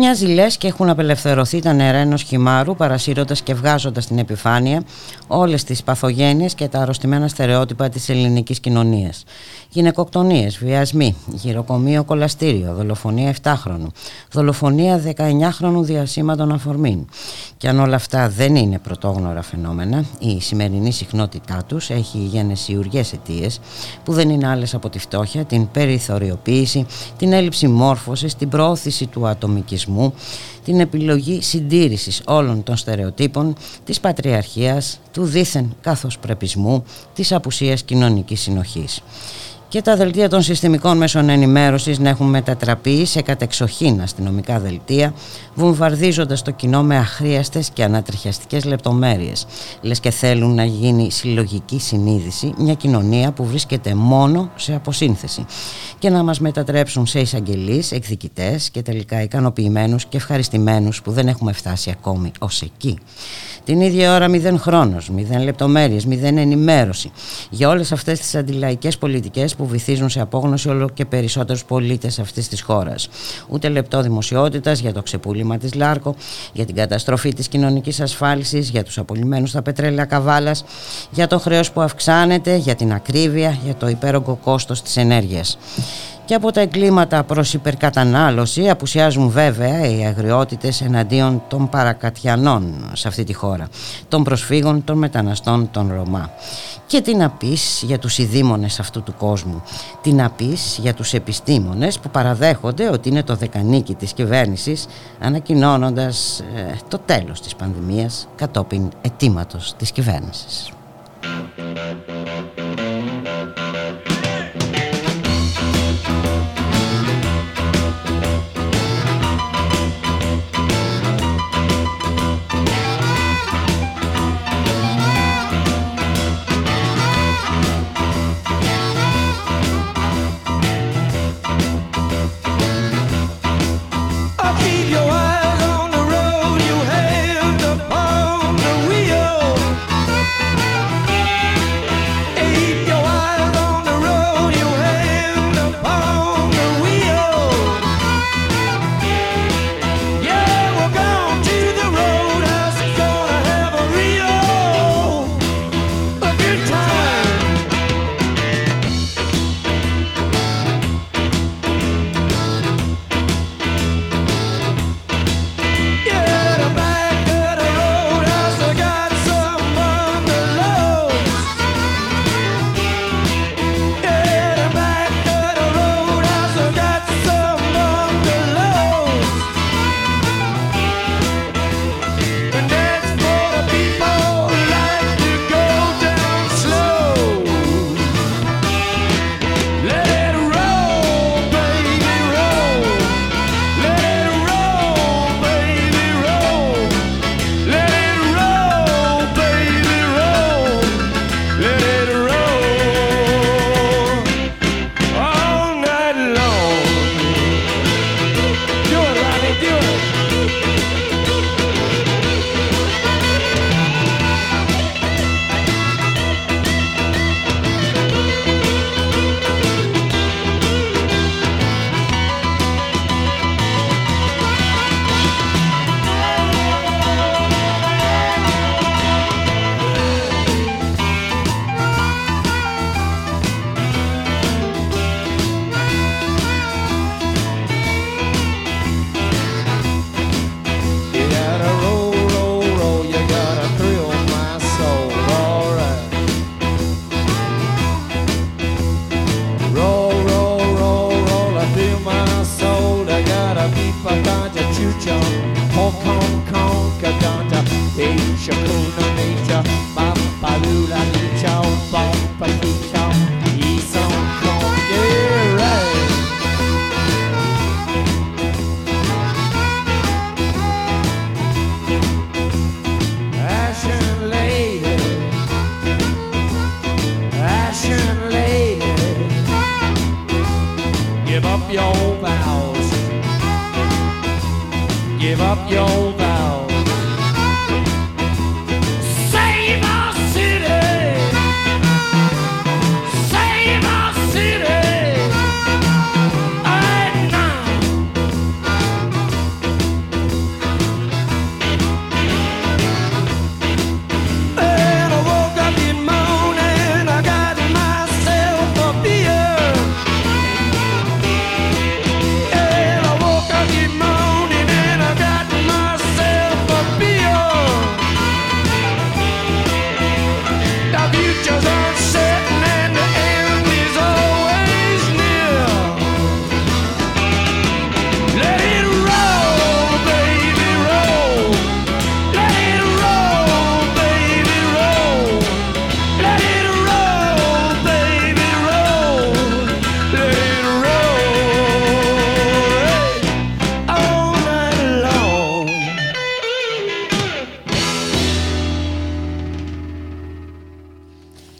Μοιάζει λες και έχουν απελευθερωθεί τα νερά ενός χυμάρου, παρασύροντα και βγάζοντας στην επιφάνεια όλες τις παθογένειες και τα αρρωστημένα στερεότυπα της ελληνικής κοινωνίας. Γυναικοκτονίες, βιασμοί, γυροκομείο κολαστήριο, δολοφονία 7χρονου, δολοφονία 19χρονου διασύματων αφορμήν. Και αν όλα αυτά δεν είναι πρωτόγνωρα φαινόμενα, η σημερινή συχνότητά τους έχει γενεσιουργές αιτίες που δεν είναι άλλες από τη φτώχεια, την περιθωριοποίηση, την έλλειψη μόρφωσης, την προώθηση του ατομικισμού, την επιλογή συντήρησης όλων των στερεοτύπων της πατριαρχίας, του δίθεν καθώς πρεπισμού, της απουσίας κοινωνικής συνοχής και τα δελτία των συστημικών μέσων ενημέρωσης να έχουν μετατραπεί σε κατεξοχήν αστυνομικά δελτία, βομβαρδίζοντας το κοινό με αχρίαστες και ανατριχιαστικές λεπτομέρειες. Λες και θέλουν να γίνει συλλογική συνείδηση μια κοινωνία που βρίσκεται μόνο σε αποσύνθεση και να μας μετατρέψουν σε εισαγγελείς, εκδικητές και τελικά ικανοποιημένους και ευχαριστημένους που δεν έχουμε φτάσει ακόμη ως εκεί. Την ίδια ώρα μηδέν χρόνος, μηδέν λεπτομέρειες, μηδέν ενημέρωση για όλες αυτές τις αντιλαϊκές πολιτικές που βυθίζουν σε απόγνωση όλο και περισσότερους πολίτες αυτής της χώρας. Ούτε λεπτό δημοσιότητας για το ξεπούλημα της Λάρκο, για την καταστροφή της κοινωνικής ασφάλισης, για τους απολυμμένους στα πετρέλαια καβάλας, για το χρέος που αυξάνεται, για την ακρίβεια, για το υπέρογκο κόστος της ενέργειας. Και από τα εγκλήματα προς υπερκατανάλωση απουσιάζουν βέβαια οι αγριότητες εναντίον των παρακατιανών σε αυτή τη χώρα, των προσφύγων, των μεταναστών, των Ρωμά. Και τι να πεις για τους ειδήμονες αυτού του κόσμου, τι να πεις για τους επιστήμονες που παραδέχονται ότι είναι το δεκανίκι της κυβέρνησης ανακοινώνοντας ε, το τέλος της πανδημίας κατόπιν αιτήματος της κυβέρνησης.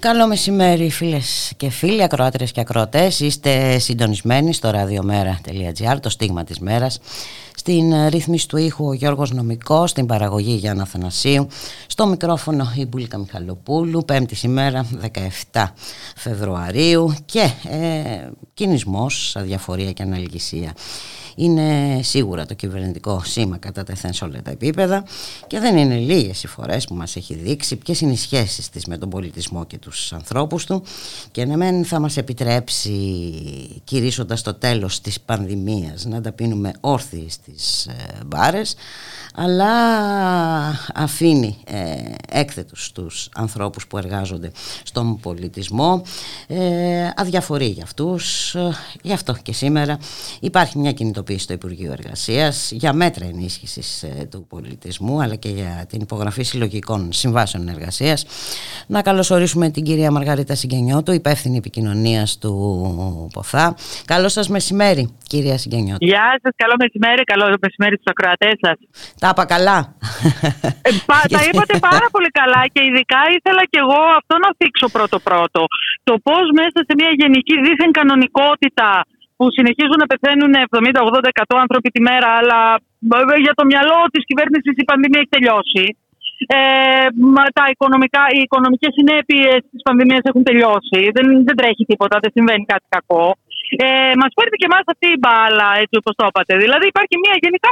Καλό μεσημέρι φίλες και φίλοι, ακροάτρες και ακροατές. Είστε συντονισμένοι στο radiomera.gr, το στίγμα της μέρας. Στην ρύθμιση του ήχου ο Γιώργος Νομικός, στην παραγωγή Γιάννα Θανασίου, στο μικρόφωνο η Μπουλίκα Μιχαλοπούλου, πέμπτη ημέρα 17 Φεβρουαρίου και ε, κινησμός, αδιαφορία και αναλυγησία είναι σίγουρα το κυβερνητικό σήμα κατά τεθέν σε όλα τα επίπεδα και δεν είναι λίγες οι φορές που μας έχει δείξει ποιες είναι οι σχέσεις της με τον πολιτισμό και τους ανθρώπους του. Και να μεν θα μας επιτρέψει κηρύσσοντας το τέλος της πανδημίας να τα πίνουμε όρθιοι στις ε, μπάρες αλλά αφήνει ε, έκθετους τους ανθρώπους που εργάζονται στον πολιτισμό. Ε, αδιαφορεί για αυτούς. Ε, γι' αυτό και σήμερα υπάρχει μια κινητοποίηση στο Υπουργείο Εργασίας για μέτρα ενίσχυσης ε, του πολιτισμού αλλά και για την υπογραφή συλλογικών συμβάσεων εργασίας. Να καλωσορίσουμε την κυρία Μαργαρίτα Συγγενιώτου υπεύθυνη επικοινωνίας του ΠΟΘΑ. Καλό σας μεσημέρι κυρία Συγγενιώτου. Γεια σας, καλό μεσημέρι, καλό μεσημέρι στους ακροατές σας τα είπα καλά. Ε, τα είπατε πάρα πολύ καλά και ειδικά ήθελα και εγώ αυτό να θίξω πρώτο-πρώτο. Το πώς μέσα σε μια γενική δίθεν κανονικότητα που συνεχίζουν να πεθαίνουν 70-80% άνθρωποι τη μέρα, αλλά για το μυαλό της κυβέρνησης η πανδημία έχει τελειώσει. Ε, τα οικονομικά, οι οικονομικές συνέπειες της πανδημίας έχουν τελειώσει. Δεν, δεν τρέχει τίποτα, δεν συμβαίνει κάτι κακό. Ε, μας φέρνει και εμάς αυτή η μπάλα, έτσι όπως το είπατε. Δηλαδή υπάρχει μια γενικά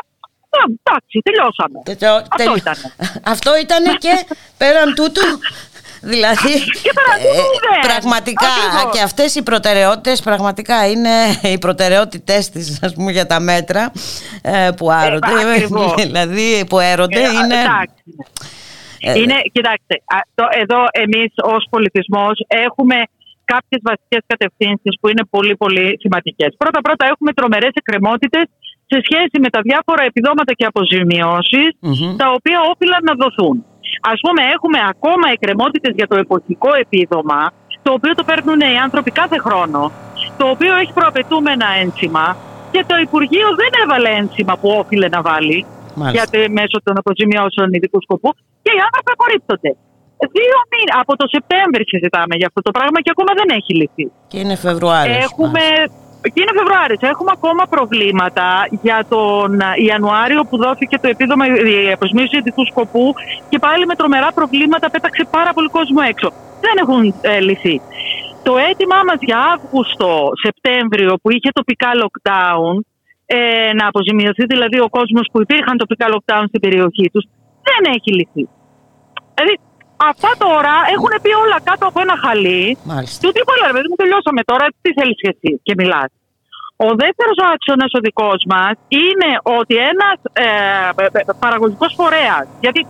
εντάξει, τελειώσαμε. Αυτό ήταν. Αυτό ήταν και πέραν τούτου Δηλαδή, ε, πραγματικά και αυτές οι προτεραιότητες πραγματικά είναι οι προτεραιότητες της ας πούμε για τα μέτρα ε, που άρονται. Ε, δηλαδή που έρονται ε, είναι... είναι... Κοιτάξτε, εδώ εμείς ως πολιτισμός έχουμε κάποιες βασικές κατευθύνσεις που είναι πολύ πολύ σημαντικές. Πρώτα πρώτα έχουμε τρομερές εκκρεμότητες σε σχέση με τα διάφορα επιδόματα και αποζημιωσεις τα οποία όφυλαν να δοθούν. Α πούμε, έχουμε ακόμα εκκρεμότητες για το εποχικό επίδομα, το οποίο το παίρνουν οι άνθρωποι κάθε χρόνο, το οποίο έχει προαπαιτούμενα ένσημα και το Υπουργείο δεν έβαλε ένσημα που όφιλε να βάλει γιατί μέσω των αποζημιώσεων ειδικού σκοπού και οι άνθρωποι απορρίπτονται. Δύο μήνε. Από το Σεπτέμβρη συζητάμε για αυτό το πράγμα και ακόμα δεν έχει λυθεί. Και είναι Φεβρουάριος. Έχουμε, και είναι Φεβρουάριο. Έχουμε ακόμα προβλήματα για τον Ιανουάριο που δόθηκε το επίδομα η αποσμίωση ειδικού σκοπού και πάλι με τρομερά προβλήματα πέταξε πάρα πολύ κόσμο έξω. Δεν έχουν ε, λυθεί. Το αίτημά μας για Αύγουστο, Σεπτέμβριο που είχε τοπικά lockdown, ε, να αποζημιωθεί δηλαδή ο κόσμος που υπήρχαν τοπικά lockdown στην περιοχή τους, δεν έχει λυθεί. Δηλαδή Αυτά τώρα έχουν πει όλα κάτω από ένα χαλί. Μάλιστα. Του τύπου, αλλά δεν τελειώσαμε τώρα, τι θέλεις και εσύ και μιλάς. Ο δεύτερος άξονας ο δικός μας είναι ότι ένας ε, παραγωγικός φορέας. Γιατί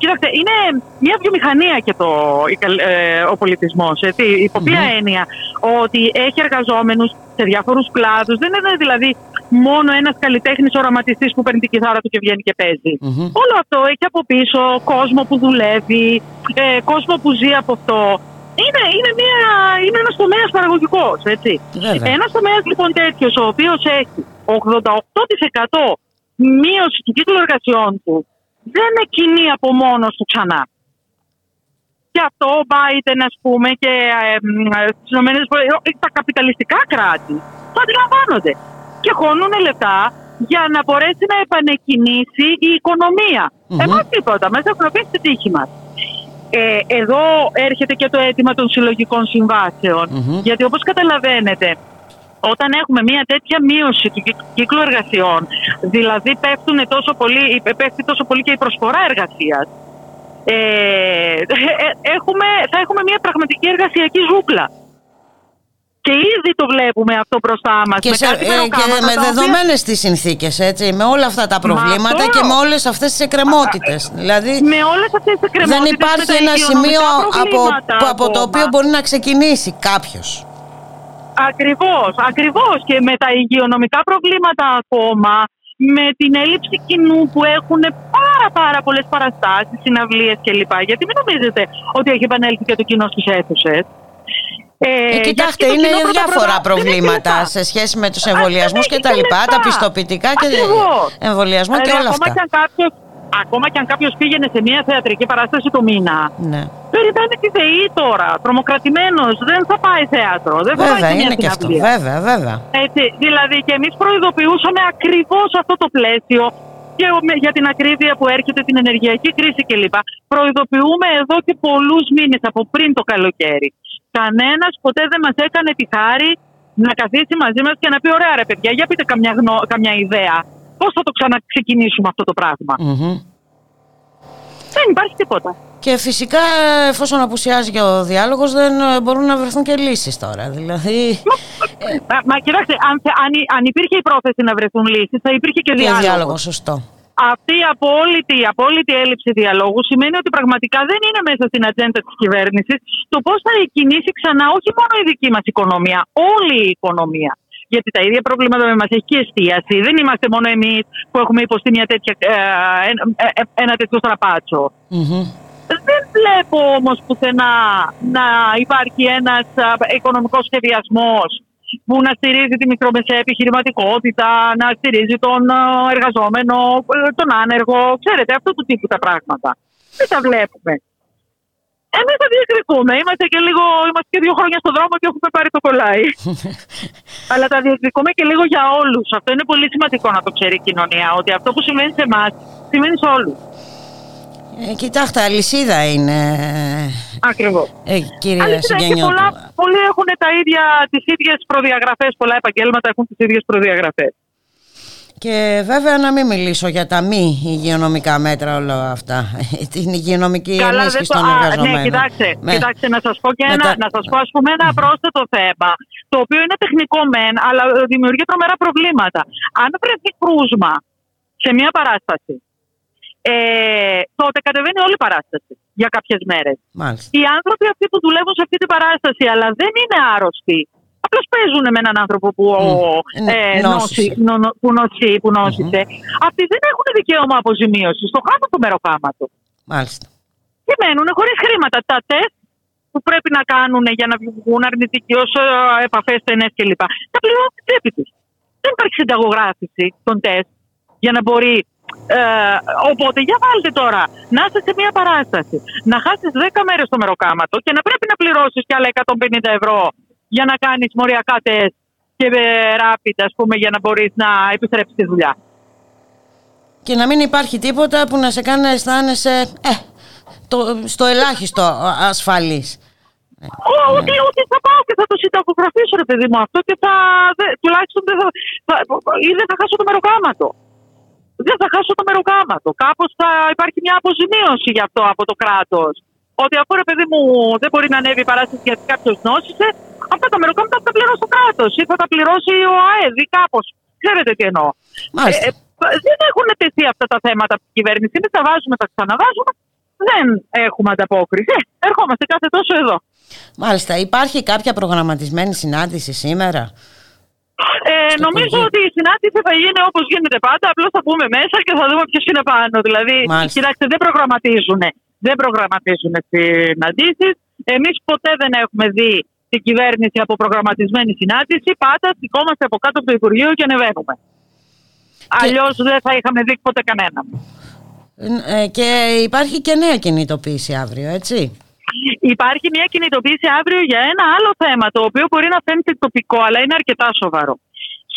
Κοίταξε, είναι μια βιομηχανία και το, ε, ο πολιτισμός. Υπό ποια έννοια; Ότι έχει εργαζόμενους σε διάφορους κλάδους. Δεν είναι δηλαδή μόνο ένας καλλιτέχνης οραματιστής που παίρνει την κιθάρα του και βγαίνει και παιζει Όλο αυτό έχει από πίσω κόσμο που δουλεύει, ε, κόσμο που ζει από αυτό. Είναι, είναι, μια, είναι ένας τομέας παραγωγικός, έτσι. Ένας τομέας λοιπόν τέτοιος, ο οποίος έχει 88% μείωση του κύκλου εργασιών του, δεν εκκινεί από μόνος του ξανά. Και αυτό ο Biden, ας πούμε, και ε, στις ΗΠΑ, τα καπιταλιστικά κράτη το αντιλαμβάνονται. και χώνουν λεφτά για να μπορέσει να επανεκκινήσει η οικονομία. Μμμ. Εμάς τίποτα, μέσα έχουν αφήσει τη τύχη μας. Ε, εδώ έρχεται και το αίτημα των συλλογικών συμβάσεων. Μμμ. Γιατί όπως καταλαβαίνετε, όταν έχουμε μια τέτοια μείωση του κυκ- κύκλου εργασιών, δηλαδή πέφτουν τόσο πολύ, πέφτει τόσο πολύ και η προσφορά εργασίας, ε, ε, έχουμε, θα έχουμε μια πραγματική εργασιακή ζούγκλα. Και ήδη το βλέπουμε αυτό μπροστά μας. Και, με σε, κάτι ε, μεροκάματα και με τα οποία- δεδομένες τις συνθήκες, έτσι, με όλα αυτά τα προβλήματα αυτό. και με όλες αυτές τις εκκρεμότητες. Δηλαδή Με όλες αυτές τις εκκρεμότητες, δεν υπάρχει με τα ένα σημείο υγειονομικά από, προβλήματα που- από το ακόμα. οποίο μπορεί να ξεκινήσει κάποιος. Ακριβώς, ακριβώς. Και με τα υγειονομικά προβλήματα ακόμα, με την έλλειψη κοινού που έχουν πάρα πάρα πολλές παραστάσεις, συναυλίες κλπ. Γιατί μην νομίζετε ότι έχει επανέλθει και το κοινό στις αίθουσες. Ε, Ε, γιατί κοιτάξτε, το είναι κοινό πρώτα διάφορα πρώτα δεν έχει προβλήματα λεφτά. σε σχέση με τους Α, εμβολιασμούς δεν και έχει τα λοιπά, λεφτά. τα πιστοποιητικά και Ακριβώς. εμβολιασμό και Δηλαδή, όλα ακόμα αυτά. Και αν κάποιος, ακόμα και αν κάποιος πήγαινε σε μια θεατρική παράσταση το μήνα, Ναι. περιμένει τη ΔΕΗ τώρα, τρομοκρατημένος, δεν θα πάει θέατρο, δεν θα πάει Βέβαια, σε μια είναι και αυτό. συναυλία. Βέβαια, βέβαια. Έτσι, δηλαδή και εμείς προειδοποιούσαμε ακριβώς αυτό το πλαίσιο και με- για την ακρίβεια που έρχεται την ενεργειακή κρίση κλπ. Προειδοποιούμε εδώ και πολλούς μήνες από πριν το καλοκαίρι. Κανένας ποτέ δεν μας έκανε τη χάρη να καθίσει μαζί μας και να πει ωραία ρε παιδιά, για πείτε καμιά, γνω... καμιά ιδέα. Πώς θα το ξαναξεκινήσουμε αυτό το πράγμα; Μμμ. Δεν υπάρχει τίποτα. Και φυσικά εφόσον απουσιάζει και ο διάλογος δεν ε, μπορούν να βρεθούν και λύσεις τώρα. Δηλαδή Μα, μα κοιτάξτε, αν, θε- αν, αν υπήρχε η πρόθεση να βρεθούν λύσεις, θα υπήρχε και και διάλογος. διάλογος, σωστό. Αυτή η απόλυτη, η απόλυτη έλλειψη διαλόγου σημαίνει ότι πραγματικά δεν είναι μέσα στην ατζέντα της κυβέρνησης το πώς θα κινήσει ξανά όχι μόνο η δική μας οικονομία, όλη η οικονομία. Γιατί τα ίδια προβλήματα με μας έχει και εστίαση. Δεν είμαστε μόνο εμείς που έχουμε υποστεί μια τέτοια, ε, ένα, ε, ένα τέτοιο στραπάτσο. Μμμ. Δεν βλέπω όμως πουθενά να υπάρχει ένας α, οικονομικός σχεδιασμός που να στηρίζει τη μικρομεσαία επιχειρηματικότητα, να στηρίζει τον α, εργαζόμενο, ε, τον άνεργο, ξέρετε, αυτού του τύπου τα πράγματα. Δεν τα βλέπουμε. Εμείς θα διεκδικούμε. Είμαστε και λίγο, είμαστε και δύο χρόνια στον δρόμο και έχουμε πάρει το κολλάι. Αλλά τα διεκδικούμε και λίγο για όλους. Αυτό είναι πολύ σημαντικό να το ξέρει η κοινωνία. Ότι αυτό που συμβαίνει σε εμάς συμβαίνει σε όλους. Ε, κοιτάξτε, αλυσίδα είναι, Ακριβώς. ε, κύριε Αλήθεια, και Συγγενιώτου. πολλά, πολλοί έχουν τα ίδια, τις ίδιες προδιαγραφές, πολλά επαγγέλματα έχουν τις ίδιες προδιαγραφές. Και βέβαια να μην μιλήσω για τα μη υγειονομικά μέτρα όλα αυτά. Την υγειονομική ενίσχυση των α, εργαζομένων. Ναι, κοιτάξτε, Με- κοιτάξτε να σας πω και με ένα, τα- να σας πω ας πούμε ένα πρόσθετο θέμα, το οποίο είναι τεχνικό μεν, αλλά δημιουργεί τρομερά προβλήματα. Αν βρεθεί κρούσμα σε μια παράσταση, ε, τότε κατεβαίνει όλη η παράσταση για κάποιες μέρες. Μάλιστα. Οι άνθρωποι αυτοί που δουλεύουν σε αυτή την παράσταση, αλλά δεν είναι άρρωστοι. Απλώς παίζουν με έναν άνθρωπο που, Μμ. ε, Ναι, νόσησε. νόση, νο, νο- που νοσεί, που νόσησε. Αυτοί δεν έχουν δικαίωμα αποζημίωσης. Το χάνουν το μεροκάματος. Μάλιστα. Και μένουν χωρίς χρήματα. Τα τεστ που πρέπει να κάνουν για να βγουν αρνητικοί ως επαφές στενές κλπ. Τα πληρώνουν την τσέπη τους. Δεν υπάρχει συνταγογράφηση των τεστ για να μπορεί. Ε, οπότε, για βάλτε τώρα να είσαι σε μια παράσταση, να χάσεις 10 μέρες το μεροκάματο και να πρέπει να πληρώσεις κι άλλα 150 ευρώ για να κάνεις μοριακά τεστ και ε, rapid, ας πούμε, για να μπορείς να επιστρέψεις στη δουλειά. Και να μην υπάρχει τίποτα που να σε κάνει να αισθάνεσαι ε, το, στο ελάχιστο ασφαλής. Ω, Ότι, ότι θα πάω και θα το συνταγογραφήσω, ρε παιδί μου, αυτό και θα. Δε, τουλάχιστον δεν θα, θα, ή δεν θα χάσω το μεροκάματο. Δεν θα χάσω το μεροκάματο. Κάπως θα υπάρχει μια αποζημίωση γι' αυτό από το κράτος. Ότι αφού ρε παιδί μου δεν μπορεί να ανέβει η παράσταση γιατί κάποιος νόσησε, αυτά τα μεροκάματα θα τα πληρώσει το κράτος ή θα τα πληρώσει ο ΑΕΔ ή κάπως. Ξέρετε τι εννοώ. Μάλιστα. Ε, ε, δεν έχουν τεθεί αυτά τα θέματα από την κυβέρνηση. Εμείς τα βάζουμε, τα ξαναβάζουμε. Δεν έχουμε ανταπόκριση. Ε, ερχόμαστε κάθε τόσο εδώ. Μάλιστα. Υπάρχει κάποια προγραμματισμένη συνάντηση σήμερα; Ε, Στο νομίζω Υπουργείο. ότι η συνάντηση θα γίνει όπως γίνεται πάντα. Απλώς θα μπούμε μέσα και θα δούμε ποιος είναι πάνω. Δηλαδή, Μάλιστα. κοιτάξτε, δεν προγραμματίζουν. Δεν προγραμματίζουν συναντήσεις. Εμείς ποτέ δεν έχουμε δει την κυβέρνηση από προγραμματισμένη συνάντηση. Πάντα σηκώμαστε από κάτω από το Υπουργείο και ανεβαίνουμε. Αλλιώς δεν θα είχαμε δει ποτέ κανέναν. Ε, και υπάρχει και νέα κινητοποίηση αύριο, έτσι; Υπάρχει μια κινητοποίηση αύριο για ένα άλλο θέμα, το οποίο μπορεί να φαίνεται τοπικό, αλλά είναι αρκετά σοβαρό.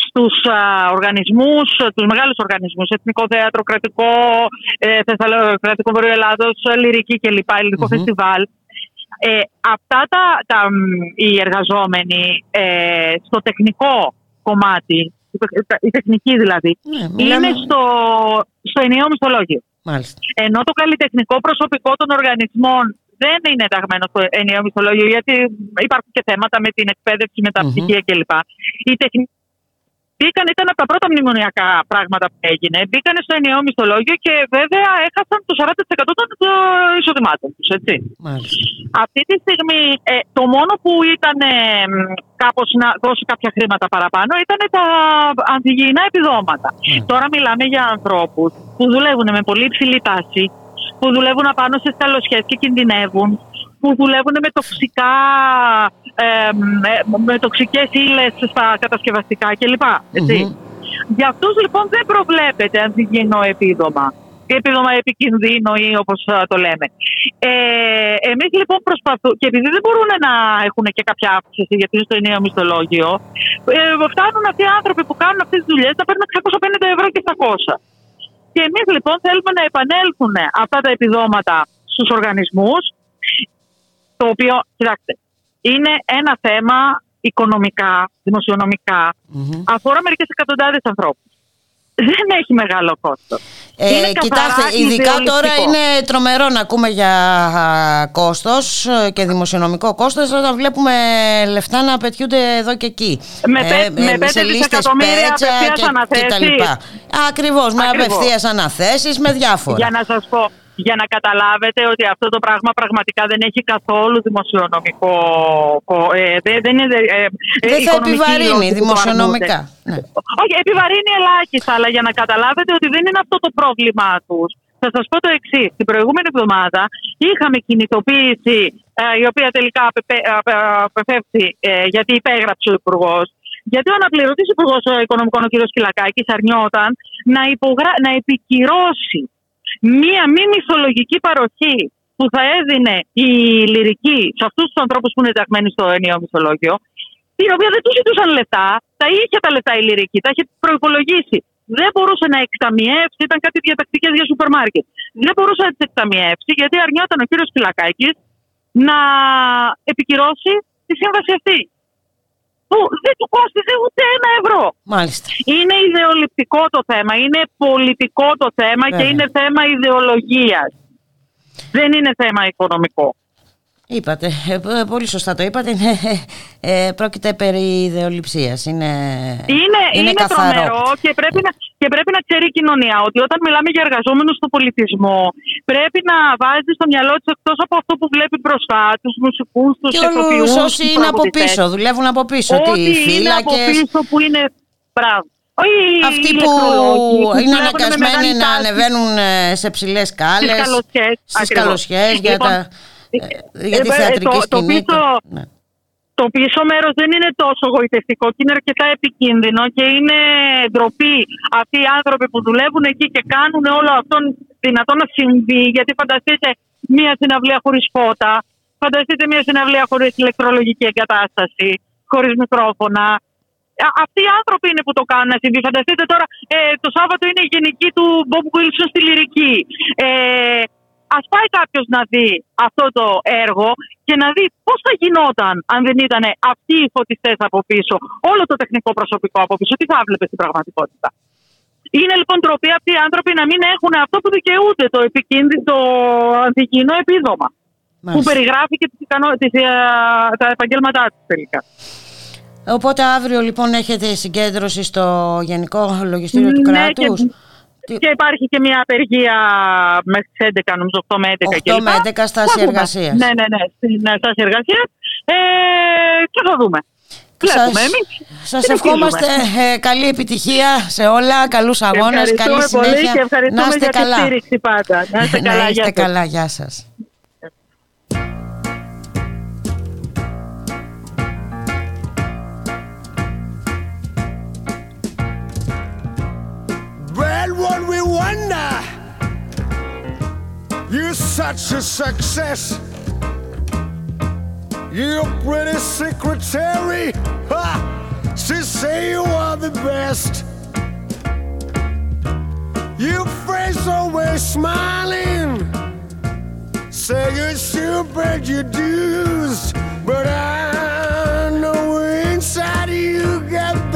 στους α, οργανισμούς, τους μεγάλους οργανισμούς, Εθνικό Θέατρο, Κρατικό, ε, Θεσσαλο- Κρατικό Βορείο Ελλάδος, Λυρική κλπ, ελληνικο Μμμ. φεστιβάλ. Ε, αυτά τα, τα, μ, οι εργαζόμενοι ε, στο τεχνικό κομμάτι, η τεχ- η τεχνική δηλαδή, Ναι, μιλάμε- είναι στο, στο ενιαίο μισθολόγιο. Μάλιστα. Ενώ το καλλιτεχνικό προσωπικό των οργανισμών δεν είναι ενταγμένο στο ενιαίο μισθολόγιο, γιατί υπάρχουν και θέματα με την εκπαίδευση, με τα Μμμ. πτυχία κλπ. Οι τεχνικοί μπήκαν, ήταν από τα πρώτα μνημονιακά πράγματα που έγινε. Μπήκαν στο ενιαίο μισθολόγιο και βέβαια έχασαν το 40% των ε, εισοδημάτων τους. Έτσι. Μάλιστα. Αυτή τη στιγμή ε, το μόνο που ήταν ε, μ, κάπως να δώσει κάποια χρήματα παραπάνω ήταν τα αντιγυηνά επιδόματα. Ναι. Τώρα μιλάμε για ανθρώπους που δουλεύουν με πολύ υψηλή τάση, που δουλεύουν απάνω σε σκαλωσιές και κινδυνεύουν, που δουλεύουν με τοξικά, ε, μ, ε, με τοξικές ύλες στα κατασκευαστικά κλπ. Έτσι. Μμμ. Για αυτούς λοιπόν δεν προβλέπεται αντιγυηνό επίδομα. Επίδομα επικινδύνο ή όπως α, το λέμε. Ε, εμείς λοιπόν προσπαθούμε, και επειδή δεν μπορούν να έχουν και κάποια αύξηση γιατί είναι στο ενιαίο μισθολόγιο, ε, φτάνουν αυτοί οι άνθρωποι που κάνουν αυτές τις δουλειές να παίρνουν 650 ευρώ και 700. Και εμείς λοιπόν θέλουμε να επανέλθουν αυτά τα επιδόματα στους οργανισμούς, το οποίο, κοιτάξτε, είναι ένα θέμα οικονομικά, δημοσιονομικά, Μμμ. αφορά μερικές εκατοντάδες ανθρώπους. Δεν έχει μεγάλο κόστος. Ε, Είναι καθαρά κοιτάξτε, ειδικά τώρα ιδεολειπτικό. είναι τρομερό να ακούμε για α, κόστος ε, και δημοσιονομικό κόστος όταν βλέπουμε λεφτά να πετιούνται εδώ και εκεί. Με πέ- με σε πέντε λίστες δισεκατομμύρια πέτσα απευθείας και- και τα αναθέσεις. λοιπά. Ακριβώς, με Ακριβώς. απευθείας αναθέσεις, με διάφορα. Για να σας πω, για να καταλάβετε ότι αυτό το πράγμα πραγματικά δεν έχει καθόλου δημοσιονομικό. κο- Ε, δεν, δεν είναι, ε, ε, Δεν θα οικονομικοί επιβαρύνει λόγοι που το δημοσιονομικά. αρνούνται. Ναι. Όχι, επιβαρύνει ελάχιστα, αλλά για να καταλάβετε ότι δεν είναι αυτό το πρόβλημά τους. Θα σας πω το εξής. Την προηγούμενη εβδομάδα είχαμε κινητοποίηση, ε, η οποία τελικά απεπέ- απε- απεφεύθη ε, γιατί υπέγραψε ο Υπουργός. Γιατί ο αναπληρωτής Υπουργός Οικονομικών, ο κ. Κυλακάκης, αρνιόταν να, υπογρα... να επικυρώσει μία μη μισθολογική παροχή που θα έδινε η λυρική σε αυτούς τους ανθρώπους που είναι ενταγμένοι στο ενιαίο μισθολόγιο, την οποία δεν τους ζητούσαν λεφτά, τα είχε τα λεφτά η λυρική, τα είχε προπολογίσει. Δεν μπορούσε να εκταμιεύσει, ήταν κάτι διατακτικές για σούπερ μάρκετ. Δεν μπορούσε να τις εκταμιεύσει γιατί αρνιόταν ο κύριος Φυλακάκης να επικυρώσει τη σύμβαση αυτή. Που δεν του κόστιζε ούτε ένα ευρώ. Μάλιστα. Είναι ιδεολειπτικό το θέμα, είναι πολιτικό το θέμα και Βέβαια. είναι θέμα ιδεολογίας. Δεν είναι θέμα οικονομικό. Είπατε, ε, π- πολύ σωστά το είπατε, είναι, ε, πρόκειται περί ιδεολειψίας, είναι, Είναι, είναι, καθαρό. τρομερό και πρέπει, να, και πρέπει να ξέρει η κοινωνία ότι όταν μιλάμε για εργαζόμενους στον πολιτισμό πρέπει να βάζει στο μυαλό της εκτός από αυτό που βλέπει μπροστά, τους μουσικούς, τους Και όλους ηθοποιούς, όσοι τους είναι από τραγουδιστές. πίσω, δουλεύουν από πίσω, Ό,τι τι είναι από φύλακες, πίσω που είναι μπράβο. Όχι οι αυτοί που ηλεκτρολόγοι, που είναι δουλεύουν με αναγκασμένοι μεγάλη να τάση. ανεβαίνουν ε, σε ψηλές σκάλες, Στις καλοσιές, στις ακριβώς. καλοσιές για, Λοιπόν, τα, ε, για τη ε, ε, θεατρική το- το σκηνή. πίσω- Ναι. το πίσω μέρος δεν είναι τόσο γοητευτικό και είναι αρκετά επικίνδυνο και είναι ντροπή αυτοί οι άνθρωποι που δουλεύουν εκεί και κάνουν όλο αυτό δυνατό να συμβεί γιατί φανταστείτε μια συναυλία χωρίς φώτα, φανταστείτε μια συναυλία χωρίς ηλεκτρολογική εγκατάσταση, χωρίς μικρόφωνα. Α- Αυτοί οι άνθρωποι είναι που το κάνουν να συμβεί. Φανταστείτε τώρα, ε, το Σάββατο είναι η γενική του Bob Wilson στη Λυρική. Ε, ας πάει κάποιος να δει αυτό το έργο και να δει πώς θα γινόταν αν δεν ήταν αυτοί οι φωτιστές από πίσω, όλο το τεχνικό προσωπικό από πίσω, τι θα έβλεπε στην πραγματικότητα. Είναι λοιπόν τροπή αυτοί οι άνθρωποι να μην έχουν αυτό που δικαιούνται το επικίνδυνο, το αντικεινό επίδομα. Που Μάλιστα. περιγράφει και τις, ικανό- τις, ε, τα επαγγέλματά τους τελικά. Οπότε αύριο λοιπόν έχετε συγκέντρωση στο Γενικό Λογιστήριο του Ναι, Κράτους. και- Τι- Και υπάρχει και μια απεργία μέχρι τις 11, νομίζω 8 με 11 8 κλπ. με 11 στάση Θα δούμε. εργασίας. Ναι, ναι, ναι, στην ε, στάση εργασίας. Ε, και θα δούμε. Βλέπουμε εμείς. σας συνεχίζουμε. ευχόμαστε ε, καλή επιτυχία σε όλα, καλούς αγώνες, καλή Ευχαριστούμε πολύ συνέχεια. και ευχαριστούμε να είστε για καλά. τη στήριξη πάντα. Να είστε καλά. να γεια είστε σας. καλά, γεια σας. Well, what we wonder, you're such a success. You're pretty secretary, ha! bosses say you are the best. Your face always smiling. Say you should pay your dues, but I know inside you got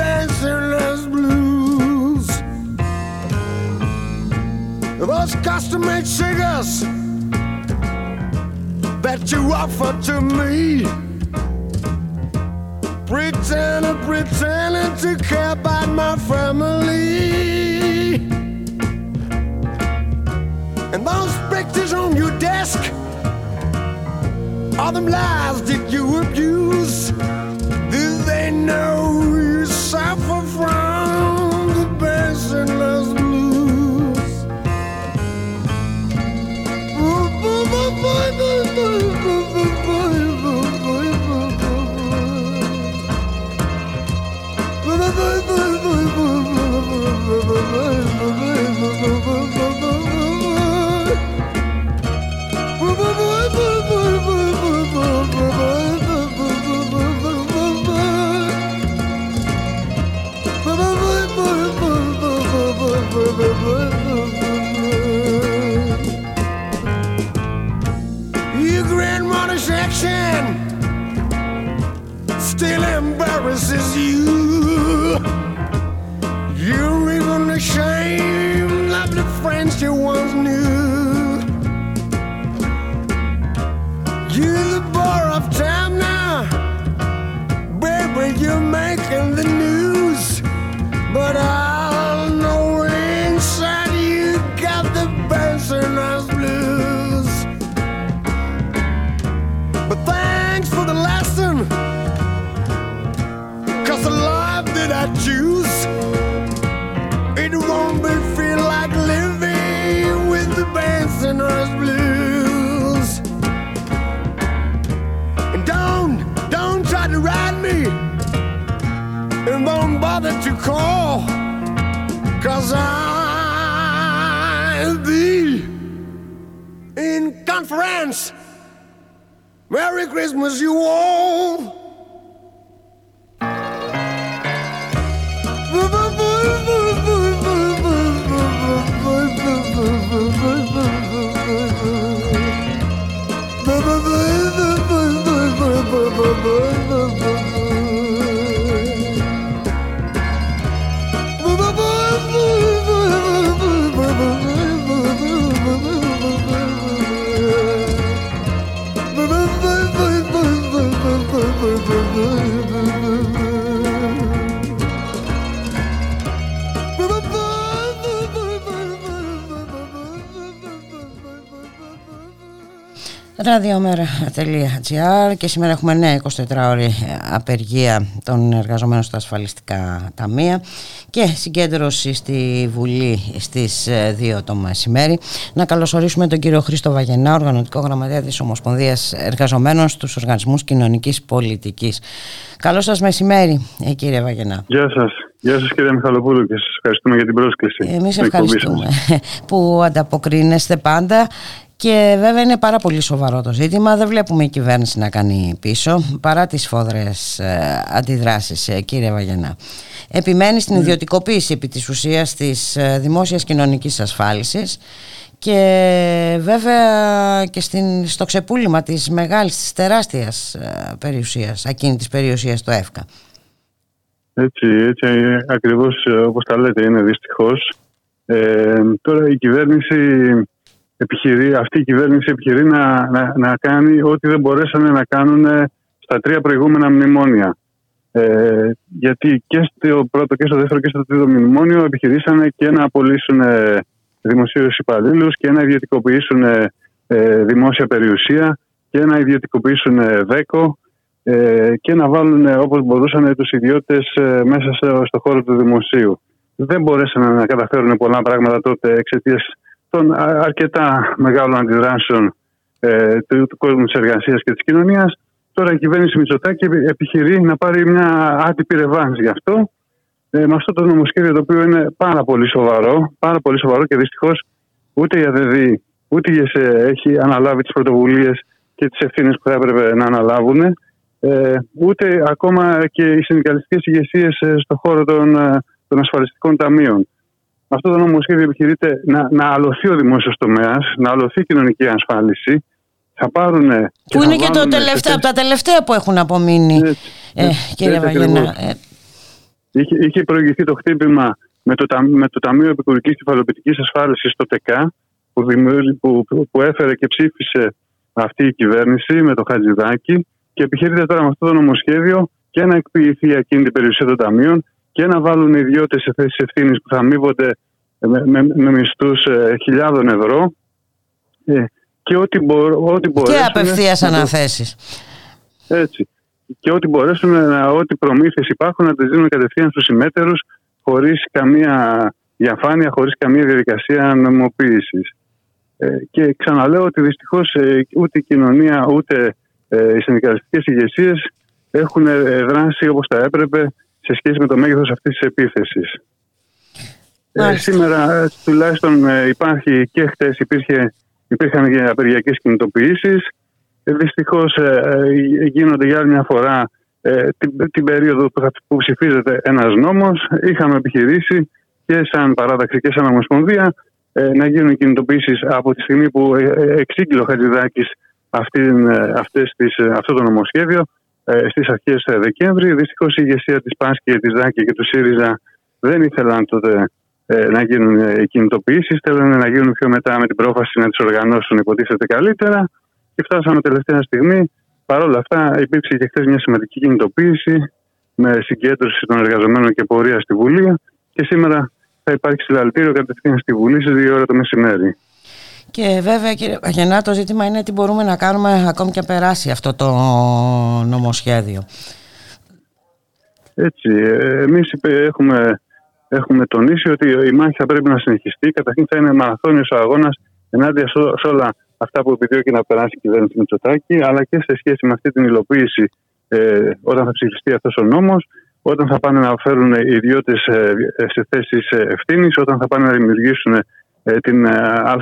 Those custom-made cigars that you offer to me. Pretending, pretending to care about my family. And those pictures on your desk are them lies that you abuse. Do they know you suffer from still embarrasses you. Call. Cause I'll be in conference. Merry Christmas, you all. Ραδιομέρα.gr και σήμερα έχουμε νέα 24ωρη απεργία των εργαζομένων στα ασφαλιστικά ταμεία και συγκέντρωση στη Βουλή στις 2 το μεσημέρι. Να καλωσορίσουμε τον κύριο Χρήστο Βαγενά, οργανωτικό γραμματέα της Ομοσπονδίας Εργαζομένων στους Οργανισμούς Κοινωνικής Πολιτικής. Καλό σας μεσημέρι ε, κύριε Βαγενά. Γεια σας. Γεια σας κύριε Μιχαλοπούλου και σας ευχαριστούμε για την πρόσκληση. Εμείς ευχαριστούμε που ανταποκρίνεστε πάντα και βέβαια είναι πάρα πολύ σοβαρό το ζήτημα. Δεν βλέπουμε η κυβέρνηση να κάνει πίσω παρά τις φόδρες ε, αντιδράσεις ε, κύριε Βαγενά. Επιμένει στην ιδιωτικοποίηση επί της ουσίας της ε, δημόσιας κοινωνικής ασφάλισης και βέβαια και στην, στο ξεπούλημα της μεγάλης, της τεράστιας ε, περιουσίας, ακίνητης περιουσίας στο ΕΦΚΑ. Έτσι, έτσι ακριβώς ε, όπως τα λέτε είναι δυστυχώς. Ε, τώρα η κυβέρνηση επιχειρεί, αυτή η κυβέρνηση επιχειρεί να, να, να κάνει ό,τι δεν μπορέσανε να κάνουν στα τρία προηγούμενα μνημόνια. Ε, γιατί και στο πρώτο και στο δεύτερο και στο τρίτο μνημόνιο επιχειρήσανε και να απολύσουν ε, δημοσίου υπαλλήλους και να ιδιωτικοποιήσουν ε, ε, δημόσια περιουσία και να ιδιωτικοποιήσουν ε, δέκο ε, και να βάλουν όπως μπορούσαν τους ιδιώτες μέσα στο χώρο του δημοσίου. Δεν μπορέσαν να καταφέρουν πολλά πράγματα τότε εξαιτίας των αρκετά μεγάλων αντιδράσεων του, του κόσμου της εργασίας και της κοινωνίας Τώρα η κυβέρνηση Μητσοτάκη επιχειρεί να πάρει μια άτυπη ρευάνση γι' αυτό. Ε, με αυτό το νομοσχέδιο το οποίο είναι πάρα πολύ σοβαρό, πάρα πολύ σοβαρό και δυστυχώς ούτε η ΑΔΔ ούτε η ΕΣΕ έχει αναλάβει τις πρωτοβουλίες και τις ευθύνες που θα έπρεπε να αναλάβουν. Ε, ε, ούτε ακόμα και οι συνδικαλιστικές ηγεσίες στον χώρο των, ε, των ασφαλιστικών ταμείων. Αυτό το νομοσχέδιο επιχειρείται να, να αλωθεί ο δημόσιος τομέας, να αλωθεί η κοινωνική ασφάλιση. Θα πάρουν. Που είναι και το τελευταίο, από τα τελευταία που έχουν απομείνει, Έτσι, ε, έτσι, κύριε έτσι Βαγενά. ακριβώς. Ε, Είχε, είχε προηγηθεί το χτύπημα με το, Ταμ- με το Ταμείο Επικουρικής Κεφαλοποιητική Ασφάλισης στο ΤΕΚΑ, που, δημιούργη- που, που, που έφερε και ψήφισε αυτή η κυβέρνηση με το Χατζηδάκι και επιχειρείται τώρα με αυτό το νομοσχέδιο και να εκποιηθεί ακίνητη περιουσία των ταμείων και να βάλουν ιδιώτες σε θέσεις ευθύνης που θα αμείβονται με, με, με μισθούς χιλιάδων ευρώ. Ε, και ό,τι, μπο, ό,τι και μπορέσουν απευθείας να το- αναθέσεις. έτσι. Και ό,τι μπορέσουν, να, ό,τι προμήθειες υπάρχουν, να τις δίνουν κατευθείαν στους συμμέτερους, χωρίς καμία διαφάνεια, χωρίς καμία διαδικασία νομιμοποίηση. Ε, και ξαναλέω ότι δυστυχώς ούτε η κοινωνία ούτε ε, οι συνδικαλιστικές ηγεσίες έχουν ε, δράσει όπως θα έπρεπε σε σχέση με το μέγεθος αυτής της επίθεσης. Ε, Μάλιστα. σήμερα ε, τουλάχιστον ε, υπάρχει και χτες υπήρχαν και απεργιακές κινητοποιήσεις. Δυστυχώς γίνονται για άλλη μια φορά ε, την, την περίοδο που, θα- που ψηφίζεται ένας νόμος. Είχαμε επιχειρήσει και σαν παράταξη και σαν Ομοσπονδία ε, να γίνουν κινητοποιήσεις από τη στιγμή που ε, ε, εξήγηλε ο Χατζηδάκης αυτήν, ε, αυτές τις, ε, αυτό το νομοσχέδιο ε, στις αρχές ε, Δεκέμβρη. Δυστυχώς η ηγεσία της Πάσκη, της ΔΑΚη και του ΣΥΡΙΖΑ δεν ήθελαν τότε ε, να γίνουν ε, οι κινητοποιήσεις, θέλανε να γίνουν πιο μετά με την πρόφαση να τις οργανώσουν υποτίθεται καλύτερα και φτάσαμε τελευταία στιγμή. Παρ' όλα αυτά υπήρξε και χθες μια σημαντική κινητοποίηση με συγκέντρωση των εργαζομένων και πορεία στη Βουλή και σήμερα θα υπάρξει συλλαλητήριο κατευθείαν στη Βουλή στις 2 ώρα το μεσημέρι. Και βέβαια κύριε Βαγενά το ζήτημα είναι τι μπορούμε να κάνουμε ακόμη και περάσει αυτό το νομοσχέδιο. Έτσι, ε, εμείς είπε- έχουμε, έχουμε τονίσει ότι η μάχη θα πρέπει να συνεχιστεί. Καταρχήν θα είναι μαραθώνιος ο αγώνας ενάντια σε ό- σε όλα αυτά που επιδιώκει να περάσει η κυβέρνηση Μητσοτάκη, αλλά και σε σχέση με αυτή την υλοποίηση ε, όταν θα ψηφιστεί αυτός ο νόμος, όταν θα πάνε να φέρουν οι ιδιώτες ε, σε θέσεις ευθύνης, όταν θα πάνε να δημιουργήσουν ε, την ε,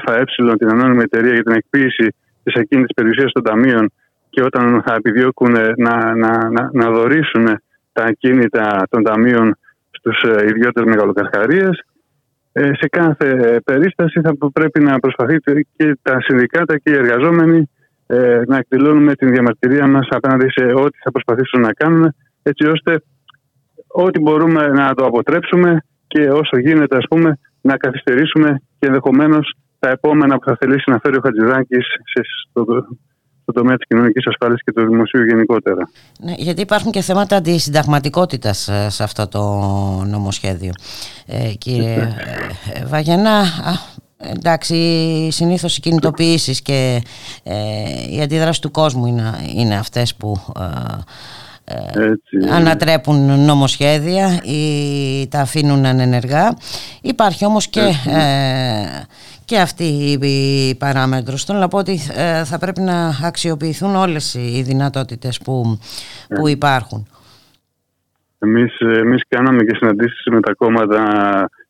ΑΕ, την ανώνυμη εταιρεία για την εκποίηση της ακίνητης περιουσίας των ταμείων και όταν θα επιδιώκουν ε, να, να, να, να δωρήσουν τα ακίνητα των ταμείων στους ε, ιδιώτες μεγαλοκαρχαρίες. Ε, σε κάθε ε, περίσταση θα πρέπει να προσπαθείτε και τα συνδικάτα και οι εργαζόμενοι ε, να εκδηλώνουμε την διαμαρτυρία μας απέναντι σε ό,τι θα προσπαθήσουν να κάνουν έτσι ώστε ό,τι μπορούμε να το αποτρέψουμε και όσο γίνεται ας πούμε να καθυστερήσουμε και ενδεχομένως τα επόμενα που θα θελήσει να φέρει ο Χατζηδάκης σε, στο, στο τομέα της κοινωνικής ασφάλισης και του δημοσίου γενικότερα. Ναι, γιατί υπάρχουν και θέματα αντισυνταγματικότητας ε, σε αυτό το νομοσχέδιο. Ε, κύριε ε, Βαγενά, α, εντάξει, συνήθως οι κινητοποιήσεις και ε, η αντίδραση του κόσμου είναι, είναι αυτές που ε, ε, Έτσι. ανατρέπουν νομοσχέδια ή τα αφήνουν ανενεργά. Υπάρχει όμως και, ε, και αυτή η παράμετρος. Θέλω να πω ότι ε, θα πρέπει να αξιοποιηθούν όλες οι δυνατότητες που, που υπάρχουν. Εμείς, εμείς κάναμε και συναντήσεις με τα κόμματα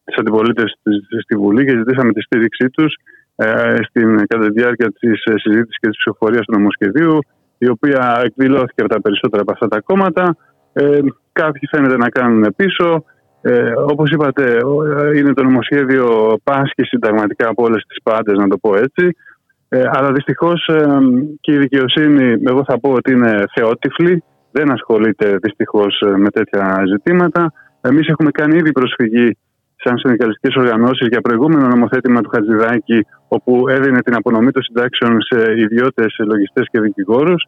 της αντιπολίτευσης της- στη Βουλή και ζητήσαμε τη στήριξή τους ε, στην, κατά τη διάρκεια της ε, συζήτησης και της ψηφοφορίας του νομοσχεδίου η οποία εκδηλώθηκε από τα περισσότερα από αυτά τα κόμματα. Ε, κάποιοι φαίνεται να κάνουν πίσω. Ε, όπως είπατε, ο- ε, είναι το νομοσχέδιο πάσχει συνταγματικά από όλες τις πάντες, να το πω έτσι. Ε, αλλά δυστυχώς ε, και η δικαιοσύνη, εγώ θα πω ότι είναι θεότυφλη, δεν ασχολείται δυστυχώς ε, με τέτοια ζητήματα. Εμείς έχουμε κάνει ήδη προσφυγή σαν συνδικαλιστικές οργανώσεις για προηγούμενο νομοθέτημα του Χατζηδάκη όπου έδινε την απονομή των συντάξεων σε ιδιώτες, σε λογιστές και δικηγόρους.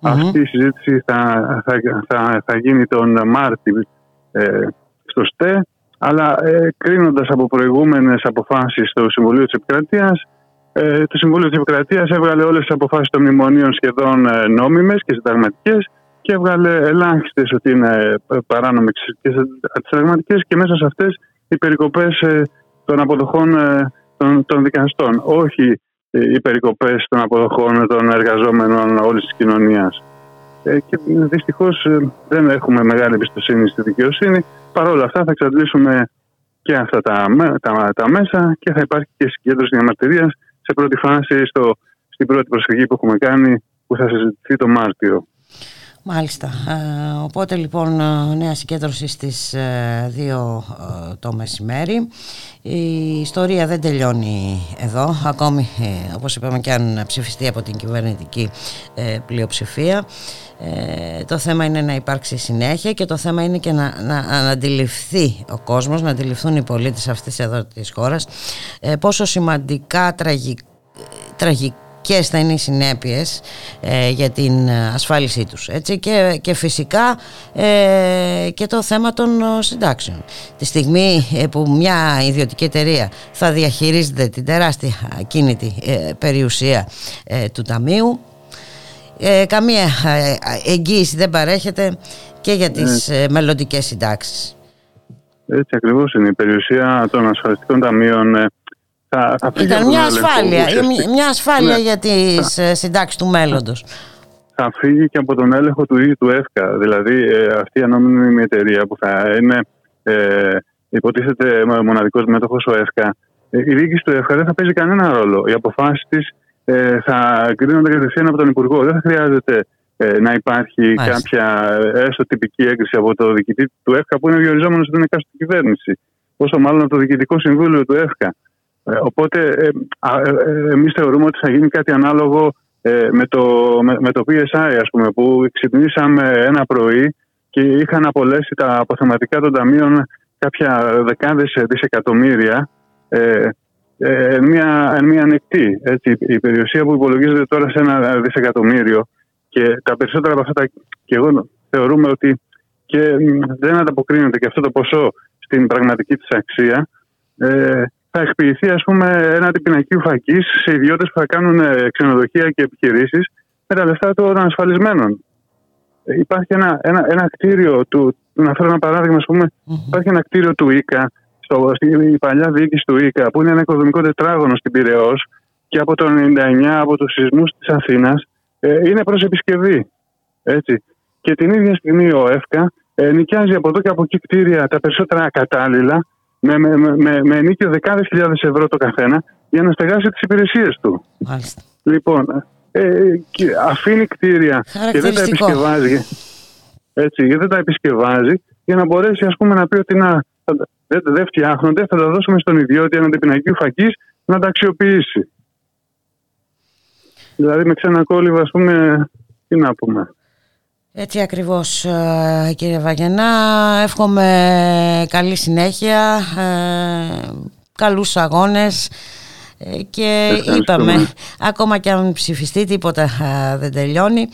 Μμμ. Αυτή η συζήτηση θα, θα, θα, θα γίνει τον Μάρτι ε, στο ΣΤΕ αλλά ε, κρίνοντας από προηγούμενες αποφάσεις του Συμβουλίου της Επικρατείας ε, το Συμβούλιο της Επικρατείας έβγαλε όλες τις αποφάσεις των μνημονίων σχεδόν ε, νόμιμες και συνταγματικές και έβγαλε ελάχιστες ότι είναι ε, παράνομες και συνταγματικές και μέσα σε αυτές οι περικοπές ε, των αποδοχών ε, των, των δικαστών. Όχι ε, οι περικοπές των αποδοχών των εργαζόμενων όλης της κοινωνίας. Ε, και δυστυχώς ε, δεν έχουμε μεγάλη εμπιστοσύνη στη δικαιοσύνη. Παρ' όλα αυτά θα εξαντλήσουμε και αυτά τα, με- τα, τα μέσα και θα υπάρχει και συγκέντρωση διαμαρτυρίας σε πρώτη φάση στο, στην πρώτη προσφυγή που έχουμε κάνει που θα συζητηθεί το Μάρτιο. Μάλιστα. Ε, οπότε λοιπόν ε, νέα συγκέντρωση στις 2 ε, το μεσημέρι. Η ιστορία δεν τελειώνει εδώ, ακόμη όπως είπαμε και αν ψηφιστεί από την κυβερνητική πλειοψηφία. το θέμα είναι να υπάρξει συνέχεια και το θέμα είναι και να, να, να αντιληφθεί ο κόσμος, να αντιληφθούν οι πολίτες αυτής εδώ της χώρας πόσο σημαντικά τραγικά ποιε θα είναι οι συνέπειες ε, για την ασφάλισή τους έτσι, και, και φυσικά ε, και το θέμα των συντάξεων τη στιγμή ε, που μια ιδιωτική εταιρεία θα διαχειρίζεται την τεράστια κίνητη περιουσία του Ταμείου καμία εγγύηση δεν παρέχεται και για τις ναι. μελλοντικές συντάξεις. Έτσι ακριβώς είναι. Η περιουσία των ασφαλιστικών ταμείων θα, θα Ήταν μια ασφάλεια, μια ασφάλεια ναι. για τις θα... Ε, συντάξεις του μέλλοντος. Θα φύγει και από τον έλεγχο του ίδιου του ΕΦΚΑ. Δηλαδή ε, αυτή η ανώμενη εταιρεία που θα είναι ε, υποτίθεται μοναδικός μέτοχος ο ΕΦΚΑ ε, η διοίκηση του ΕΦΚΑ δεν θα παίζει κανένα ρόλο. Οι αποφάσεις της ε, θα κρίνονται κατευθείαν από τον Υπουργό. Δεν θα χρειάζεται ε, να υπάρχει Μάλιστα. κάποια έστω τυπική έγκριση από το διοικητή του ΕΦΚΑ που είναι διοριζόμενος στην εκάστοτε κυβέρνηση. Πόσο μάλλον από το Διοικητικό Συμβούλιο του ΕΦΚΑ. Ε, οπότε ε, ε, εμείς θεωρούμε ότι θα γίνει κάτι ανάλογο με το, με, το PSI ας πούμε, που ξυπνήσαμε ένα πρωί και είχαν απολέσει τα αποθεματικά των ταμείων κάποια δεκάδες δισεκατομμύρια ε, εν, μια, εν μια ανεκτή. Έτσι, η περιουσία που υπολογίζεται τώρα σε ένα δισεκατομμύριο και τα περισσότερα από αυτά τα, και εγώ θεωρούμε ότι και δεν ανταποκρίνεται και αυτό το ποσό στην πραγματική της αξία ε, θα εκποιηθεί ας πούμε, ένα αντιπινακίου φακή σε ιδιώτες που θα κάνουν ε, ξενοδοχεία και επιχειρήσεις με τα λεφτά των ασφαλισμένων. Ε, υπάρχει ένα, ένα, ένα κτίριο του, να φέρω ένα παράδειγμα, ας πούμε, υπάρχει ένα κτίριο του ΙΚΑ, στο, η παλιά διοίκηση του ΙΚΑ, που είναι ένα οικοδομικό τετράγωνο στην Πυραιό και από το 1999, από τους σεισμούς της Αθήνας, ε, είναι προς επισκευή. Έτσι. Και την ίδια στιγμή ο ΕΦΚΑ ε, νοικιάζει από εδώ και από εκεί κτίρια τα περισσότερα ακατάλληλα με, με, με, με ενίκιο δεκάδες χιλιάδες ευρώ το καθένα για να στεγάσει τις υπηρεσίες του. Μάλιστα. Λοιπόν, ε, αφήνει κτίρια και δεν τα επισκευάζει. Έτσι, και δεν τα επισκευάζει για να μπορέσει ας πούμε, να πει ότι να, δεν, δεν φτιάχνονται, θα τα δώσουμε στον ιδιώτη έναν τεπινακίου φακής να τα αξιοποιήσει. Δηλαδή με ξένα κόλληβα, ας πούμε, τι να πούμε. Έτσι ακριβώς ε, κύριε Βαγενά, εύχομαι καλή συνέχεια, ε, καλούς αγώνες ε, και είπαμε ακόμα και αν ψηφιστεί τίποτα δεν τελειώνει.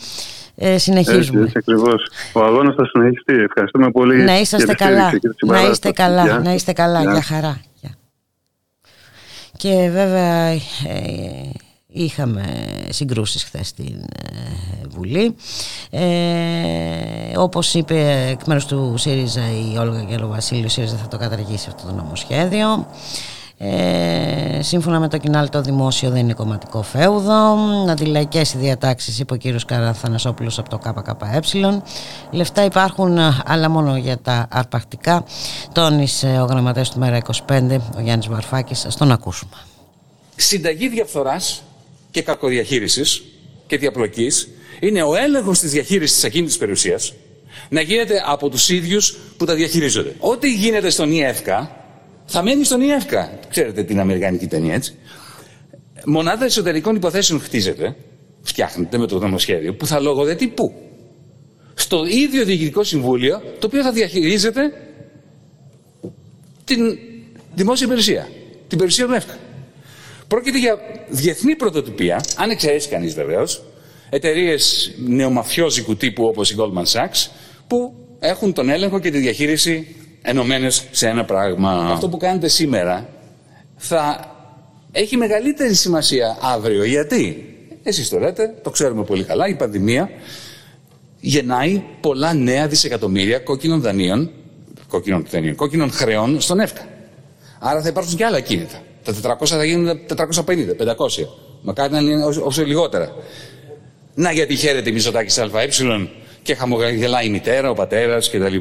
συνεχίζουμε. Έτσι, έτσι ακριβώς. Ο αγώνας θα συνεχιστεί. Ευχαριστούμε πολύ. Να είσαστε καλά. Να είστε καλά. Να είστε καλά. Για χαρά. Και βέβαια Είχαμε συγκρούσεις χθες στην ε, Βουλή. Ε, όπως είπε εκ μέρους του ΣΥΡΙΖΑ η Όλγα Γελοβασίλη, ο ΣΥΡΙΖΑ θα το καταργήσει αυτό το νομοσχέδιο. Ε, σύμφωνα με το κοινάλ το δημόσιο δεν είναι κομματικό φέουδο αντιλαϊκές οι διατάξεις είπε ο κύριος Καραθανασόπουλος από το ΚΚΕ λεφτά υπάρχουν αλλά μόνο για τα αρπακτικά τόνισε ο γραμματέας του ΜΕΡΑ25 ο Γιάννης Βαρφάκης ας τον ακούσουμε Συνταγή διαφθοράς και κακοδιαχείρισης και διαπλοκής είναι ο έλεγχος της διαχείρισης της ακίνητη περιουσίας να γίνεται από τους ίδιους που τα διαχειρίζονται. Ό,τι γίνεται στον ΙΕΦΚΑ θα μένει στον ΙΕΦΚΑ. Ξέρετε την Αμερικανική ταινία έτσι. Μονάδα εσωτερικών υποθέσεων χτίζεται, φτιάχνεται με το νομοσχέδιο, που θα λογοδετεί πού; Στο ίδιο διοικητικό συμβούλιο, το οποίο θα διαχειρίζεται την δημόσια υπηρεσία, την περιουσία του ΕΦΚΑ. Πρόκειται για διεθνή πρωτοτυπία, αν εξαιρέσεις κανείς βεβαίως, εταιρείες νεομαφιόζικου τύπου όπως η Goldman Sachs, που έχουν τον έλεγχο και τη διαχείριση ενωμένες σε ένα πράγμα. Αυτό που κάνετε σήμερα θα έχει μεγαλύτερη σημασία αύριο. Γιατί, εσείς το λέτε, το ξέρουμε πολύ καλά, η πανδημία γεννάει πολλά νέα δισεκατομμύρια κόκκινων δανείων, κόκκινων, δανείων, κόκκινων χρεών στον ΕΦΚΑ. Άρα θα υπάρξουν και άλλα κίνητα. Τα 400 θα γίνουν 450, 500. Μακάρι να είναι όσο λιγότερα. Να γιατί χαίρεται η Μισοτάκη ΑΕ και χαμογελάει η μητέρα, ο πατέρας κτλ.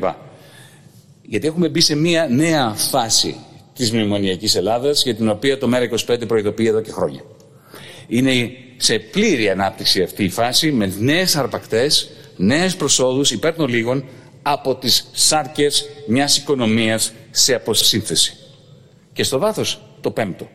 Γιατί έχουμε μπει σε μια νέα φάση της μνημονιακής Ελλάδας για την οποία το ΜΕΡΑ25 προειδοποιεί εδώ και χρόνια. Είναι σε πλήρη ανάπτυξη αυτή η φάση με νέες αρπακτές, νέες προσόδους υπέρ των λίγων από τις σάρκες μιας οικονομίας σε αποσύνθεση. Και στο βάθος το πέμπτο.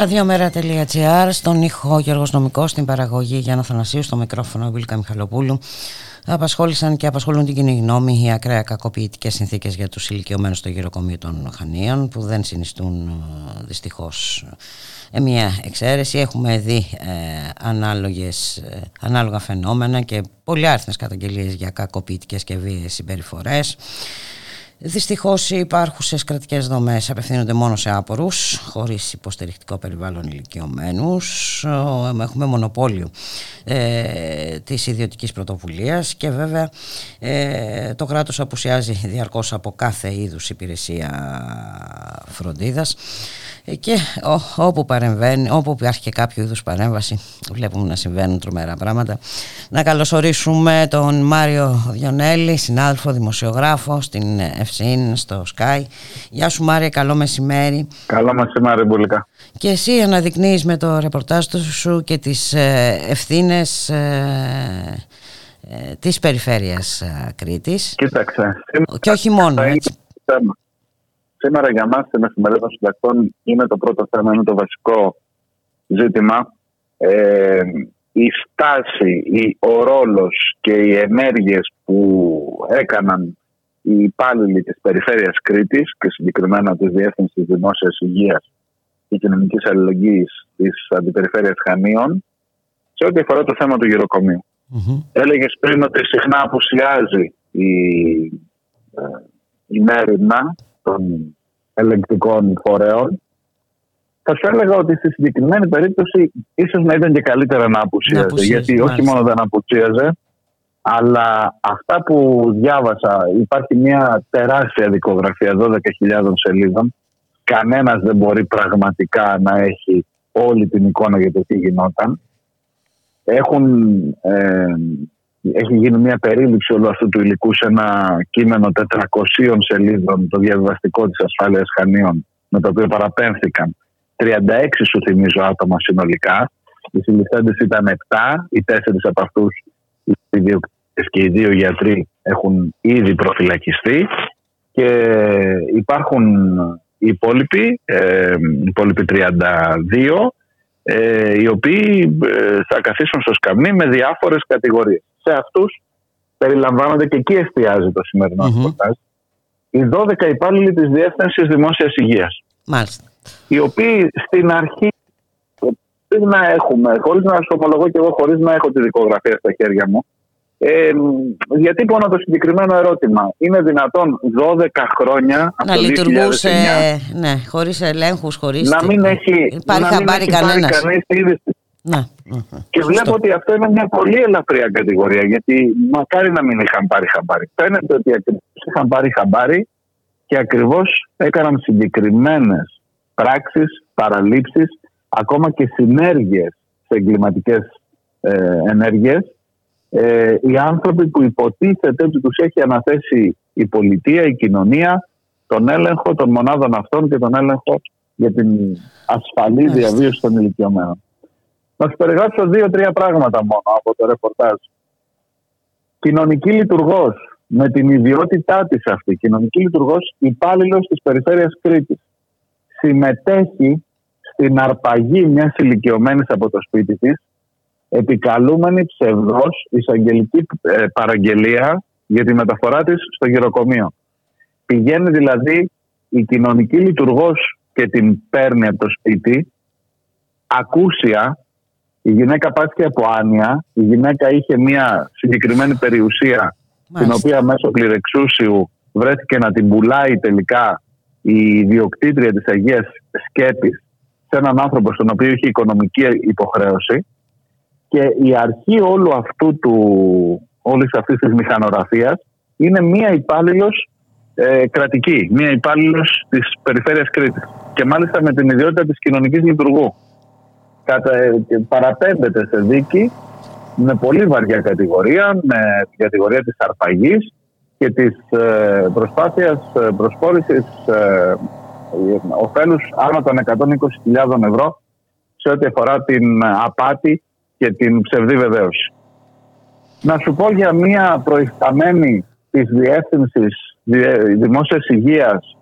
Ραδιομέρα.gr Στον ήχο Γιώργος Νομικός Στην παραγωγή Γιάννα Θανασίου Στο μικρόφωνο Βίλκα Μιχαλοπούλου Απασχόλησαν και απασχολούν την κοινή γνώμη οι ακραία κακοποιητικές συνθήκες για τους ηλικιωμένους στο γυροκομείο των Χανίων που δεν συνιστούν ε, δυστυχώς ε, μια εξαίρεση. Έχουμε δει ε, ανάλογες, ε, ανάλογα φαινόμενα και πολλοί καταγγελίες για κακοποιητικές και βίαιες συμπεριφορές. Δυστυχώς οι υπάρχουσες κρατικές δομές απευθύνονται μόνο σε άπορους, χωρίς υποστηρικτικό περιβάλλον ηλικιωμένους. Έχουμε μονοπόλιο ε, της ιδιωτικής πρωτοβουλίας και βέβαια ε, το κράτος απουσιάζει διαρκώς από κάθε είδους υπηρεσία φροντίδας. Και ό, όπου παρεμβαίνει, όπου υπάρχει και κάποιο είδους παρέμβαση βλέπουμε να συμβαίνουν τρομερά πράγματα. Να καλωσορίσουμε τον Μάριο Διονέλη, συνάδελφο δημοσιογράφο στην Ευσύν, στο Sky. Γεια σου Μάρια, καλό μεσημέρι. Καλό μεσημέρι, Μπουλικά. Και εσύ αναδεικνύεις με το ρεπορτάζ σου και τις ευθύνες ε, της περιφέρειας ε, Κρήτης Κοίταξε, και όχι μόνο θα είναι έτσι. το θέμα. Σήμερα για μας στην εφημερίδα των συντακτών είναι το πρώτο θέμα, είναι το βασικό ζήτημα. Ε, η στάση, η, ο ρόλος και οι ενέργειες που έκαναν οι υπάλληλοι της Περιφέρειας Κρήτης και συγκεκριμένα της Διεύθυνσης Δημόσιας Υγείας και Κοινωνικής Αλληλεγγύης της Αντιπεριφέρειας Χανίων σε ό,τι αφορά το θέμα του γυροκομείου. Μμμ. Έλεγες πριν ότι συχνά απουσιάζει η, ε, η μέρημνα των ελεγκτικών φορέων. Θα σου έλεγα ότι στη συγκεκριμένη περίπτωση ίσως να ήταν και καλύτερα να απουσίαζε. απουσίαζε, γιατί όχι μάλιστα. μόνο δεν απουσίαζε, αλλά αυτά που διάβασα, υπάρχει μια τεράστια δικογραφία 12.000 σελίδων. Κανένας δεν μπορεί πραγματικά να έχει όλη την εικόνα για το τι γινόταν. Έχουν, ε, έχει γίνει μια περίληψη όλου αυτού του υλικού σε ένα κείμενο 400 σελίδων, το διαβιβαστικό της ασφάλειας Χανίων, με το οποίο παραπέμφθηκαν 36 σου θυμίζω άτομα συνολικά. Οι συλληφθέντες ήταν 7, οι τέσσερις από αυτούς οι ιδιοκτήτες και οι δύο γιατροί έχουν ήδη προφυλακιστεί και υπάρχουν οι υπόλοιποι, ε, οι υπόλοιποι 32 ε, οι οποίοι ε, θα καθίσουν στο σκαμνί με διάφορες κατηγορίες. Σε αυτούς περιλαμβάνονται και εκεί εστιάζει το σημερινό Μμμ. ρεπορτάζ, οι 12 υπάλληλοι της Διεύθυνσης Δημόσιας Υγείας Μάλιστα. οι οποίοι στην αρχή χωρίς να έχουμε, χωρίς να σου ομολογώ και εγώ χωρίς να έχω τη δικογραφία στα χέρια μου ε, διατύπωνα το συγκεκριμένο ερώτημα. Είναι δυνατόν 12 χρόνια από Να το λειτουργούσε 2009 ναι, χωρίς ελέγχους, χωρίς... να μην έχει, Πάρει να μην χαμπάρι έχει πάρει κανένας. κανείς τη είδηση. Ναι. Μμμ. Και Σωστό. βλέπω ότι αυτό είναι μια πολύ ελαφριά κατηγορία, γιατί μακάρι να μην είχαν πάρει χαμπάρι. Φαίνεται ότι ακριβώς είχαν πάρει χαμπάρι και ακριβώς έκαναν συγκεκριμένες πράξεις, παραλήψεις, ακόμα και συνέργειες σε εγκληματικές ε, ενέργειες. Ε, οι άνθρωποι που υποτίθεται ότι τους έχει αναθέσει η πολιτεία, η κοινωνία, τον έλεγχο των μονάδων αυτών και τον έλεγχο για την ασφαλή Μάλιστα. διαβίωση των ηλικιωμένων. Να σου περιγράψω δύο-τρία πράγματα μόνο από το ρεπορτάζ. Κοινωνική λειτουργός με την ιδιότητά της αυτή, κοινωνική λειτουργός υπάλληλος της περιφέρειας Κρήτης, συμμετέχει στην αρπαγή μιας ηλικιωμένης από το σπίτι της, επικαλούμενη ψευδός εισαγγελική ε, παραγγελία για τη μεταφορά της στο γυροκομείο. Πηγαίνει δηλαδή η κοινωνική λειτουργός και την παίρνει από το σπίτι ακούσια η γυναίκα πάσχει από άνοια η γυναίκα είχε μια συγκεκριμένη περιουσία την Μάλιστα. οποία μέσω πληρεξούσιου βρέθηκε να την πουλάει τελικά η ιδιοκτήτρια της Αγίας Σκέπης σε έναν άνθρωπο στον οποίο είχε οικονομική υποχρέωση και η αρχή όλου αυτού του, όλης αυτής της μηχανογραφίας είναι μία υπάλληλος ε, κρατική, μία υπάλληλος της περιφέρειας Κρήτης και μάλιστα με την ιδιότητα της κοινωνικής λειτουργού. Κατα, ε, και παραπέμπεται σε δίκη με πολύ βαριά κατηγορία, με την κατηγορία της αρπαγής και της ε, προσπάθειας ε, προσφόρησης ε, ωφέλους άνω των 120.000 ευρώ σε ό,τι αφορά την απάτη και την ψευδή βεβαίωση. Να σου πω για μία προϊσταμένη της Διεύθυνσης Διε- Δημόσιας Υγείας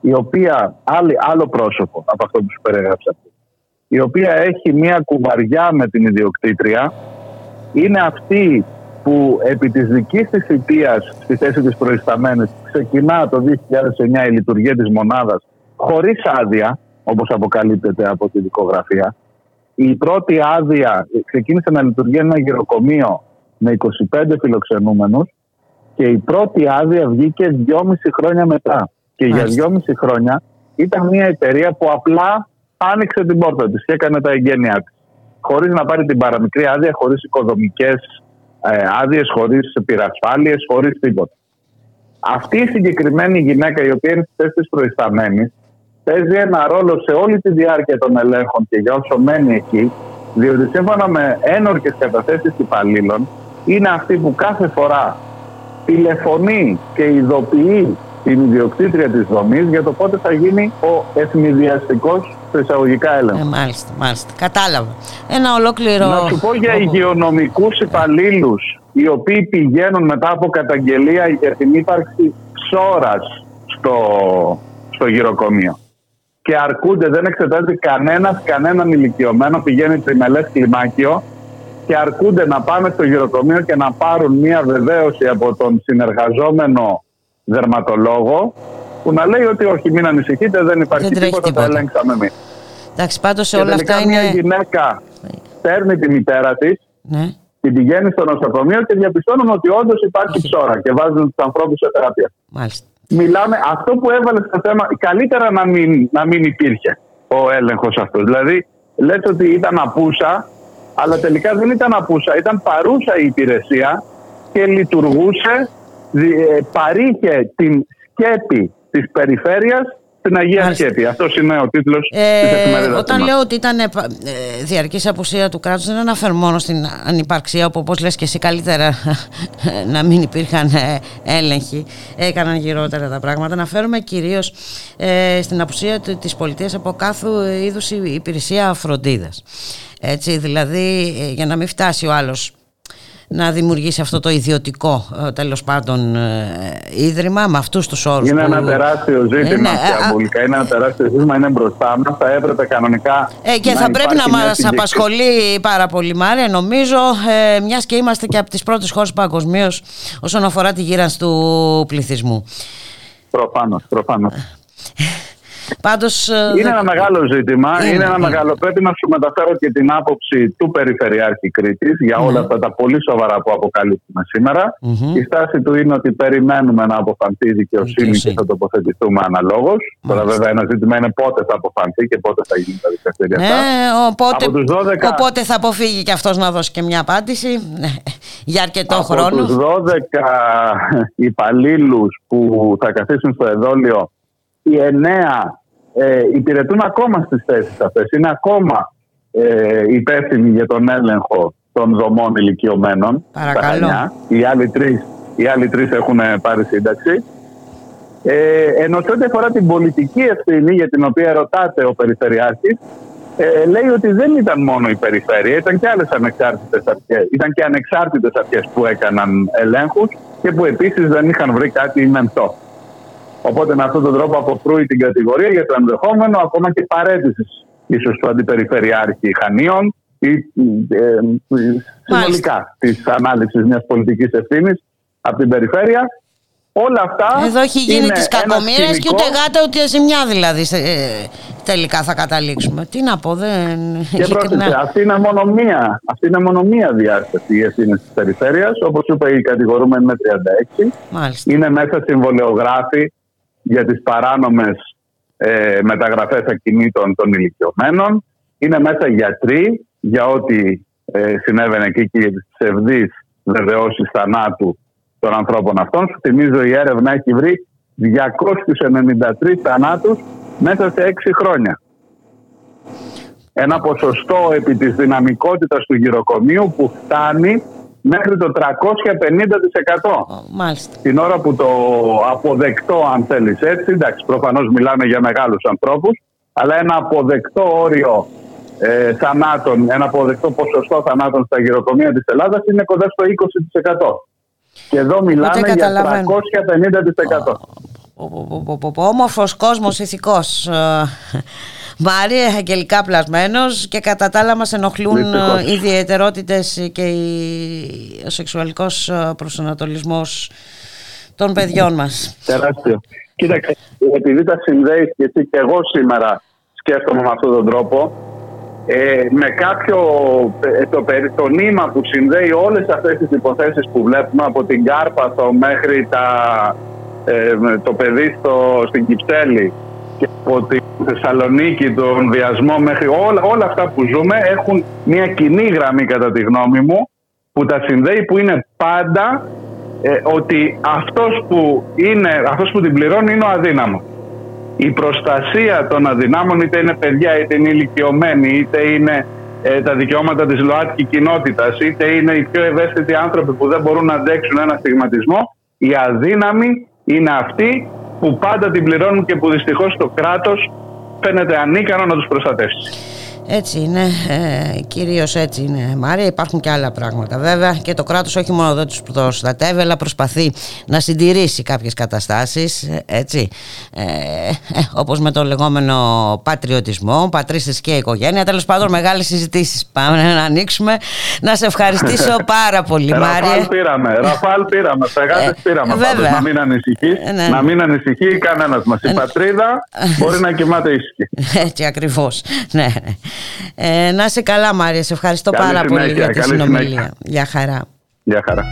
η οποία, άλλη, άλλο πρόσωπο από αυτό που σου περιγράψα η οποία έχει μία κουβαριά με την ιδιοκτήτρια. Είναι αυτή που επί της δικής της θητείας στη θέση της προϊσταμένης ξεκινά το 2009 η λειτουργία της μονάδας χωρίς άδεια όπως αποκαλύπτεται από τη δικογραφία η πρώτη άδεια ξεκίνησε να λειτουργεί ένα γυροκομείο με 25 φιλοξενούμενους και η πρώτη άδεια βγήκε 2,5 χρόνια μετά. Και Μάλιστα. για 2,5 χρόνια ήταν μια εταιρεία που απλά άνοιξε την πόρτα της και έκανε τα εγγένειά της. Χωρίς να πάρει την παραμικρή άδεια, χωρίς οικοδομικές ε, άδειες, χωρίς πυρασφάλειες, χωρίς τίποτα. Αυτή η συγκεκριμένη γυναίκα η οποία είναι στη θέση της προϊσταμένης παίζει ένα ρόλο σε όλη τη διάρκεια των ελέγχων και για όσο μένει εκεί, διότι σύμφωνα με ένορκες καταθέσεις υπαλλήλων, είναι αυτή που κάθε φορά τηλεφωνεί και ειδοποιεί την ιδιοκτήτρια της δομής για το πότε θα γίνει ο ευνηδιαστικός σε εισαγωγικά έλεγχος. Ε, μάλιστα, μάλιστα. Κατάλαβα. Ένα ολόκληρο... Να σου πω για Οχο. υγειονομικούς υπαλλήλους οι οποίοι πηγαίνουν μετά από καταγγελία για την ύπαρξη ψώρας στο, στο γυροκομείο και αρκούνται, δεν εξετάζεται κανένας, κανέναν ηλικιωμένο, πηγαίνει τριμελές κλιμάκιο και αρκούνται να πάνε στο γυροκομείο και να πάρουν μια βεβαίωση από τον συνεργαζόμενο δερματολόγο που να λέει ότι όχι μην ανησυχείτε δεν υπάρχει Δεν τρέχει τίποτα, το τίποτα. ελέγξαμε εμείς. Εντάξει, πάντως σε Και όλα τελικά αυτά μια είναι... γυναίκα παίρνει τη μητέρα της Ναι. την πηγαίνει στο νοσοκομείο και διαπιστώνουν ότι όντως υπάρχει ψώρα και βάζουν τους ανθρώπους σε θεραπεία. Μάλιστα. Μιλάμε, αυτό που έβαλες στο θέμα, καλύτερα να μην, να μην υπήρχε ο έλεγχος αυτός. Δηλαδή, λες ότι ήταν απούσα, αλλά τελικά δεν ήταν απούσα, ήταν παρούσα η υπηρεσία και λειτουργούσε, δι- ε, παρήχε την σκέπη της περιφέρειας στην Αγία Μάλιστα. Σκέπη. Αυτός είναι ο τίτλος της Ε, εφημερίδας όταν μας. λέω ότι ήταν ε, πα- ε, διαρκής απουσία του κράτους δεν αναφέρω μόνο στην ανυπαρξία όπου όπως λες και εσύ καλύτερα να μην υπήρχαν ε, έλεγχοι έκαναν γυρότερα τα πράγματα αναφέρομαι κυρίως ε, στην απουσία του- της πολιτείας από κάθε είδους η- υπηρεσία φροντίδας έτσι δηλαδή ε, για να μην φτάσει ο άλλος να δημιουργήσει αυτό το ιδιωτικό ε, τέλος πάντων ε, ίδρυμα με αυτούς τους όρους Είναι που- ένα τεράστιο ζήτημα Ε, ναι, πια, α- Μπουλικά. Είναι ένα τεράστιο ζήτημα, είναι μπροστά μας. Θα έπρεπε κανονικά. Ε, και θα πρέπει να υπάρχει μια μας συγκεκρι- απασχολεί πάρα πολύ Μάρια νομίζω ε, μιας και είμαστε και από τις πρώτες χώρες παγκοσμίως όσον αφορά τη γύρανση του πληθυσμού. Προφανώς, προφανώς. Πάντως ε, Είναι δεν- ένα μεγάλο ζήτημα. Είναι, Είναι, ένα είναι. μεγάλο. Πρέπει να σου μεταφέρω και την άποψη του Περιφερειάρχη Κρήτης για όλα αυτά τα πολύ σοβαρά που αποκαλύπτουμε σήμερα. Μμμ. Η στάση του είναι ότι περιμένουμε να αποφανθεί η δικαιοσύνη και Δικαιοσύνη. θα τοποθετηθούμε αναλόγως. Τώρα, βέβαια, ένα ζήτημα είναι πότε θα αποφανθεί και πότε θα γίνει τα δικαστήρια αυτά. Ναι, οπότε, Από τους 12 οπότε θα αποφύγει και αυτός να δώσει και μια απάντηση ναι, για αρκετό από χρόνο. τους 12 υπαλλήλους που θα καθίσουν στο εδόλιο, οι 9 ε, υπηρετούν ακόμα στις θέσεις αυτές. Είναι ακόμα ε, υπεύθυνοι για τον έλεγχο των δομών ηλικιωμένων. Παρακαλώ. στα Χανιά. Οι άλλοι τρεις, οι άλλοι τρεις έχουν ε, πάρει σύνταξη. Ε, ενώ σε ό,τι αφορά την πολιτική ευθύνη για την οποία ρωτάτε ο Περιφερειάρχης, ε, λέει ότι δεν ήταν μόνο η περιφέρεια, ήταν και άλλες ανεξάρτητες αρχές, ήταν και ανεξάρτητες αρχές που έκαναν ελέγχους και που επίσης δεν είχαν βρει κάτι μεντό. Οπότε με αυτόν τον τρόπο αποκρούει την κατηγορία για το ενδεχόμενο ακόμα και παρέτησης ίσως του Αντιπεριφερειάρχη Χανίων ή ε, ε, συνολικά της ανάληψης μιας πολιτικής ευθύνης από την περιφέρεια. Όλα αυτά Εδώ έχει γίνει είναι τις ένα κακομοίρες και σκηνικό- ούτε γάτα ούτε ζημιά δηλαδή σε- ε, τελικά θα καταλήξουμε. Τι να πω, δεν... Και ειλικρινά. πρόσεξε, αυτή είναι μόνο μία, αυτή είναι μόνο μία διάσταση η ευθύνη της περιφέρειας. Όπως είπα, η κατηγορούμενη είναι 36. Μάλιστα. Είναι μέσα συμβολεογράφοι για τις παράνομες ε, μεταγραφές ακινήτων των ηλικιωμένων. Είναι μέσα γιατροί για ό,τι ε, συνέβαινε εκεί και για τις ψευδείς βεβαιώσεις θανάτου των ανθρώπων αυτών. Σου θυμίζω η έρευνα έχει βρει 293 θανάτους μέσα σε 6 χρόνια ένα ποσοστό επί της δυναμικότητας του γυροκομείου που φτάνει μέχρι το 350%. Ω, Μάλιστα. Την ώρα που το αποδεκτό, αν θέλεις έτσι, εντάξει, προφανώς μιλάμε για μεγάλους ανθρώπους, αλλά ένα αποδεκτό όριο ε, θανάτων, ένα αποδεκτό ποσοστό θανάτων στα γυροκομεία της Ελλάδας είναι κοντά στο 20%. Και εδώ μιλάμε για καταλαβαίνω. 350%. Πω, πω, πω, πω, πω, πω. Όμορφος κόσμος ηθικός ε, Μάρι, αγγελικά πλασμένος και κατά τα άλλα μας ενοχλούν Δυστυχώς. ε, οι ιδιαιτερότητες και η- ο σεξουαλικός ε, προσανατολισμός των παιδιών μας. Τεράστιο. Κοίταξε, επειδή τα συνδέεις και εσύ και εγώ σήμερα σκέφτομαι με αυτόν τον τρόπο, ε, με κάποιο ε, το, περι- το νήμα που συνδέει όλες αυτές τις υποθέσεις που βλέπουμε από την Κάρπαθο μέχρι τα, ε, με το παιδί στο, στην Κυψέλη και από τη Θεσσαλονίκη τον βιασμό μέχρι όλα, όλα αυτά που ζούμε έχουν μια κοινή γραμμή κατά τη γνώμη μου που τα συνδέει που είναι πάντα ε, ότι αυτός που, είναι, αυτός που την πληρώνει είναι ο αδύναμος. Η προστασία των αδυνάμων είτε είναι παιδιά είτε είναι ηλικιωμένοι είτε είναι ε, τα δικαιώματα της ΛΟΑΤΚΙ κοινότητας είτε είναι οι πιο ευαίσθητοι άνθρωποι που δεν μπορούν να αντέξουν ένα στιγματισμό οι αδύναμοι είναι αυτοί που πάντα την πληρώνουν και που δυστυχώς το κράτος φαίνεται ανίκανο να τους προστατεύσει. Έτσι είναι, ε, κυρίως έτσι είναι Μάρια, υπάρχουν και άλλα πράγματα βέβαια και το κράτος όχι μόνο δεν τους προστατεύει αλλά προσπαθεί να συντηρήσει κάποιες καταστάσεις ε, έτσι ε, ε, όπως με το λεγόμενο πατριωτισμό, πατρίστες και οικογένεια τέλος πάντων μεγάλες συζητήσεις πάμε να ανοίξουμε να σε ευχαριστήσω πάρα πολύ Μάρια Ραφάλ πήραμε, Ραφάλ πήραμε, Φεγάτες Ε, πήραμε βέβαια. πάντως, να μην ανησυχεί, Ε, ναι. να μην ανησυχεί κανένας μας. Η πατρίδα μπορεί να κοιμάται ήσυχη. Έτσι ακριβώς ναι. Ναι. Ε, να είσαι καλά Μάρια, σε ευχαριστώ Καλή πάρα πολύ συνέχεια, για τη καλή συνομιλία συνέχεια. Γεια χαρά Γεια χαρά.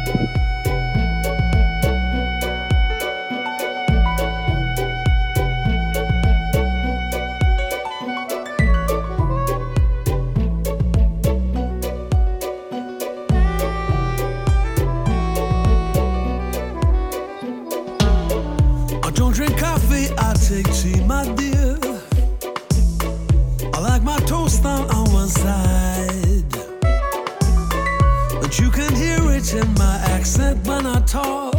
But you can hear it in my accent when I talk.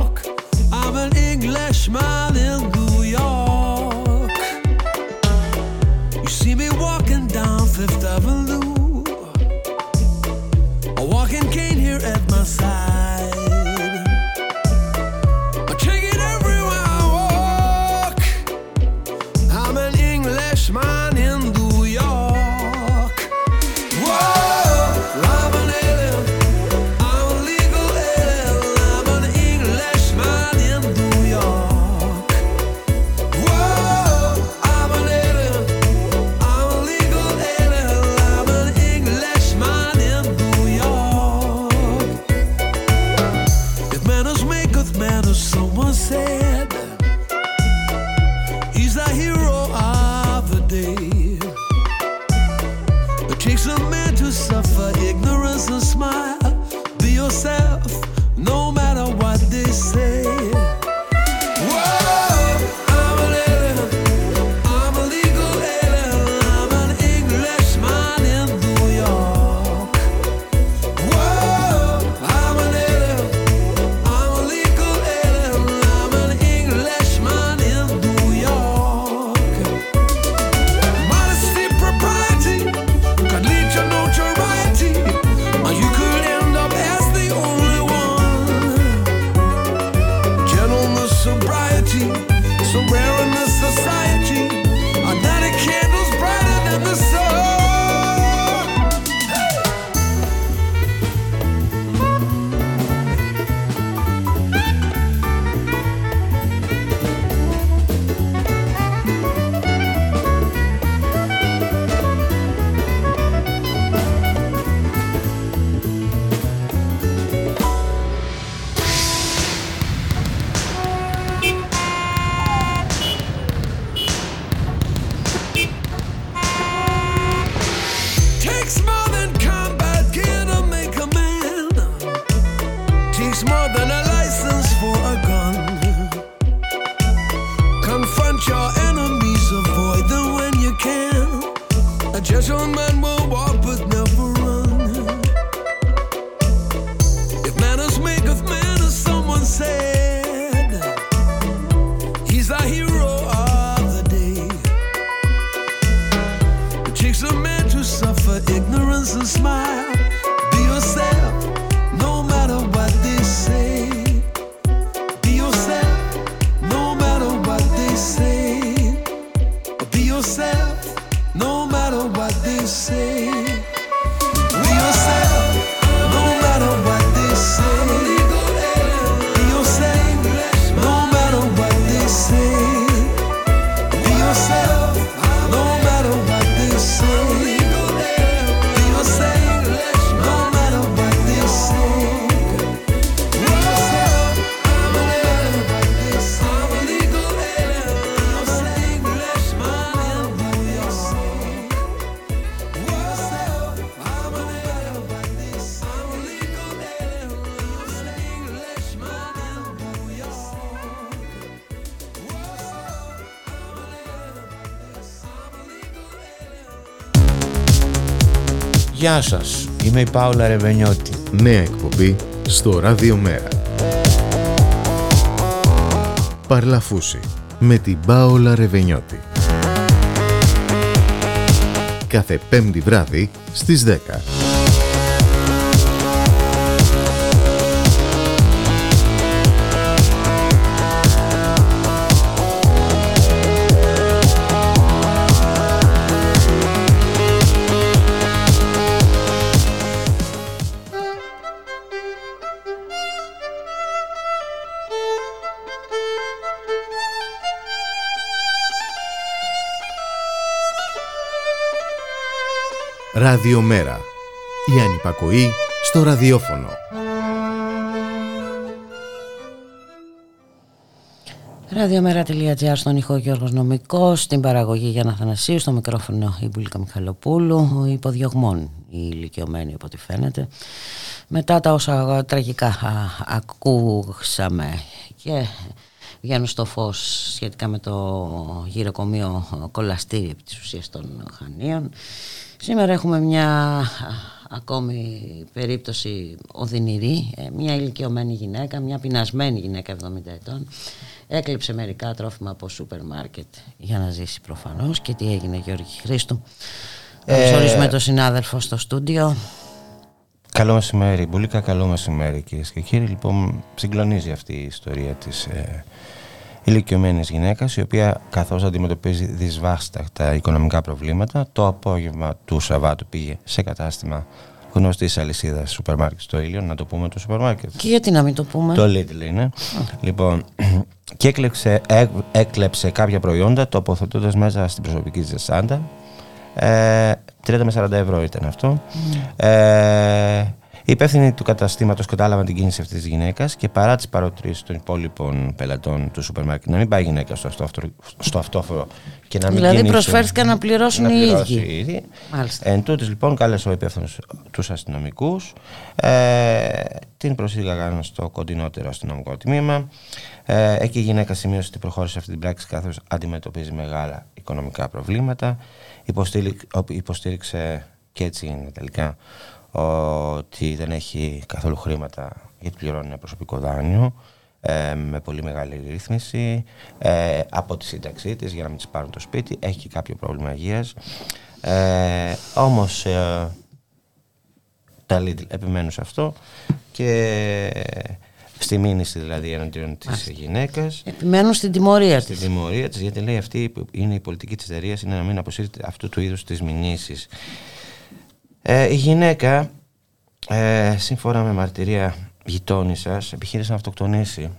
He's the hero Γεια σας, είμαι η Πάολα Ρεβενιώτη. Νέα εκπομπή στο Ραδιομέρα. Παρλαφούσι με την Πάολα Ρεβενιώτη. Κάθε πέμπτη βράδυ στις 10. Ραδιομέρα. Η ανυπακοή στο ραδιόφωνο. Ραδιομέρα.gr στον ηχό Γιώργος Νομικός, στην παραγωγή Γιάννα Θανασίου, στο μικρόφωνο η Μπουλίκα Μιχαλοπούλου, υποδιωγμών η ηλικιωμένη από ό,τι φαίνεται. Μετά τα όσα τραγικά α, ακούσαμε και βγαίνουν στο φως σχετικά με το γυροκομείο κολαστήρι επί της ουσίας των Χανίων. Σήμερα έχουμε μια α, ακόμη περίπτωση οδυνηρή, ε, μια ηλικιωμένη γυναίκα, μια πεινασμένη γυναίκα 70 ετών. Έκλειψε μερικά τρόφιμα από σούπερ μάρκετ για να ζήσει προφανώς. Και τι έγινε Γιώργη Χρήστου. Ε, Ε... ορίσουμε τον συνάδελφο στο στούντιο. Καλό μεσημέρι, Μπουλίκα, καλό μεσημέρι κυρίες και κύριοι. Λοιπόν, συγκλονίζει αυτή η ιστορία της ε, ηλικιωμένης γυναίκας, η οποία καθώς αντιμετωπίζει δυσβάσταχτα οικονομικά προβλήματα, το απόγευμα του Σαββάτου πήγε σε κατάστημα γνωστή αλυσίδας σούπερ μάρκετ στο ήλιο, να το πούμε το σούπερ μάρκετ. Και γιατί να μην το πούμε; Το Lidl είναι. Λοιπόν, και έκλεψε, έ- έκλεψε κάποια προϊόντα τοποθετώντας μέσα στην προσωπική της σάντα. Ε, 30 με 40 ευρώ ήταν αυτό. Ε, οι υπεύθυνοι του καταστήματος κατάλαβαν την κίνηση αυτής της γυναίκας και παρά τις παροτρήσει των υπόλοιπων πελατών του σούπερ μάρκετ να μην πάει η γυναίκα στο, αυτόφορο, στο αυτόφορο και να μην Δηλαδή κινήσουν- προσφέρθηκαν να πληρώσουν να οι πληρώσει ίδιοι. οι ίδιοι. Μάλιστα. Εν τούτης, λοιπόν κάλεσε ο υπεύθυνος τους αστυνομικούς ε, την προσήγαγαν στο κοντινότερο αστυνομικό τμήμα ε, εκεί η γυναίκα σημείωσε ότι προχώρησε αυτή την πράξη καθώς αντιμετωπίζει μεγάλα οικονομικά προβλήματα Υποστήριξε, υποστήριξε και έτσι είναι τελικά ότι δεν έχει καθόλου χρήματα γιατί πληρώνει ένα προσωπικό δάνειο ε, με πολύ μεγάλη ρύθμιση ε, από τη σύνταξή της για να μην της πάρουν το σπίτι έχει και κάποιο πρόβλημα υγείας. Ε, όμως ε, τα Lidl επιμένουν σε αυτό και στη μήνυση δηλαδή εναντίον της γυναίκας Επιμένουν στην τιμωρία στην της. τιμωρία της γιατί λέει αυτή είναι η πολιτική της εταιρείας είναι να μην αποσύρεται αυτού του είδους τις μηνύσεις ε, η γυναίκα ε, σύμφωνα με μαρτυρία γειτόνισσας επιχείρησε να αυτοκτονήσει.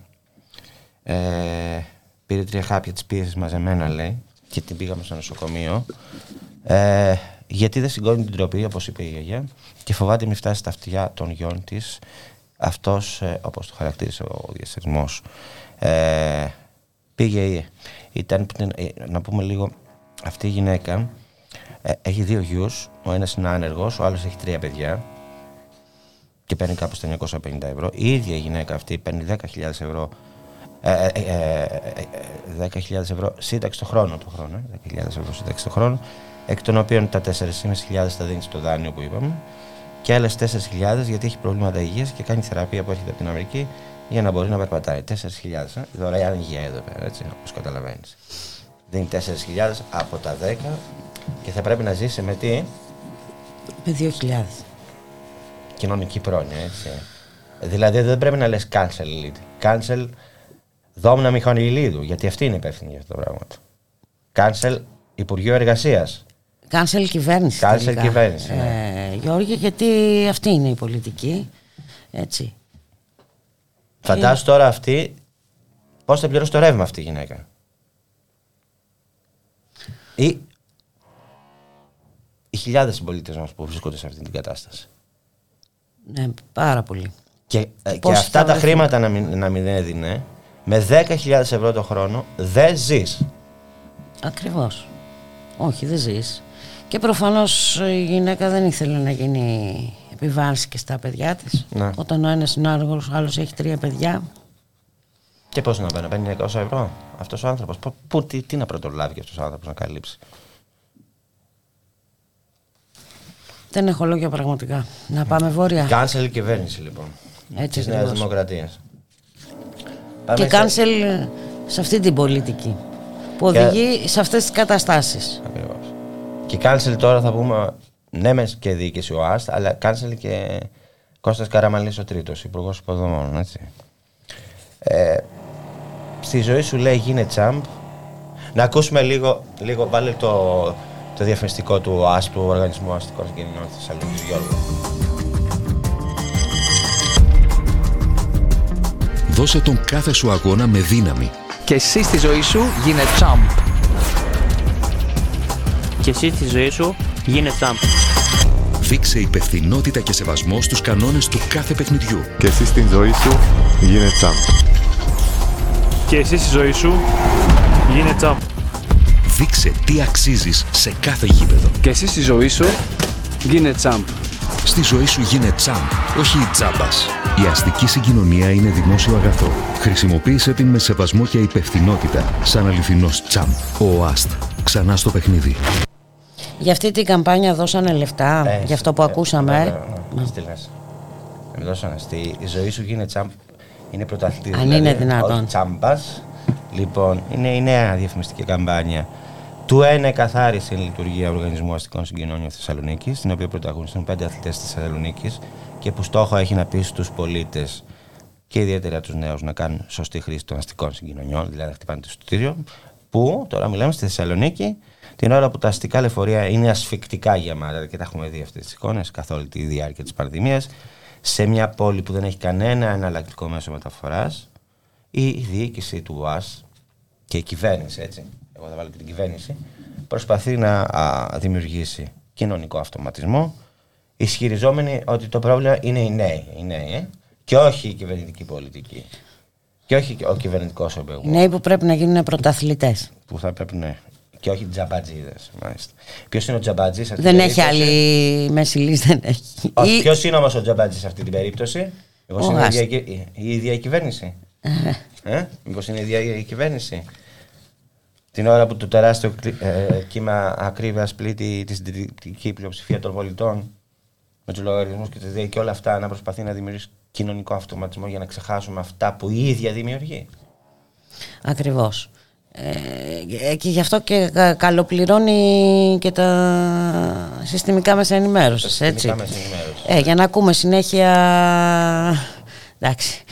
Ε, πήρε τρία χάπια της πίεσης μαζεμένα λέει και την πήγαμε στο νοσοκομείο. Ε, γιατί δεν σηκώνει την τροπή όπως είπε η γιαγιά και φοβάται μην φτάσει στα αυτιά των γιών της. Αυτός ε, όπως το χαρακτήρισε ο διαστασμός ε, πήγε ήταν, ε, να πούμε λίγο αυτή η γυναίκα ε, έχει δύο γιους ο ένας είναι άνεργος ο άλλος έχει τρία παιδιά και παίρνει κάπου στα 950 ευρώ. Η ίδια η γυναίκα αυτή παίρνει 10.000 ευρώ. Ε, ε, ε, ε, 10.000 ευρώ σύνταξη το χρόνο. Το χρόνο ε, 10.000 ευρώ σύνταξη το χρόνο. Εκ των οποίων τα 4.500 τα δίνεις στο δάνειο που είπαμε. Και άλλες 4.000 γιατί έχει προβλήματα υγείας και κάνει θεραπεία που έρχεται από την Αμερική για να μπορεί να περπατάει. 4.000 ε, δωρεάν υγεία εδώ πέρα, έτσι όπως καταλαβαίνεις. Δίνει 4.000 από τα 10 και θα πρέπει να ζήσει με τι; Με 2.000. κοινωνική πρόνοια, έτσι. Δηλαδή δεν πρέπει να λες cancel lead. Cancel Δόμνα Μιχανηλίδου, γιατί αυτή είναι υπεύθυνη για αυτό το πράγμα. Cancel Υπουργείο Εργασίας. Κάνσελ κυβέρνηση. Cancel τελικά. κυβέρνηση, ναι. Ε, Γιώργη, γιατί αυτή είναι η πολιτική. Έτσι. Φαντάσου τώρα αυτή πώς θα πληρώσει το ρεύμα αυτή η γυναίκα. Ή οι χιλιάδες συμπολίτες μας που βρίσκονται σε αυτή την κατάσταση. Ναι, πάρα πολύ. Και, ε, και Πώς αυτά θα τα βρεθούν. χρήματα να μην, να μην έδινε, με 10.000 ευρώ το χρόνο δεν ζεις. Ακριβώς. Όχι, δεν ζεις. Και προφανώς η γυναίκα δεν ήθελε να γίνει επιβάρηση και στα παιδιά της. Ναι. Όταν ο ένας είναι άργος, ο άλλος έχει τρία παιδιά. Και πώ να παίρνει, παίρνει 900 ευρώ αυτός ο άνθρωπος. Πού, τι, τι να πρωτολάβει και αυτός ο άνθρωπος να καλύψει. Δεν έχω λόγια πραγματικά. Να πάμε βόρεια. Κάνσελ κυβέρνηση λοιπόν. Έτσι της Νέας ακριβώς. Δημοκρατίας. Και κάνσελ σε αυτή την πολιτική. που οδηγεί σε αυτές τις καταστάσεις. Ακριβώς. Και cancel τώρα θα πούμε, ναι μες και διοίκηση ο ΑΣΤ, αλλά cancel και Κώστας Καραμαλής ο τρίτος, υπουργός υποδομών, έτσι. Ε, στη ζωή σου λέει γίνε τσάμπ. Να ακούσουμε λίγο, λίγο βάλε το, το διαφημιστικό του ΑΣΤ, του Οργανισμού Αστικών Συγκοινωνιών της Θεσσαλονίκης, Γιώργο. Δώσε τον κάθε σου αγώνα με δύναμη. Και εσύ στη ζωή σου γίνε τσάμπ. Και εσύ στη ζωή σου γίνε τσάμπ. Δείξε υπευθυνότητα και σεβασμό στους κανόνες του κάθε παιχνιδιού. Και εσύ στην ζωή σου γίνε τσάμπ. Και εσύ στη ζωή σου γίνε τσάμπ. Δείξε τι αξίζεις σε κάθε γήπεδο. Και εσύ στη ζωή σου γίνε τσάμπ. Στη ζωή σου γίνε τσάμπ, όχι η τσάμπας. Η αστική συγκοινωνία είναι δημόσιο αγαθό. Χρησιμοποίησε την με σεβασμό και υπευθυνότητα σαν αληθινός τσάμπ. Ο ΟΑΣΤ. Ξανά στο παιχνίδι. Για αυτή την καμπάνια δώσανε λεφτά, Ε, για αυτό που ε, ακούσαμε. ναι, ναι, ναι. Τι λες. Με δώσανε. Στη η ζωή σου γίνεται τσάμπ. Είναι πρωταθλητής. Αν είναι δυνατόν. Όχι τσάμπας. Λοιπόν, είναι η νέα διαφημιστική καμπάνια του ΕΝΕ καθάρισε η λειτουργία Οργανισμού Αστικών Συγκοινωνιών Θεσσαλονίκης, στην οποία πρωταγωνιστούν πέντε αθλητές της Θεσσαλονίκης και που στόχο έχει να πει στου πολίτες και ιδιαίτερα τους νέους να κάνουν σωστή χρήση των αστικών συγκοινωνιών, δηλαδή να χτυπάνε το εισιτήριο. Που τώρα μιλάμε στη Θεσσαλονίκη, την ώρα που τα αστικά λεωφορεία είναι ασφικτικά γεμάτα και τα έχουμε δει αυτές τις εικόνες καθ' όλη τη διάρκεια της πανδημίας, σε μια πόλη που δεν έχει κανένα εναλλακτικό μέσο μεταφοράς, η διοίκηση του ΟΑΣ και η κυβέρνηση, έτσι, εγώ θα βάλω και την κυβέρνηση, προσπαθεί να α, δημιουργήσει κοινωνικό αυτοματισμό, ισχυριζόμενοι ότι το πρόβλημα είναι οι νέοι, οι νέοι ε, και όχι η κυβερνητική πολιτική. Και όχι ο κυβερνητικός Οι ομπεγμό. νέοι που πρέπει να γίνουν πρωταθλητές. Που θα πρέπει να. Και όχι τζαμπατζίδες, μάλιστα. Ποιος είναι ο τζαμπατζής αυτή Δεν την έχει περίπτωση; άλλη μέση λύση, δεν έχει. Όχι, Ή- ποιος είναι όμως ο τζαμπατζής σε αυτή την περίπτωση; Εγώ Ο είναι η Άστ. ίδια, η- η ίδια η κυβέρνηση. ε; Μήπως είναι η ίδια η κυβέρνηση; Την ώρα που το τεράστιο κλι- ε, κύμα ακρίβεια πλήττει τη συντηρητική πλειοψηφία των πολιτών με τους λογαριασμούς και, τα ΔΕΗ και όλα αυτά να προσπαθεί να δημιουργήσει κοινωνικό αυτοματισμό για να ξεχάσουμε αυτά που η ίδια δημιουργεί. Ακριβώς. Ε, και γι' αυτό και κα- καλοπληρώνει και τα συστημικά μέσα ενημέρωσης, Τα έτσι. συστημικά μέσα ενημέρωσης. Ε, για να ακούμε συνέχεια... Εντάξει.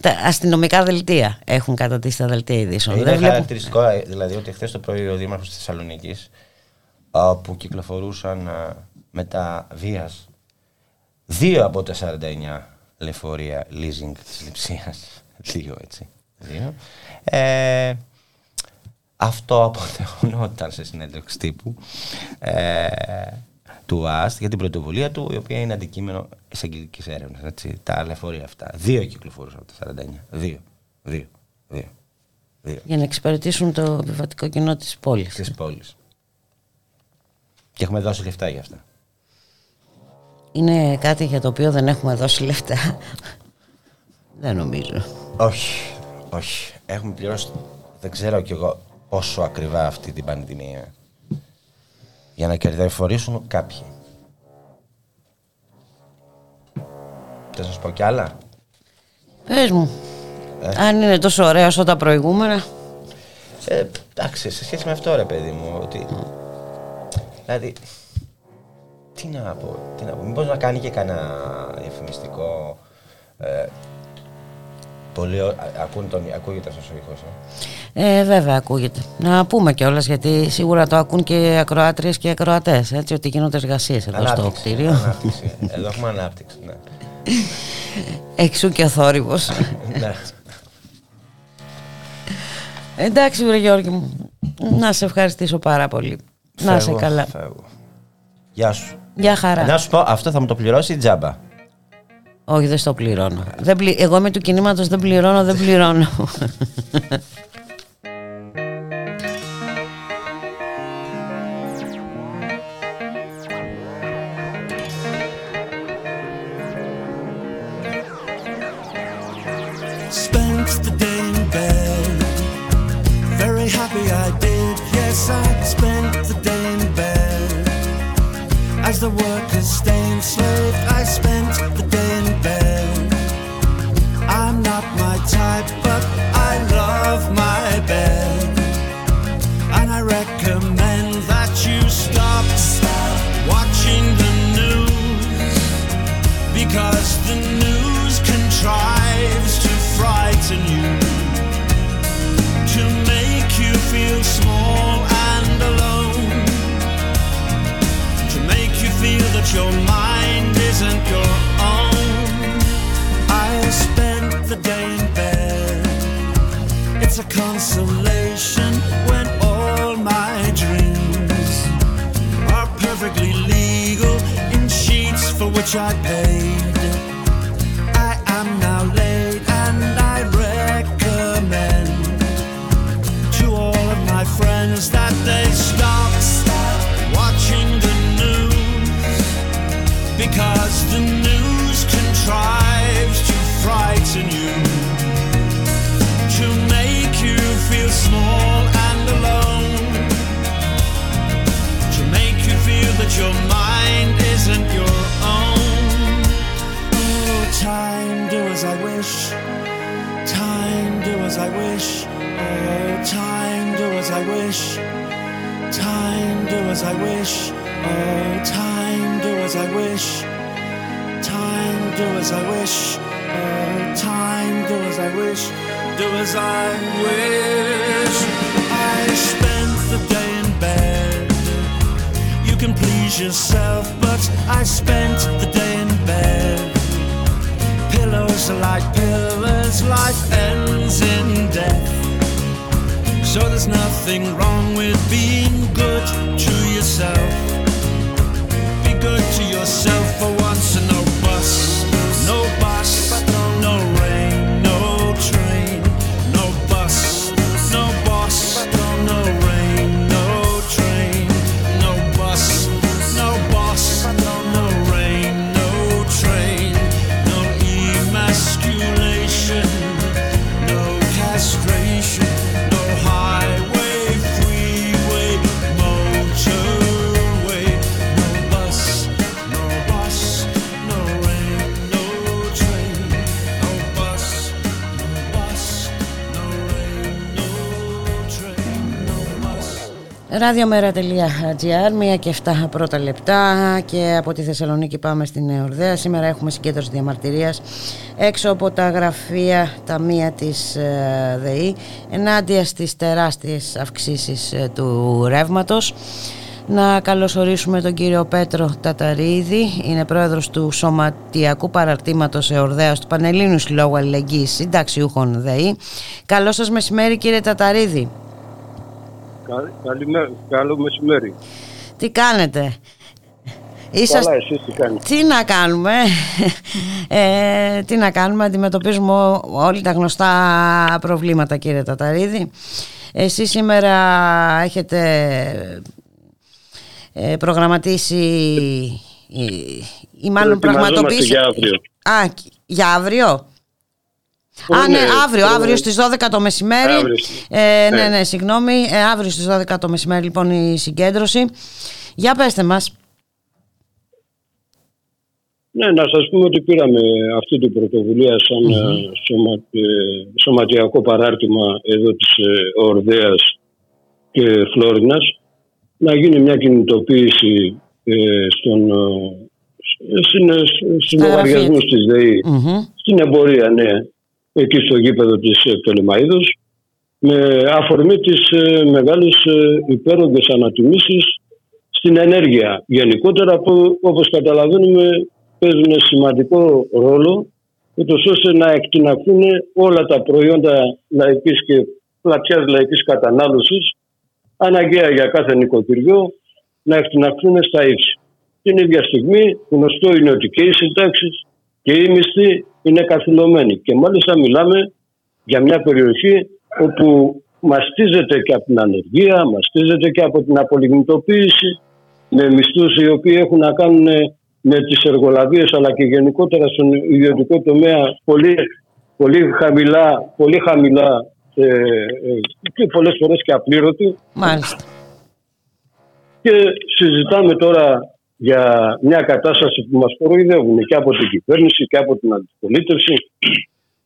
Τα αστυνομικά δελτία έχουν κατατήσει τα δελτία ειδήσεων. Είναι Δεν βλέπω- χαρακτηριστικό ε, δηλαδή ότι χθες το πρωί ο Δήμαρχος της Θεσσαλονίκης που κυκλοφορούσαν α, μετά βίας δύο από τα 49 λεωφορεία leasing της λειψίας. δύο έτσι. Δύο. Ε, αυτό αποτελωνόταν σε συνέντευξη τύπου ε, του ΑΣΤ για την πρωτοβουλία του, η οποία είναι αντικείμενο εισαγγελικής έρευνας. Τα λεωφορεία αυτά. Δύο κυκλοφορούσαν από τα 49. Δύο. Δύο. Δύο. Δύο. Για να εξυπηρετήσουν το επιβατικό κοινό της πόλης. Της πόλης. Και έχουμε δώσει λεφτά για αυτά. Είναι κάτι για το οποίο δεν έχουμε δώσει λεφτά. δεν νομίζω. Όχι, όχι. Έχουμε πληρώσει, δεν ξέρω κι εγώ πόσο ακριβά αυτή την πανδημία. Για να κερδοφορήσουν κάποιοι. Θα σας πω κι άλλα; Πες μου, Ε. αν είναι τόσο ωραία όσο τα προηγούμενα. Ε, εντάξει, σε σχέση με αυτό ρε παιδί μου, ότι... Δηλαδή, τι να πω, τι να πω, μήπως να κάνει και κανένα διαφημιστικό... Ε, πολύ, ω- α- ακούν τον, ακούγεται αυτός ο ήχος, ε; Ε, βέβαια ακούγεται. Να πούμε κιόλας γιατί σίγουρα το ακούν και ακροάτριες και ακροατές. Έτσι, ότι γίνονται εργασίες εδώ στο Ανάπτυξη, κτίριο. Ανάπτυξη. Εδώ έχουμε ανάπτυξη, ναι. Εξού και ο θόρυβος. ναι. Εντάξει, βρε Γιώργη μου. Να σε ευχαριστήσω πάρα πολύ. Να σε Φεύγω, καλά. φεύγω. Γεια σου. Γεια χαρά. Να σου πω, αυτό θα μου το πληρώσει η τζάμπα. Όχι, δεν στο πληρώνω. Δεν πλη... Εγώ είμαι του κινήματος δεν πληρώνω, δεν πληρώνω. sheets I paid. I am now late and I recommend to all of my friends that they stop watching the news because the news contrives to frighten you to make you feel small and alone to make you feel that your mind isn't your as i wish. Time do as i wish. Oh time do as i wish. Time do as i wish. Oh time do as i wish. Time do as i wish. Oh time do as i wish. Do as I wish. I spent the day in bed. You can please yourself, but I spent the day in bed. Pillows like pillars, life ends in death. So there's nothing wrong with being good to yourself. Be good to yourself for once and bus, Ραδιομέρα.gr, μία και 7 πρώτα λεπτά και από τη Θεσσαλονίκη πάμε στην Νεορδέα. Σήμερα έχουμε συγκέντρωση διαμαρτυρίας έξω από τα γραφεία ταμεία της ε, ΔΕΗ ενάντια στις τεράστιες αυξήσεις ε, του ρεύματος. Να καλωσορίσουμε τον κύριο Πέτρο Ταταρίδη, είναι πρόεδρος του Σωματιακού Παραρτήματος Εορδέας του Πανελλήνιους Συλλόγου Αλληλεγγύης Συνταξιούχων ΔΕΗ. Καλό σας μεσημέρι κύριε Ταταρίδη. Κα- Καλημέρα, καλό μεσημέρι. Τι κάνετε; Καλά, εσείς τι κάνετε; Τι να κάνουμε, ε, τι να κάνουμε, αντιμετωπίζουμε ό- όλοι τα γνωστά προβλήματα κύριε Ταταρίδη. Εσείς σήμερα έχετε ε, προγραμματίσει ή, ή μάλλον Ετοιμαζόμαστε πραγματοποιήσει... για αύριο. Α, για αύριο; Ω, Α, ναι, ναι, αύριο, το- αύριο στις 12 το μεσημέρι. Αύριο. Ε, ναι, Ναι. ναι, συγγνώμη. Ε, αύριο στις 12 το μεσημέρι λοιπόν η συγκέντρωση. Για πέστε μας. Ναι, να σας πούμε ότι πήραμε αυτή την πρωτοβουλία σαν ε, σωμα, ε, σωματιακό παράρτημα εδώ της ε, Ορδέας και Φλόρινας να γίνει μια κινητοποίηση ε, στον, ε, στην, ε, στους Στα γραφεία λογαριασμούς της. της ΔΕΗ Μμμ. στην εμπορία, ναι, εκεί στο γήπεδο της ε, Πτολεμαΐδος με αφορμή τις ε, μεγάλες ε, υπέρογγες ανατιμήσεις στην ενέργεια γενικότερα που όπως καταλαβαίνουμε παίζουν σημαντικό ρόλο ούτως ώστε να εκτιναχθούν όλα τα προϊόντα λαϊκής και πλατιάς λαϊκής κατανάλωσης αναγκαία για κάθε νοικοκυριό να εκτιναχθούν στα ύψη. Την ίδια στιγμή γνωστό είναι ότι και οι συντάξεις και οι μισθοί είναι καθυλωμένοι και μάλιστα μιλάμε για μια περιοχή όπου μαστίζεται και από την ανεργία, μαστίζεται και από την απολιγνητοποίηση με μισθούς οι οποίοι έχουν να κάνουν με τις εργολαβίες αλλά και γενικότερα στον ιδιωτικό τομέα πολύ, πολύ χαμηλά, πολύ χαμηλά ε, ε, και πολλές φορές και απλήρωτοι. Μάλιστα. Και συζητάμε τώρα για μια κατάσταση που μας κοροϊδεύουν και από την κυβέρνηση και από την αντιπολίτευση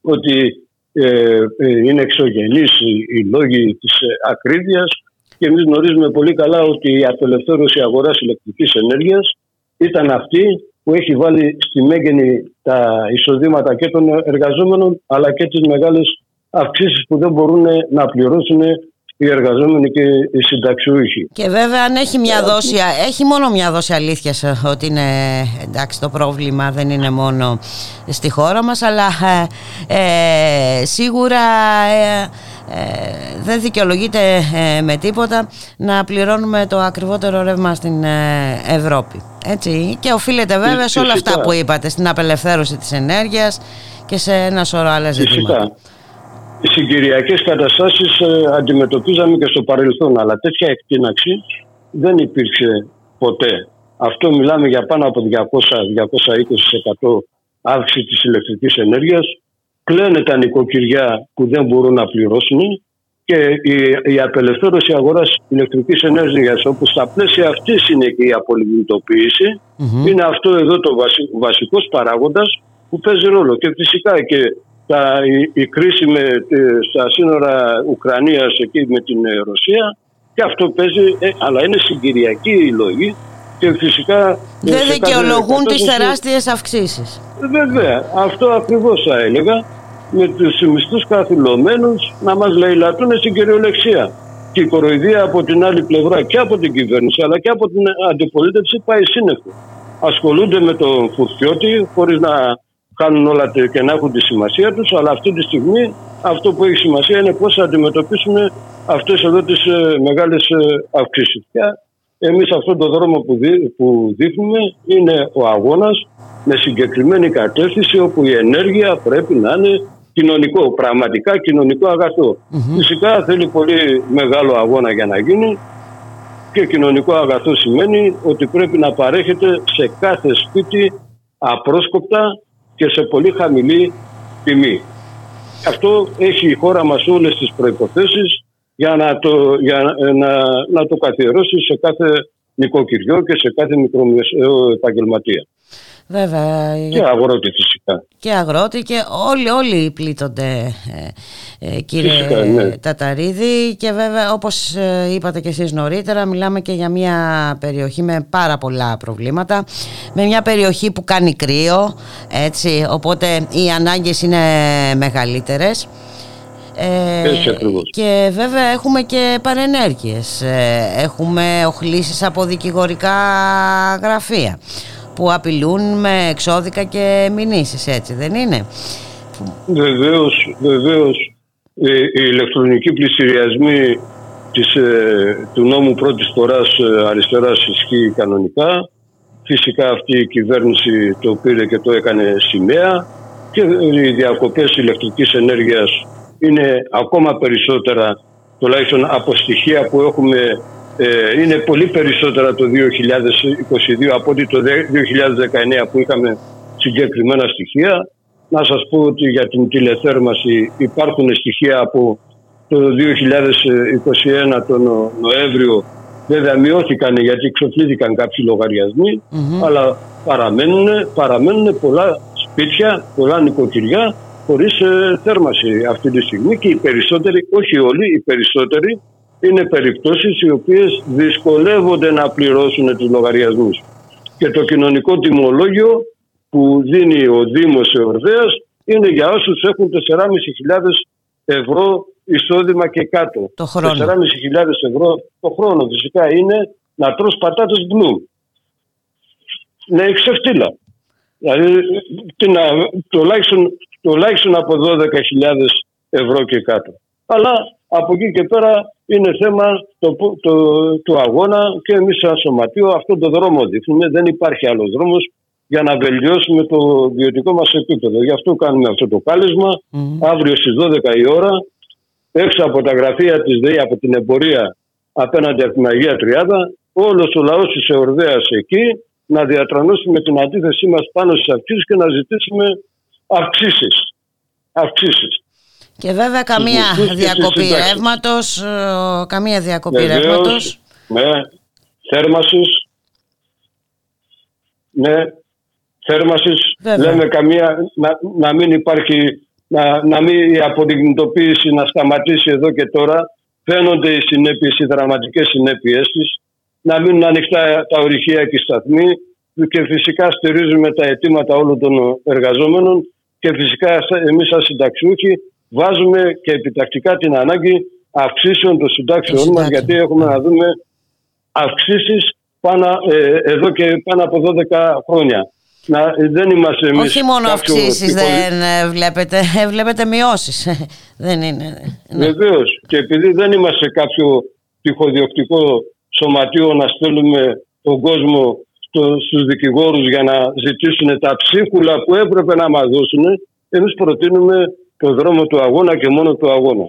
ότι ε, ε, είναι εξωγενείς οι, οι λόγοι της ε, ακρίβειας και εμείς γνωρίζουμε πολύ καλά ότι η απελευθέρωση αγοράς ηλεκτρικής ενέργειας ήταν αυτή που έχει βάλει στη μέγενη τα εισοδήματα και των εργαζόμενων αλλά και τις μεγάλες αυξήσεις που δεν μπορούν να πληρώσουν οι εργαζόμενοι και οι συνταξιούχοι. Και βέβαια αν έχει μια δόση, έχει μόνο μια δόση αλήθειας ότι είναι εντάξει το πρόβλημα δεν είναι μόνο στη χώρα μας αλλά ε, ε, σίγουρα ε, ε, δεν δικαιολογείται ε, με τίποτα να πληρώνουμε το ακριβότερο ρεύμα στην ε, Ευρώπη. Έτσι. Και οφείλεται βέβαια σε όλα αυτά που είπατε, στην απελευθέρωση της ενέργειας και σε ένα σωρό άλλα ζητήματα. Φυσικά. Οι συγκυριακές καταστάσεις ε, αντιμετωπίζαμε και στο παρελθόν, αλλά τέτοια εκτείναξη δεν υπήρξε ποτέ. Αυτό μιλάμε για πάνω από 200-220% αύξηση της ηλεκτρικής ενέργειας. Κλαίνε τα νοικοκυριά που δεν μπορούν να πληρώσουν και η, η απελευθέρωση αγοράς ηλεκτρικής ενέργειας όπου στα πλαίσια αυτής είναι και η απολυμνητοποίηση είναι αυτό εδώ το βασι, βασικός παράγοντας που παίζει ρόλο και φυσικά και τα, η, η κρίση με, ε, στα σύνορα Ουκρανίας εκεί με την ε, Ρωσία και αυτό παίζει, ε, αλλά είναι συγκυριακή η λόγη και φυσικά... ε, Δεν σε κάθε δικαιολογούν τις κατάσταση- τεράστιες αυξήσεις. Βέβαια, αυτό ακριβώς θα έλεγα με τους μισθούς καθυλωμένους να μας λαιλατούν στην κυριολεξία. Και η κοροϊδία από την άλλη πλευρά και από την κυβέρνηση αλλά και από την αντιπολίτευση πάει σύννεφο. Ασχολούνται με τον φουρτιώτη χωρίς να κάνουν όλα τε- και να έχουν τη σημασία τους αλλά αυτή τη στιγμή αυτό που έχει σημασία είναι πώς θα αντιμετωπίσουμε αυτές εδώ τις ε, μεγάλες ε, αυξήσεις. Και εμείς αυτόν τον δρόμο που, δι- που δείχνουμε είναι ο αγώνας με συγκεκριμένη κατεύθυνση όπου η ενέργεια πρέπει να είναι κοινωνικό, πραγματικά κοινωνικό αγαθό. Φυσικά θέλει πολύ μεγάλο αγώνα για να γίνει και κοινωνικό αγαθό σημαίνει ότι πρέπει να παρέχεται σε κάθε σπίτι απρόσκοπτα και σε πολύ χαμηλή τιμή. Αυτό έχει η χώρα μας όλες τις προϋποθέσεις για να το, για να, να το καθιερώσει σε κάθε νοικοκυριό και σε κάθε μικρομεσαίο επαγγελματία. Βέβαια. Και αγρότη φυσικά. και αγρότη και όλοι, όλοι πλήττονται ε, ε, κύριε Φυσικά, ναι. Ταταρίδη και βέβαια όπως ε, είπατε και εσείς νωρίτερα μιλάμε και για μια περιοχή με πάρα πολλά προβλήματα με μια περιοχή που κάνει κρύο έτσι οπότε οι ανάγκες είναι μεγαλύτερες ε, Έτσι ακριβώς. και βέβαια έχουμε και παρενέργειες Ε, έχουμε οχλήσεις από δικηγορικά γραφεία που απειλούν με εξώδικα και μηνύσεις έτσι δεν είναι; Βεβαίως, βεβαίως ε, οι ηλεκτρονικοί πληστηριασμοί της, ε, του νόμου πρώτης φοράς ε, αριστεράς ισχύει κανονικά. Φυσικά αυτή η κυβέρνηση το πήρε και το έκανε σημαία και οι διακοπές ηλεκτρικής ενέργειας είναι ακόμα περισσότερα τουλάχιστον από στοιχεία που έχουμε ε, είναι πολύ περισσότερα το 2022 από ότι το 2019 που είχαμε συγκεκριμένα στοιχεία. Να σας πω ότι για την τηλεθέρμανση υπάρχουν στοιχεία από το 2021 τον Νο- Νοέμβριο. Βέβαια μειώθηκαν γιατί εξοφλήθηκαν κάποιοι λογαριασμοί, αλλά παραμένουν, παραμένουν πολλά σπίτια, πολλά νοικοκυριά χωρίς ε, θέρμανση αυτή τη στιγμή και οι περισσότεροι, όχι όλοι, οι περισσότεροι είναι περιπτώσεις οι οποίες δυσκολεύονται να πληρώσουν τους λογαριασμούς. Και το κοινωνικό τιμολόγιο που δίνει ο Δήμος Εορδέας είναι για όσους έχουν 4.500 ευρώ εισόδημα και κάτω. Το χρόνο. 4.500 ευρώ το χρόνο φυσικά είναι να τρως πατάτες μπλου. Ναι, ξεφτύλα. Δηλαδή τι να, τουλάχιστον, τουλάχιστον από 12.000 ευρώ και κάτω. Αλλά από εκεί και πέρα είναι θέμα το, το, του αγώνα και εμείς σαν σωματείο αυτόν τον δρόμο δείχνουμε. Δεν υπάρχει άλλος δρόμος για να βελτιώσουμε το βιωτικό μας επίπεδο. Γι' αυτό κάνουμε αυτό το κάλεσμα. Αύριο στις 12 η ώρα έξω από τα γραφεία της ΔΕΗ, από την εμπορία απέναντι από την Αγία Τριάδα, όλος ο λαός της Εορδέας εκεί να διατρανώσουμε την αντίθεσή μας πάνω στις αυξήσεις και να ζητήσουμε αυξήσεις. Αυξήσεις. Και βέβαια καμία μισθούς και στις διακοπή συντάξεις. ρεύματος ε, καμία διακοπή Βεβαίως, ρεύματος Ναι, θέρμασης. Ναι, θέρμασης. Βέβαια. Λέμε καμία, να, να μην υπάρχει, να, να μην η αποδειγνητοποίηση να σταματήσει εδώ και τώρα. φαίνονται οι συνέπειες, οι δραματικές συνέπειες της, να μείνουν ανοιχτά τα ορυχεία και οι σταθμοί και φυσικά στηρίζουμε τα αιτήματα όλων των εργαζόμενων και φυσικά εμείς σαν συνταξιούχοι βάζουμε και επιτακτικά την ανάγκη αυξήσεων των συντάξεων μας γιατί έχουμε να δούμε αυξήσεις πάνω, ε, εδώ και πάνω από 12 χρόνια. Να, δεν είμαστε εμείς Όχι μόνο κάποιο αυξήσεις τυχόν- δεν ε, βλέπετε, ε, βλέπετε μειώσεις. δεν είναι. ναι. Βεβαίως. Και επειδή δεν είμαστε κάποιο τυχοδιοκτικό σωματείο να στέλνουμε τον κόσμο στο, στους δικηγόρους για να ζητήσουν τα ψίχουλα που έπρεπε να μας δώσουν, εμείς προτείνουμε το δρόμο του αγώνα και μόνο του αγώνα.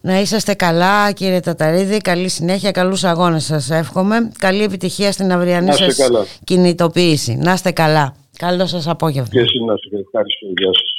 Να είσαστε καλά κύριε Ταταρίδη, καλή συνέχεια, καλούς αγώνες σας εύχομαι. Καλή επιτυχία στην αυριανή Να είστε σας καλά. κινητοποίηση. Να είστε καλά. Καλό σας απόγευμα. Και εσύ να σας ευχαριστώ. Γεια σας.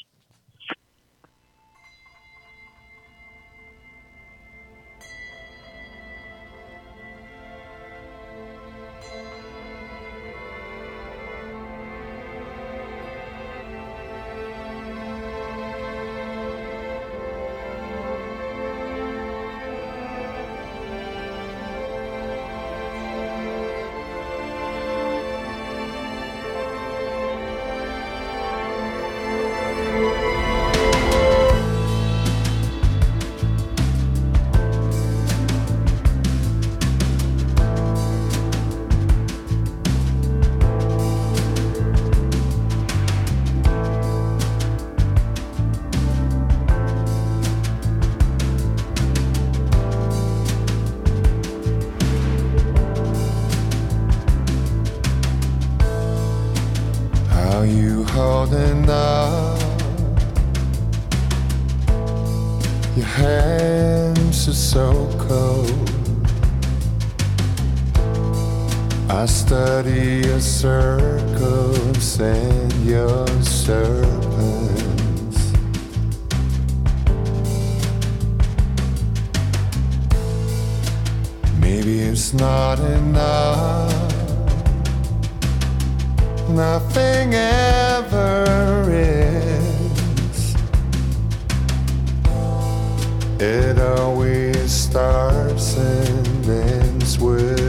Up? Your hands are so cold. I study your circles and your serpents. Maybe it's not enough. Nothing ever is. It always starts and ends with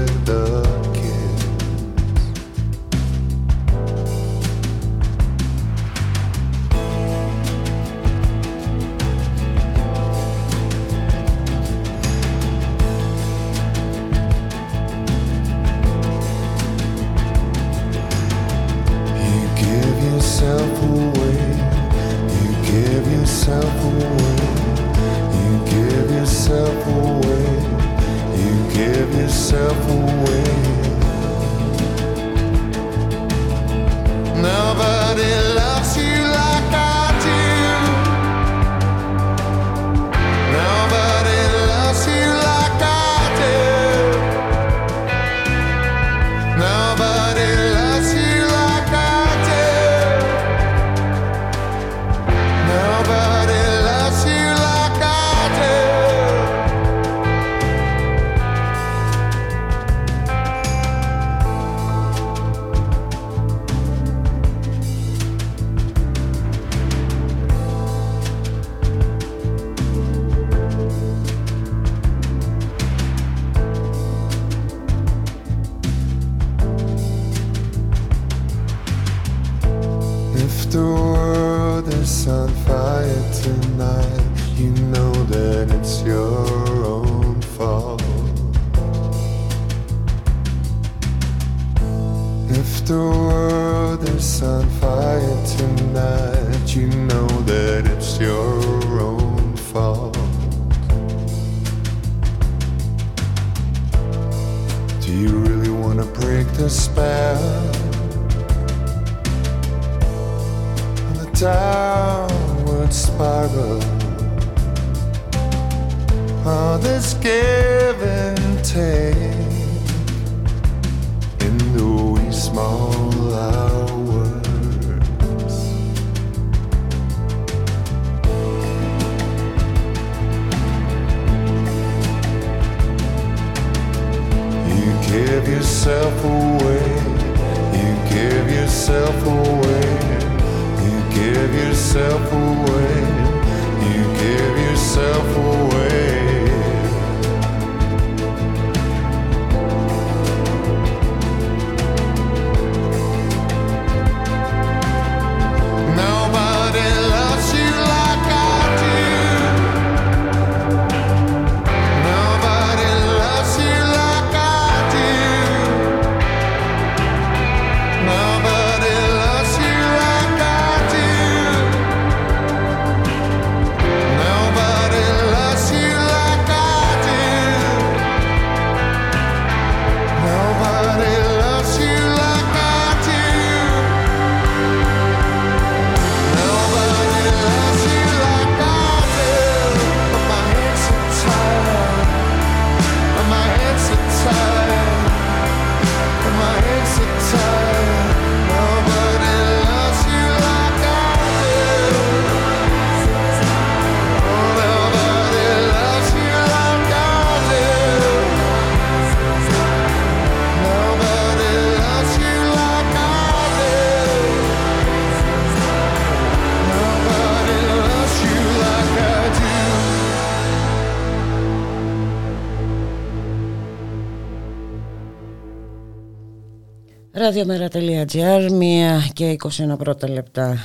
Ραδιομέρα.gr, μία και 21 πρώτα λεπτά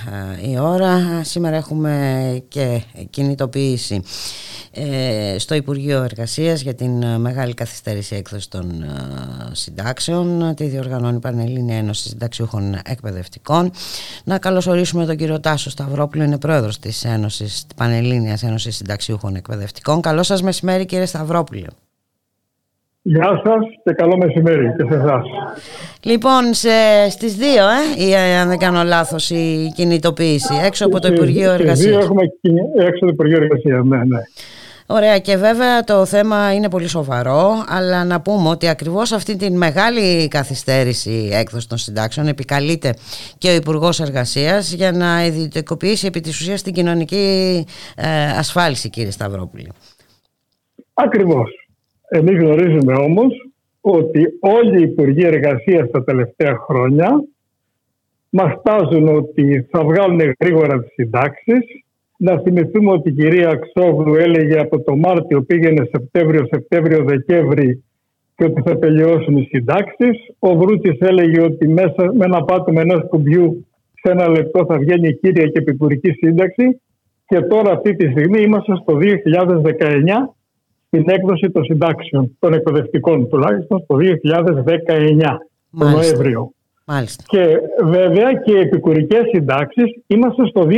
η ώρα. Σήμερα έχουμε και κινητοποίηση ε, στο Υπουργείο Εργασίας για την ε, μεγάλη καθυστέρηση έκδοση των ε, συντάξεων. Τη διοργανώνει η Πανελλήνια Ένωση Συνταξιούχων Εκπαιδευτικών. Να καλωσορίσουμε τον κύριο Τάσο Σταυρόπουλο, είναι πρόεδρος της Ένωσης, Πανελλήνιας Ένωσης Συνταξιούχων Εκπαιδευτικών. Καλό σας μεσημέρι κύριε Σταυρόπουλο. Γεια σας και καλό μεσημέρι και σε εσάς. Λοιπόν, σε, στις 2, ε, ή, αν δεν κάνω λάθος, η κινητοποίηση έξω από το Υπουργείο Στις Εργασίας. δύο έχουμε κινη- έξω από το Υπουργείο Εργασίας, ναι, ναι. Ωραία και βέβαια το θέμα είναι πολύ σοβαρό αλλά να πούμε ότι ακριβώς αυτή τη μεγάλη καθυστέρηση έκδοσης των συντάξεων επικαλείται και ο Υπουργός Εργασίας για να ιδιωτικοποιήσει επί της ουσίας την κοινωνική ε, ασφάλιση κύριε Σταυρόπουλη. Ακριβώς. Εμείς γνωρίζουμε όμως ότι όλοι οι Υπουργοί Εργασίας τα τελευταία χρόνια μας τάζουν ότι θα βγάλουν γρήγορα τις συντάξεις. Να θυμηθούμε ότι η κυρία Ξόγλου έλεγε από το Μάρτιο πήγαινε Σεπτέμβριο, Σεπτέμβριο, Δεκέμβρη και ότι θα τελειώσουν οι συντάξεις. Ο Βρούτσης έλεγε ότι μέσα με ένα πάτωμα ενός κουμπιού σε ένα λεπτό θα βγαίνει η κύρια και επικουρική σύνταξη και τώρα αυτή τη στιγμή είμαστε στο 2019 στην έκδοση των συντάξεων των εκπαιδευτικών τουλάχιστον στο 2019 το Μάλιστα. Νοέμβριο. Μάλιστα. Και βέβαια και οι επικουρικές συντάξεις είμαστε στο 2018.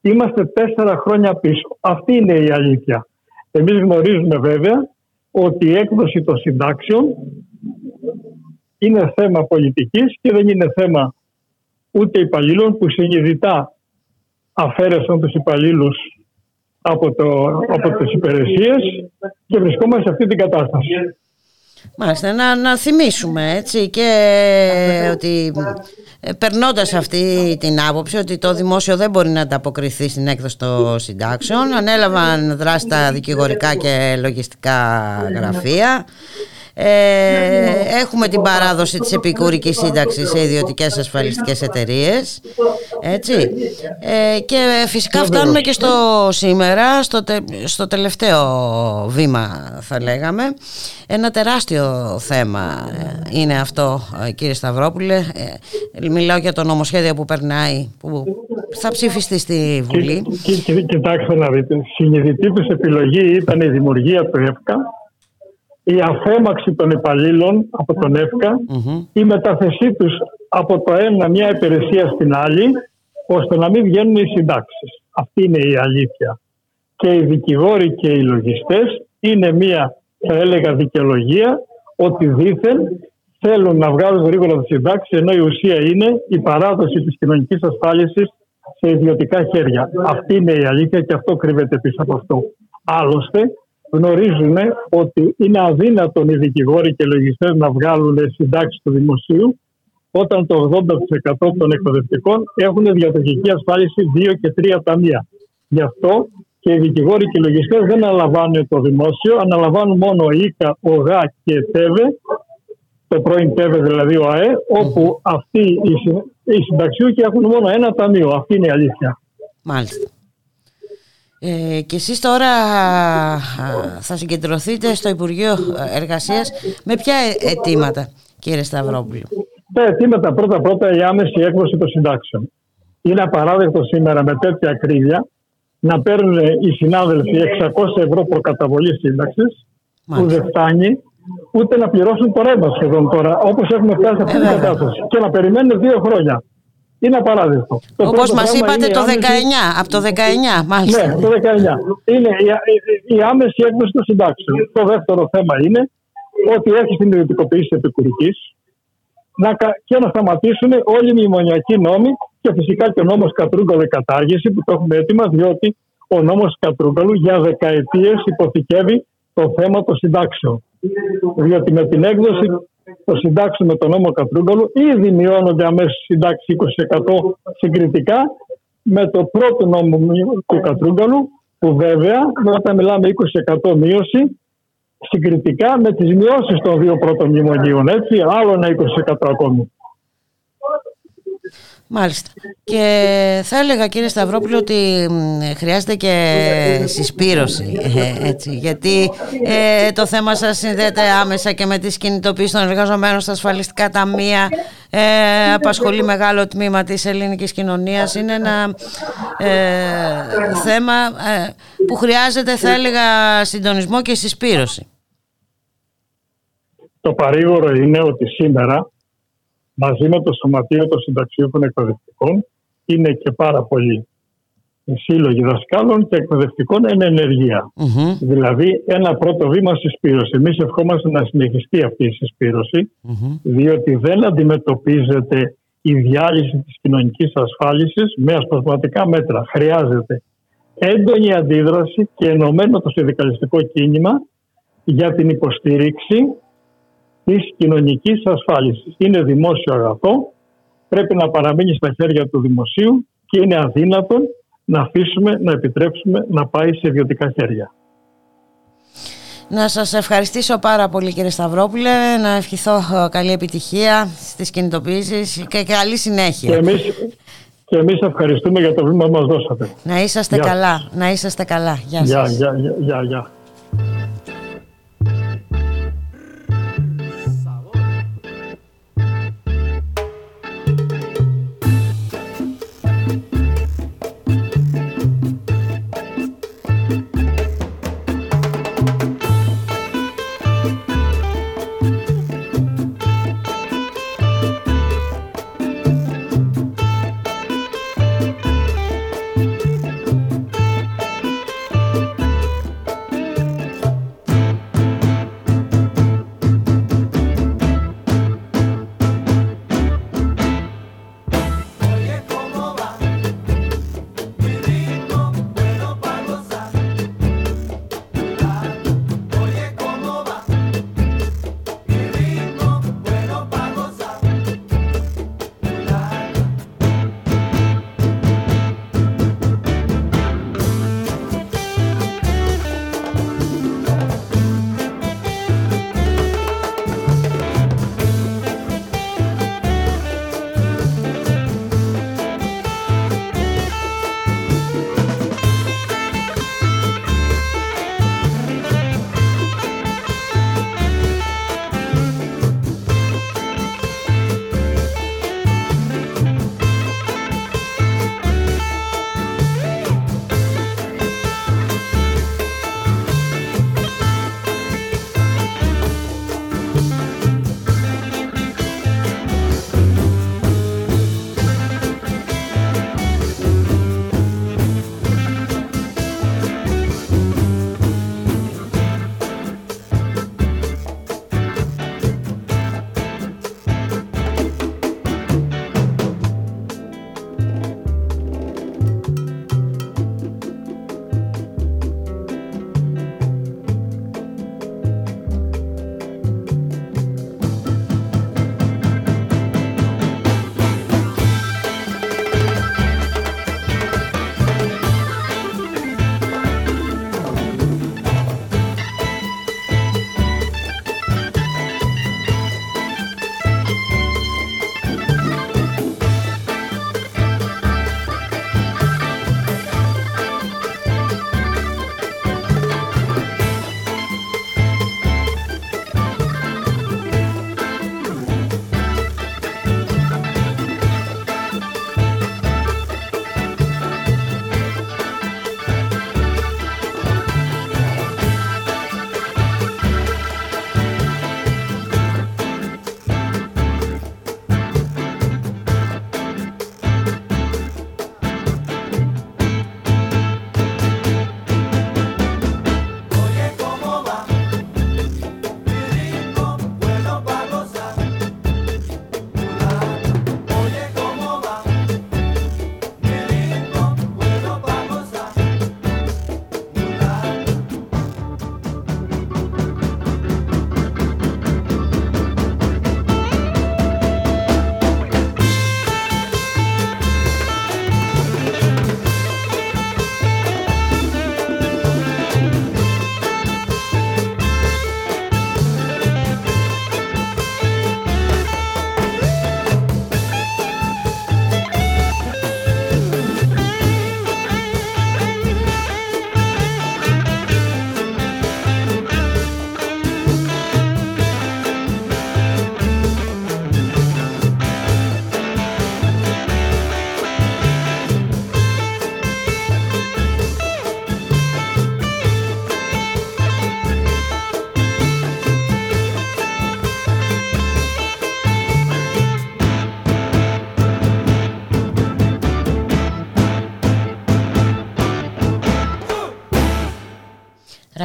Είμαστε τέσσερα χρόνια πίσω. Αυτή είναι η αλήθεια. Εμείς γνωρίζουμε βέβαια ότι η έκδοση των συντάξεων είναι θέμα πολιτικής και δεν είναι θέμα ούτε υπαλλήλων που συνειδητά αφαίρεσαν τους υπαλλήλους από, το, από τις υπηρεσίες και βρισκόμαστε σε αυτή την κατάσταση. Μάλιστα, να, να θυμίσουμε έτσι και ότι ε, περνώντας αυτή την άποψη ότι το δημόσιο δεν μπορεί να ανταποκριθεί στην έκδοση των συντάξεων ανέλαβαν δράση τα δικηγορικά και λογιστικά γραφεία ε, έχουμε την παράδοση της επικουρικής σύνταξης σε ιδιωτικές ασφαλιστικές εταιρείες έτσι. Ε, και φυσικά φτάνουμε και στο σήμερα στο, τε- στο τελευταίο βήμα θα λέγαμε. Ένα τεράστιο θέμα ε, είναι αυτό ε, κύριε Σταυρόπουλε. Ε, μιλάω για το νομοσχέδιο που περνάει που θα ψηφιστεί στη Βουλή. Κι- κι- Κοιτάξτε να δείτε. Συνειδητή τους επιλογή ήταν η δημιουργία του ΕΦΚΑ, η αφέμαξη των υπαλλήλων από τον ΕΦΚΑ, η μεταθεσή τους από το ένα μια υπηρεσία στην άλλη, ώστε να μην βγαίνουν οι συντάξεις. Αυτή είναι η αλήθεια. Και οι δικηγόροι και οι λογιστές είναι μια, θα έλεγα, δικαιολογία ότι δήθεν θέλουν να βγάλουν γρήγορα τις συντάξεις, ενώ η ουσία είναι η παράδοση της κοινωνικής ασφάλισης σε ιδιωτικά χέρια. Αυτή είναι η αλήθεια και αυτό κρύβεται πίσω από αυτό. Άλλωστε, γνωρίζουμε ότι είναι αδύνατον οι δικηγόροι και οι λογιστές να βγάλουν συντάξεις του δημοσίου όταν το 80% των εκπαιδευτικών έχουν διαδοχική ασφάλιση 2 και 3 ταμεία. Γι' αυτό και οι δικηγόροι και οι λογιστές δεν αναλαμβάνουν το δημόσιο, αναλαμβάνουν μόνο ο ΙΚΑ, ο ΓΑ και ΤΕΒΕ, το πρώην ΤΕΒΕ δηλαδή ο ΑΕ, όπου αυτοί οι, συ- οι συνταξιούχοι έχουν μόνο ένα ταμείο. Αυτή είναι η αλήθεια. Μάλιστα. Ε, και εσείς τώρα α, θα συγκεντρωθείτε στο Υπουργείο Εργασίας με ποια ε- αιτήματα κύριε Σταυρόπουλο; Τα αιτήματα πρώτα-πρώτα η άμεση έκδοση των συντάξεων. Είναι απαράδεκτο σήμερα με τέτοια ακρίβεια να παίρνουν οι συνάδελφοι 600 ευρώ προκαταβολής σύνταξης, που δεν φτάνει ούτε να πληρώσουν το ρεύμα σχεδόν τώρα, όπως έχουμε φτάσει σε αυτή την κατάσταση. Και να περιμένουν δύο χρόνια. Είναι απαράδεκτο. Το Όπως πρώτο μας θέμα είπατε είναι η το άμεση- 19, από το 19 μάλιστα. ναι, το 19. Είναι η, η, η άμεση έκδοση των συντάξεων. Το δεύτερο θέμα είναι ότι έχει την ιδιωτικοποίηση επικουρική να, κα- και να σταματήσουν όλοι οι μνημονιακοί νόμοι και φυσικά και ο νόμος Κατρούγκαλου η κατάργηση που το έχουμε έτοιμα διότι ο νόμος Κατρούγκαλου για δεκαετίες υποθηκεύει το θέμα των συντάξεων. Διότι με την έκδοση των συντάξεων με τον νόμο Κατρούγκαλου ήδη μειώνονται αμέσως συντάξεις 20% συγκριτικά με το πρώτο νόμο του Κατρούγκαλου που βέβαια όταν μιλάμε 20% μείωση συγκριτικά με τις μειώσεις των δύο πρώτων μνημονίων. Έτσι, άλλο ένα 20% ακόμη. Μάλιστα. Και θα έλεγα κύριε Σταυρόπουλο ότι μ, χρειάζεται και συσπήρωση ε, έτσι, γιατί ε, το θέμα σας συνδέεται άμεσα και με τις κινητοποίησεις των εργαζομένων στα ασφαλιστικά ταμεία ε, απασχολεί μεγάλο τμήμα της ελληνικής κοινωνίας είναι ένα ε, θέμα ε, που χρειάζεται θα έλεγα συντονισμό και συσπήρωση. Το παρήγορο είναι ότι σήμερα μαζί με το Σωματείο των Συνταξιούχων Εκπαιδευτικών είναι και πάρα πολλοί σύλλογοι δασκάλων και εκπαιδευτικών εν ενεργεία. Δηλαδή ένα πρώτο βήμα συσπήρωση. Εμείς ευχόμαστε να συνεχιστεί αυτή η συσπήρωση διότι δεν αντιμετωπίζεται η διάλυση της κοινωνικής ασφάλισης με ασπασματικά μέτρα. Χρειάζεται έντονη αντίδραση και ενωμένο το συνδικαλιστικό κίνημα για την υποστήριξη της κοινωνικής ασφάλισης. Είναι δημόσιο αγαθό, πρέπει να παραμείνει στα χέρια του δημοσίου και είναι αδύνατον να αφήσουμε, να επιτρέψουμε να πάει σε ιδιωτικά χέρια. Να σας ευχαριστήσω πάρα πολύ κύριε Σταυρόπουλε, να ευχηθώ ε, καλή επιτυχία στις κινητοποιήσεις και καλή συνέχεια. Και εμείς, και εμείς ευχαριστούμε για το βήμα που μας δώσατε. Να είσαστε Γεια καλά, να είσαστε καλά. Γεια Γεια, σας. γεια, γεια, γεια, γεια.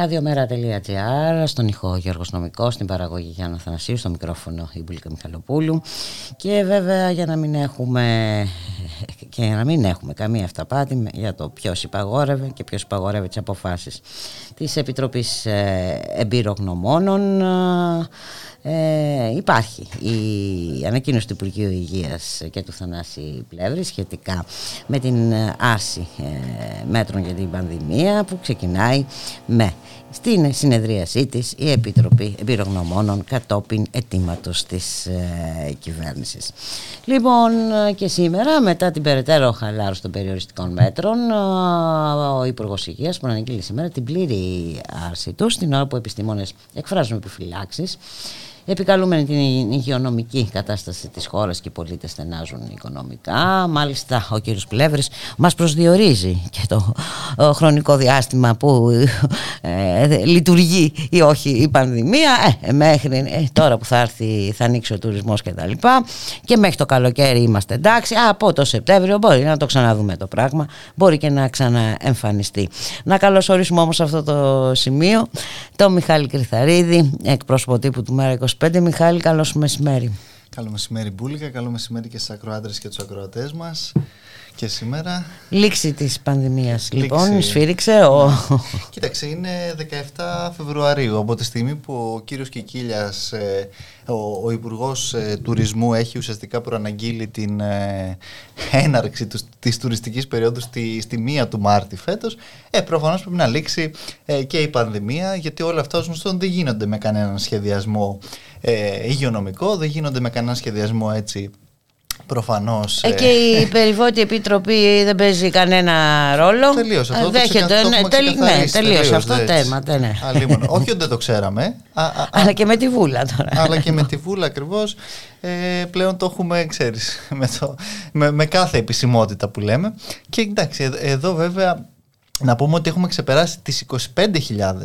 radiomera.gr Στον ηχό Γιώργος Νομικός Στην παραγωγή Γιάννα Θανασίου Στο μικρόφωνο η Μπουλίκα Μιχαλοπούλου. Και βέβαια για να μην έχουμε Και για να μην έχουμε καμία αυταπάτη Για το ποιος υπαγόρευε Και ποιος υπαγόρευε τις αποφάσεις Της Επιτροπής ε, Εμπειρογνωμόνων ε, υπάρχει η ανακοίνωση του Υπουργείου Υγείας και του Θανάση Πλεύρη σχετικά με την ε, άρση ε, μέτρων για την πανδημία που ξεκινάει με στην συνεδρίασή της η Επιτροπή Εμπειρογνωμόνων κατόπιν αιτήματος της ε, κυβέρνησης. Λοιπόν και σήμερα μετά την περαιτέρω χαλάρωση των περιοριστικών μέτρων ο Υπουργός Υγείας που αναγγείλει σήμερα την πλήρη άρση του στην ώρα που οι επιστήμονες εκφράζουν επιφυλάξεις επικαλούμενη την υγειονομική κατάσταση της χώρας και οι πολίτες στενάζουν οικονομικά. Μάλιστα ο κύριος Πλεύρης μας προσδιορίζει και το χρονικό διάστημα που ε, λειτουργεί ή όχι η πανδημία. Ε, μέχρι ε, τώρα που θα έρθει θα ανοίξει ο τουρισμός και τα λοιπά. Και μέχρι το καλοκαίρι είμαστε εντάξει. Από το Σεπτέμβριο μπορεί να το ξαναδούμε το πράγμα. Μπορεί και να ξαναεμφανιστεί. Να καλωσορίσουμε όμως αυτό το σημείο το Μιχάλη Κρυθαρίδη εκπρόσωπο τύπου του Μέρα 25 Μιχάλη καλώς μεσημέρι. Καλό μεσημέρι Μπούλικα, καλό μεσημέρι και στους ακροάτρες και τους ακροατές μας και σήμερα. Λήξη της πανδημίας λοιπόν, σφύριξε ο... Κοίταξε, είναι 17 Φεβρουαρίου από τη στιγμή που ο κύριος Κικίλιας, ε, ο, ο Υπουργός ε, Τουρισμού έχει ουσιαστικά προαναγγείλει την ε, έναρξη τους, της τουριστικής περίοδου στη, στη μία του Μάρτη φέτος, ε, προφανώς πρέπει να λήξει ε, και η πανδημία γιατί όλα αυτά ως γνωστόν δεν γίνονται με κανέναν σχεδιασμό ε, υγειονομικό, δεν γίνονται με κανέναν σχεδιασμό έτσι Προφανώς. Ε, και η Περιβόητη Επιτροπή δεν παίζει κανένα ρόλο. Τελείωσε αυτό. Δέχεται. Το ναι, τελ, ναι, τελείωσε αυτό το θέμα. Ναι. Όχι ότι δεν το ξέραμε. Α, α, αλλά και με τη βούλα τώρα. Αλλά και με τη βούλα ακριβώς. Ε, πλέον το έχουμε, ξέρεις, με, με, με κάθε επισημότητα που λέμε. Και εντάξει, εδώ βέβαια να πούμε ότι έχουμε ξεπεράσει τις 25.000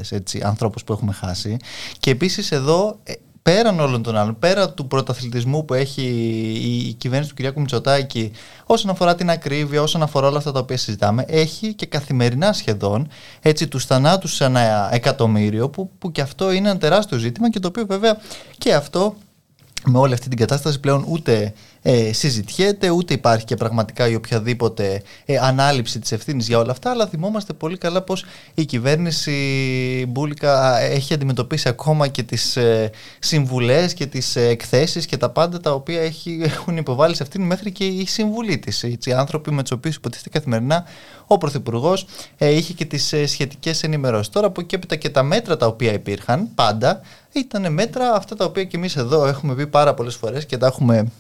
έτσι, ανθρώπους που έχουμε χάσει και επίσης εδώ ε, πέραν όλων των άλλων, πέρα του πρωταθλητισμού που έχει η κυβέρνηση του Κυριάκου Μητσοτάκη όσον αφορά την ακρίβεια, όσον αφορά όλα αυτά τα οποία συζητάμε, έχει και καθημερινά σχεδόν έτσι, τους θανάτους σε ένα εκατομμύριο που, που και αυτό είναι ένα τεράστιο ζήτημα και το οποίο βέβαια και αυτό με όλη αυτή την κατάσταση πλέον ούτε ε, συζητιέται, ούτε υπάρχει και πραγματικά η οποιαδήποτε ε, ανάληψη της ευθύνης για όλα αυτά, αλλά θυμόμαστε πολύ καλά πως η κυβέρνηση Μπούλικα έχει αντιμετωπίσει ακόμα και τις ε, συμβουλές και τις ε, εκθέσεις και τα πάντα τα οποία έχει, έχουν υποβάλει σε αυτήν μέχρι και η συμβουλή της. Οι άνθρωποι με τους οποίους υποτίθεται καθημερινά ο Πρωθυπουργός ε, είχε και τις ε, σχετικές ενημερώσεις. Τώρα από εκεί έπειτα και τα μέτρα τα οποία υπήρχαν πάντα ήταν μέτρα αυτά τα οποία και εμείς εδώ έχουμε πει πάρα πολλές φορές και τα έχουμε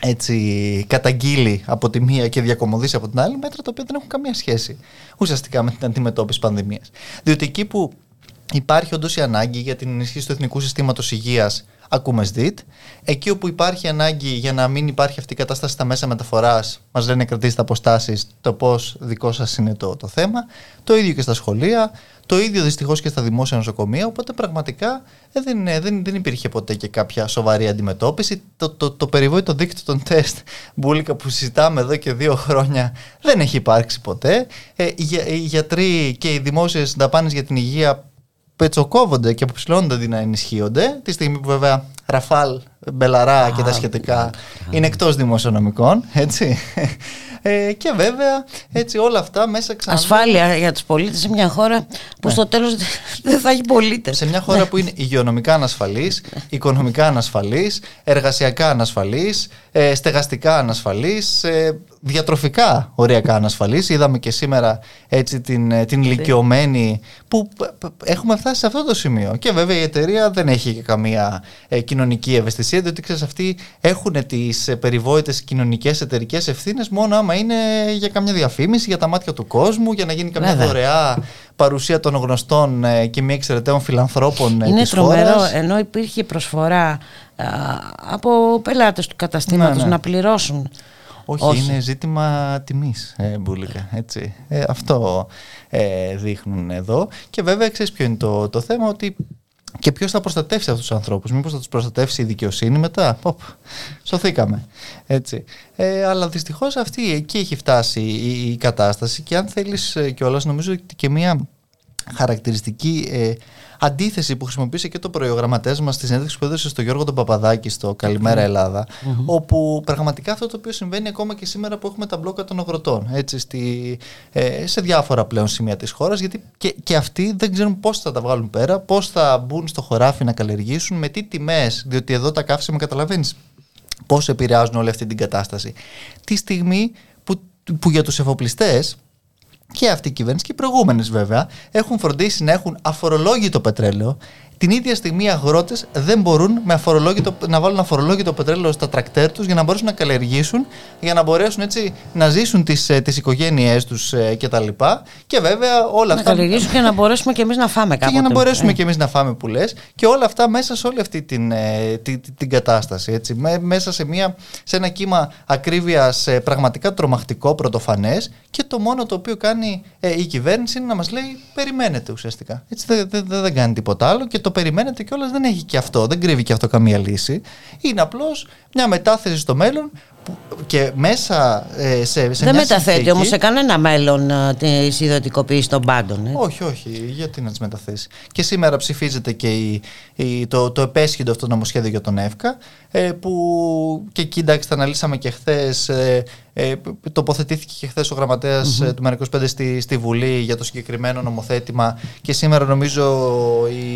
έτσι καταγγείλει από τη μία και διακομωδήσει από την άλλη μέτρα τα οποία δεν έχουν καμία σχέση ουσιαστικά με την αντιμετώπιση πανδημίας. Διότι εκεί που υπάρχει όντως η ανάγκη για την ενίσχυση του εθνικού συστήματος υγείας ακούμε ΣΔΙΤ. Εκεί όπου υπάρχει ανάγκη για να μην υπάρχει αυτή η κατάσταση στα μέσα μεταφοράς, μας λένε κρατήστε αποστάσεις το πώς δικό σας είναι το, το θέμα. Το ίδιο και στα σχολεία. Το ίδιο δυστυχώς και στα δημόσια νοσοκομεία. Οπότε πραγματικά ε, δεν, δεν, δεν υπήρχε ποτέ και κάποια σοβαρή αντιμετώπιση. Το, το, το περιβόητο δίκτυο των τεστ μπουλικα που συζητάμε εδώ και δύο χρόνια δεν έχει υπάρξει ποτέ. Ε, οι, οι γιατροί και οι δημόσιες δαπάνες για την υγεία πετσοκόβονται και αποψηλώνονται αντί να ενισχύονται. Τη στιγμή που βέβαια Rafale, Belharra και τα σχετικά είναι εκτός δημοσιονομικών, έτσι. Ε, και βέβαια έτσι όλα αυτά μέσα ξανά. Ασφάλεια για τους πολίτες σε μια χώρα που Ναι. στο τέλος δεν θα έχει πολίτες. Σε μια χώρα που είναι υγειονομικά ανασφαλής, οικονομικά ανασφαλής, εργασιακά ανασφαλής, ε, στεγαστικά ανασφαλής, ε, διατροφικά οριακά ανασφαλής. Είδαμε και σήμερα έτσι την, ε, την ηλικιωμένη που π- π- έχουμε φτάσει σε αυτό το σημείο. Και βέβαια η εταιρεία δεν έχει και καμία ε, κοινωνική ευαισθησία, διότι ξέρεις αυτοί έχουν τις ε, περιβόητες κοινωνικές εταιρικές ευθύνες μόνο άμα είναι για καμιά διαφήμιση, για τα μάτια του κόσμου, για να γίνει καμιά Βέβαια. δωρεά παρουσία των γνωστών ε, και μη εξαιρεταίων φιλανθρώπων ε, Είναι της τρομερό, χώρας. ενώ υπήρχε προσφορά α, από πελάτες του καταστήματος Ναι, ναι. να πληρώσουν. Όχι, είναι ζήτημα τιμής, ε, Μπούλικα, έτσι. Ε, αυτό ε, δείχνουν εδώ. Και βέβαια, ξέρεις ποιο είναι το, το θέμα, ότι και ποιος θα προστατεύσει αυτούς τους ανθρώπους; Μήπως θα τους προστατεύσει η δικαιοσύνη μετά; Οπ, σωθήκαμε. Έτσι. Ε, αλλά δυστυχώς αυτή εκεί έχει φτάσει η, η κατάσταση και αν θέλεις ε, κιόλας νομίζω ότι και μία χαρακτηριστική ε, αντίθεση που χρησιμοποίησε και το προϊογραμματέας μας στη συνέντευξη που έδωσε στο Γιώργο τον Παπαδάκη στο Καλημέρα Ελλάδα, Μμμ. όπου πραγματικά αυτό το οποίο συμβαίνει ακόμα και σήμερα που έχουμε τα μπλόκα των αγροτών έτσι, στη, ε, σε διάφορα πλέον σημεία της χώρας, γιατί και, και αυτοί δεν ξέρουν πώς θα τα βγάλουν πέρα, πώς θα μπουν στο χωράφι να καλλιεργήσουν, με τι τιμές, διότι εδώ τα καύσιμα καταλαβαίνεις πώς επηρεάζουν όλη αυτή την κατάσταση. Τη στιγμή που, που για τους εφοπλιστές και αυτή η κυβέρνηση και οι προηγούμενες βέβαια έχουν φροντίσει να έχουν αφορολόγητο πετρέλαιο. Την ίδια στιγμή οι αγρότες δεν μπορούν με αφορολόγητο, να βάλουν αφορολόγητο πετρέλαιο στα τρακτέρ τους για να μπορέσουν να καλλιεργήσουν, για να μπορέσουν έτσι να ζήσουν τις τις οικογένειές τους ε, κτλ. Και βέβαια όλα Να αυτά. καλλιεργήσουν και να μπορέσουμε και εμείς να φάμε Και κάποτε. για να μπορέσουμε Ε. και εμείς να φάμε που λες και όλα αυτά μέσα σε όλη αυτή την, ε, τη- τη- την κατάσταση. Έτσι. Με- μέσα σε, μια, σε ένα κύμα ακρίβειας πραγματικά τρομακτικό, πρωτοφανές και το μόνο το οποίο κάνει ε, η κυβέρνηση είναι να μας λέει περιμένετε ουσιαστικά. Έτσι, δεν, δεν, δεν, δεν κάνει τίποτα άλλο και το περιμένετε κιόλας δεν έχει και αυτό, δεν κρύβει και αυτό καμία λύση. Είναι απλώς μια μετάθεση στο μέλλον που- και μέσα ε, σε, σε Δεν μια μεταθέτει συνθήκη- όμως σε κανένα μέλλον της ιδιωτικοποίησης των πάντων. Ε. όχι, όχι. Γιατί να τις μεταθέσει. Και σήμερα ψηφίζεται και η, η- το, το επέσχυντο αυτό νομοσχέδιο για τον ΕΦΚΑ, ε, που και εκεί εντάξει, τα αναλύσαμε και χθες. Ε, ε, τοποθετήθηκε και χθες ο γραμματέας Μμμ. του ΜΕΡΑ25 στη, στη Βουλή για το συγκεκριμένο νομοθέτημα. Και σήμερα νομίζω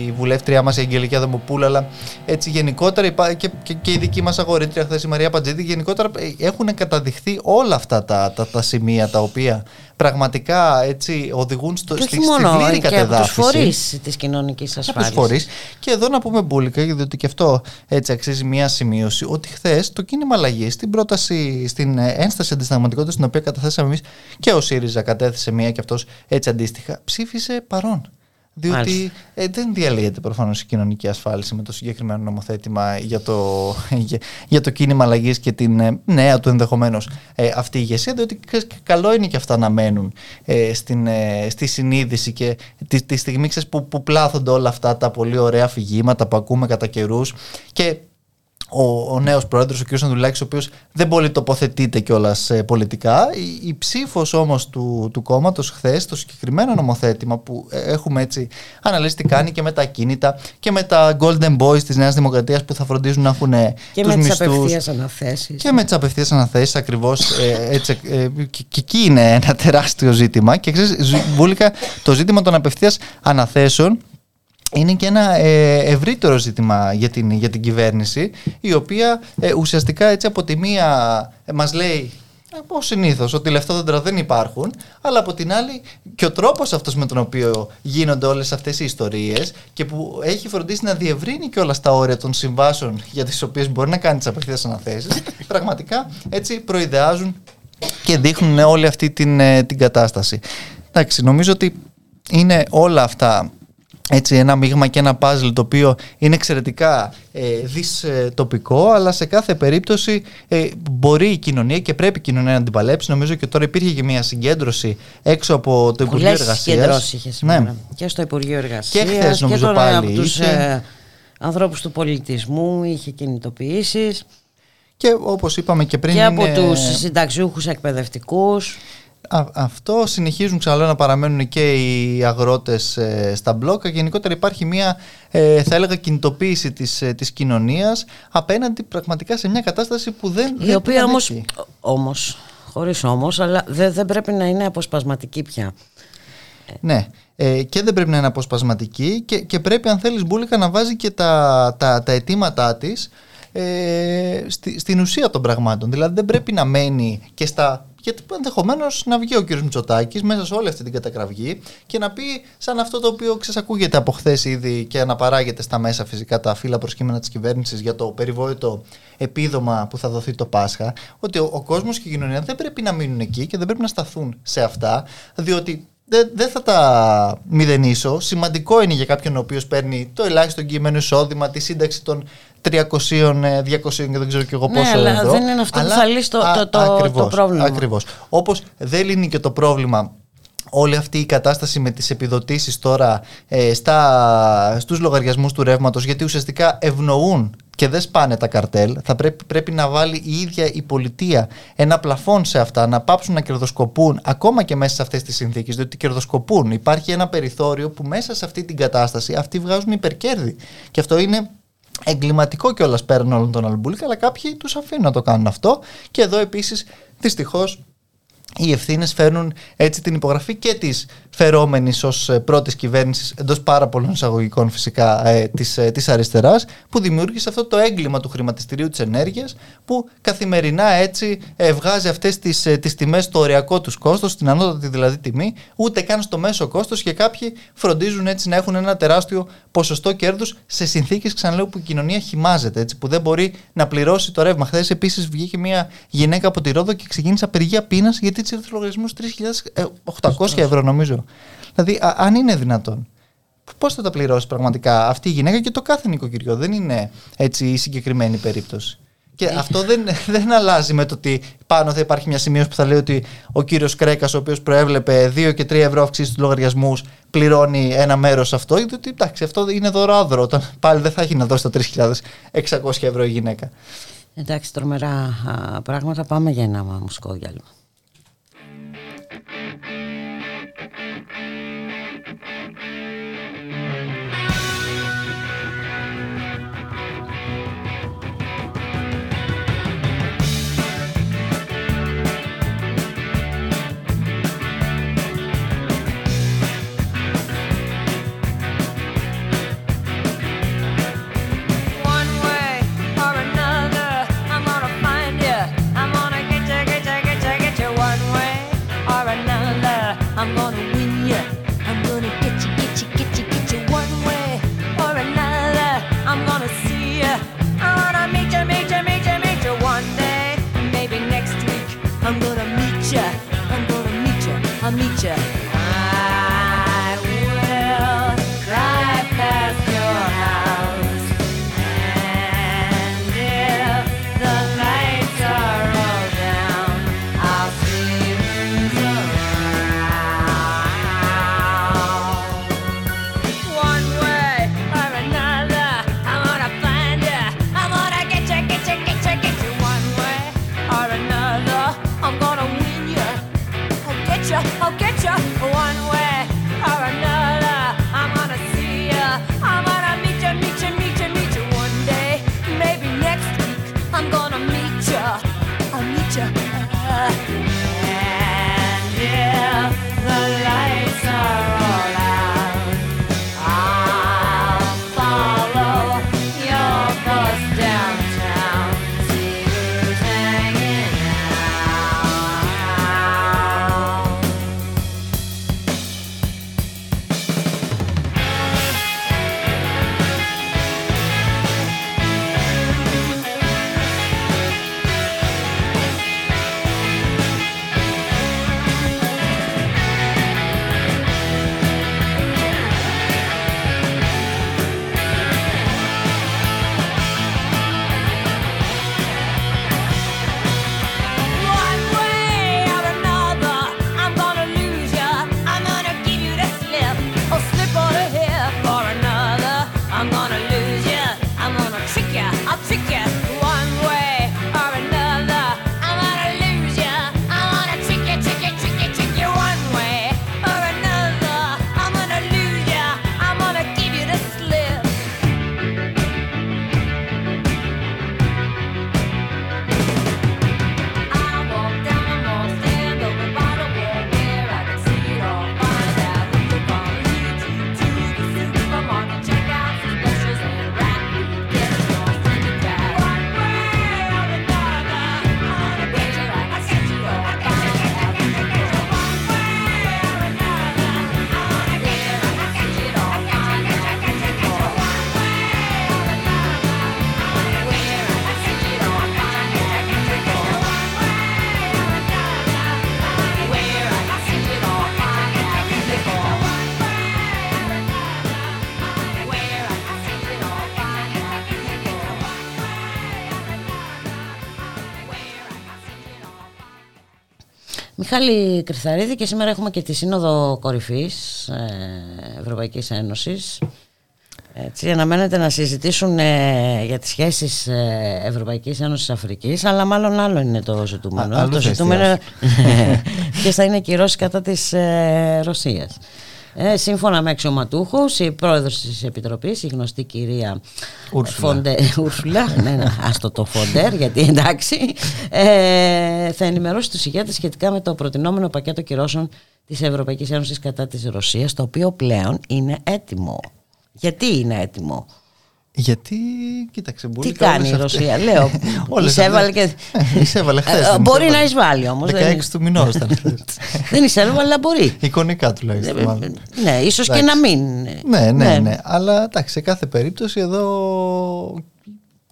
η βουλεύτριά μας, η Αγγελική Αδαμοπούλα, αλλά έτσι γενικότερα υπά- και, και, και η δική μας αγορήτρια χθες, η Μαρία Παντζίδη, γενικότερα ε, έχουν καταδειχθεί όλα αυτά τα, τα, τα σημεία τα οποία πραγματικά έτσι οδηγούν στο, Και στη, όχι στη μόνο πλήρη και από τους κατεδάφιση. φορείς της κοινωνικής Από τους ασφάλειας. φορείς. Και εδώ να πούμε μπουλικα, διότι και αυτό έτσι αξίζει μια σημείωση, ότι χθες το κίνημα αλλαγής στην πρόταση, στην ε, ένσταση αντισταγματικότητα, την οποία καταθέσαμε εμείς και ο ΣΥΡΙΖΑ κατέθεσε μία και αυτός έτσι αντίστοιχα, ψήφισε παρόν. Διότι Μάλιστα. ε, δεν διαλύεται προφανώς η κοινωνική ασφάλιση με το συγκεκριμένο νομοθέτημα για το, για, για το κίνημα αλλαγής και την ε, νέα του ενδεχομένως ε, αυτή η ηγεσία, διότι ξέρεις, και καλό είναι και αυτά να μένουν ε, στην, ε, στη συνείδηση και τη, τη στιγμή ξέρεις, που, που πλάθονται όλα αυτά τα πολύ ωραία αφηγήματα που ακούμε κατά καιρούς και ο, ο νέος πρόεδρος, ο κ. Ανδουλάκη, ο οποίος δεν πολύ τοποθετείται κιόλας πολιτικά. Η, η ψήφος όμως του, του κόμματος χθες, το συγκεκριμένο νομοθέτημα που ε, έχουμε έτσι αναλύσει τι κάνει και με τα ακίνητα και με τα Golden Boys της Νέας Δημοκρατίας που θα φροντίζουν να έχουν Και τους με τις μισθούς. απευθείας αναθέσεις. Και με τις απευθείας αναθέσεις ακριβώς. Ε, έτσι, ε, και, και εκεί είναι ένα τεράστιο ζήτημα. Και ξέρεις, Μπούλικα, το ζήτημα των απευθείας αναθέσεων είναι και ένα ε, ευρύτερο ζήτημα για την, για την κυβέρνηση, η οποία ε, ουσιαστικά έτσι από τη μία ε, μας λέει Όπω συνήθως, ότι λεφτά δέντρα δεν υπάρχουν, αλλά από την άλλη και ο τρόπος αυτός με τον οποίο γίνονται όλες αυτές οι ιστορίες και που έχει φροντίσει να διευρύνει και όλα τα όρια των συμβάσεων για τις οποίες μπορεί να κάνει τις απευθείας αναθέσεις, πραγματικά έτσι προειδεάζουν και δείχνουν όλη αυτή την, ε, την κατάσταση. Εντάξει, νομίζω ότι είναι όλα αυτά έτσι ένα μείγμα και ένα πάζλ το οποίο είναι εξαιρετικά ε, δυστοπικό αλλά σε κάθε περίπτωση ε, μπορεί η κοινωνία και πρέπει η κοινωνία να την παλέψει νομίζω και τώρα υπήρχε και μια συγκέντρωση έξω από το Υπουργείο Πολλές Εργασίας συγκεντρώσεις είχες σήμερα. ναι. Και στο Υπουργείο Εργασίας. χθες, νομίζω, τον, πάλι από τους είχε. ε, ανθρώπους του πολιτισμού είχε κινητοποιήσεις και όπως είπαμε και πριν και από είναι- τους συνταξιούχους εκπαιδευτικούς Α, αυτό συνεχίζουν ξαναλέω να παραμένουν και οι αγρότες ε, στα μπλόκα. Γενικότερα υπάρχει μια, ε, θα έλεγα, κινητοποίηση της, ε, της κοινωνίας απέναντι πραγματικά σε μια κατάσταση που δεν, η δεν οποία την όμως, αντέχει. όμως χωρίς όμως αλλά δεν, δεν πρέπει να είναι αποσπασματική πια Ναι. Ε, και δεν πρέπει να είναι αποσπασματική και, και πρέπει αν θέλεις Μπούλικα να βάζει και τα, τα, τα αιτήματά της ε, στη, στην ουσία των πραγμάτων. Δηλαδή δεν πρέπει να μένει και στα... Γιατί ενδεχομένως να βγει ο κ. Μητσοτάκης μέσα σε όλη αυτή την κατακραυγή και να πει σαν αυτό το οποίο ξεσακούγεται από χθες ήδη και αναπαράγεται στα μέσα φυσικά τα φύλλα προσκύμενα της κυβέρνησης για το περιβόητο επίδομα που θα δοθεί το Πάσχα, ότι ο, ο κόσμος και η κοινωνία δεν πρέπει να μείνουν εκεί και δεν πρέπει να σταθούν σε αυτά, διότι δεν δεν θα τα μηδενίσω. Σημαντικό είναι για κάποιον ο οποίος παίρνει το ελάχιστο εγγυημένο εισόδημα, τη σύνταξη των 300, ε, 200 και δεν ξέρω κι εγώ Ναι, πόσο αλλά ευρώ. δεν είναι αυτό που Αλλά- θα λύσει το- α, το- το- ακριβώς, το πρόβλημα. Ακριβώς. Όπως δεν λύνει και το πρόβλημα όλη αυτή η κατάσταση με τις επιδοτήσεις τώρα ε, στα, στους λογαριασμούς του ρεύματος γιατί ουσιαστικά ευνοούν και δεν σπάνε τα καρτέλ, θα πρέπει, πρέπει να βάλει η ίδια η πολιτεία ένα πλαφόν σε αυτά, να πάψουν να κερδοσκοπούν ακόμα και μέσα σε αυτές τις συνθήκες, διότι κερδοσκοπούν. Υπάρχει ένα περιθώριο που μέσα σε αυτή την κατάσταση αυτοί βγάζουν υπερκέρδη. Και αυτό είναι εγκληματικό κιόλας πέραν όλων των αλμπούλικα, αλλά κάποιοι τους αφήνουν να το κάνουν αυτό. Και εδώ επίσης δυστυχώς οι ευθύνες φέρνουν έτσι την υπογραφή και της φερόμενης ως πρώτης κυβέρνησης εντός πάρα πολλών εισαγωγικών φυσικά ε, της της αριστεράς, που δημιούργησε αυτό το έγκλημα του χρηματιστηρίου της ενέργειας, που καθημερινά έτσι ε, βγάζει αυτές τις ε, τις τιμές στο οριακό τους κόστος, στην ανώτατη δηλαδή τιμή, ούτε καν στο μέσο κόστος και κάποιοι φροντίζουν έτσι να έχουν ένα τεράστιο ποσοστό κέρδους σε συνθήκες, ξαναλέω, που η κοινωνία χυμάζεται, έτσι, που δεν μπορεί να πληρώσει το ρεύμα. Χθες επίσης βγήκε μια γυναίκα από τη Ρόδο και ξεκίνησε απεργία πείνας γιατί της ήρθε λογαριασμός 3.800 ευρώ, νομίζω. Δηλαδή, α- αν είναι δυνατόν. Πώς θα τα πληρώσεις πραγματικά αυτή η γυναίκα και το κάθε νοικοκυριό; Δεν είναι έτσι η συγκεκριμένη περίπτωση. Και αυτό δεν, δεν αλλάζει με το ότι πάνω θα υπάρχει μια σημείωση που θα λέει ότι ο κύριος Κρέκας, ο οποίος προέβλεπε 2 και 3 ευρώ αυξήσεις του λογαριασμούς, πληρώνει ένα μέρος αυτό. Γιατί εντάξει, αυτό είναι δωράδρο. Όταν πάλι δεν θα έχει να δώσει τα 3.600 ευρώ η γυναίκα. Εντάξει, τρομερά α, πράγματα. Πάμε για ένα μουσικό διάλειμμα. Meet you. Μιχάλη Κρυθαρίδη και σήμερα έχουμε και τη Σύνοδο Κορυφής ε, Ευρωπαϊκής Ένωσης. Έτσι, αναμένεται να συζητήσουν ε, για τις σχέσεις ε, Ευρωπαϊκής Ένωσης Αφρικής αλλά μάλλον άλλο είναι το ζητούμενο. Α, αλλού το θα ζητούμενο εστιάσει. ποιες θα είναι οι κυρώσεις κατά της ε, Ρωσίας. Ε, σύμφωνα με αξιωματούχους, η πρόεδρος της Επιτροπής, η γνωστή κυρία Ούρσουλα. Φοντε, Ούρσουλα, ναι, ναι, άστο το Φοντέρ, γιατί εντάξει, ε, θα ενημερώσει τους ηγέτες σχετικά με το προτινόμενο πακέτο κυρώσεων της Ευρωπαϊκής Ένωσης κατά της Ρωσίας, το οποίο πλέον είναι έτοιμο. Γιατί είναι έτοιμο; Γιατί, κοίταξε, Τι μπουλίκα, κάνει όλες η αυτές- Ρωσία, λέω. Όλες εισέβαλε αυτές- και... Εισέβαλε χθες, Ε, δεν Μπορεί εισέβαλε. να εισβάλλει όμως. 16 του μηνός ήταν χθες. Δεν εισέβαλε, αλλά μπορεί. Εικονικά τουλάχιστον. Ε, μάλλον. Ναι, ίσως και Εντάξει. να μην. Ναι, ναι, ναι, Αλλά εντάξει, σε κάθε περίπτωση εδώ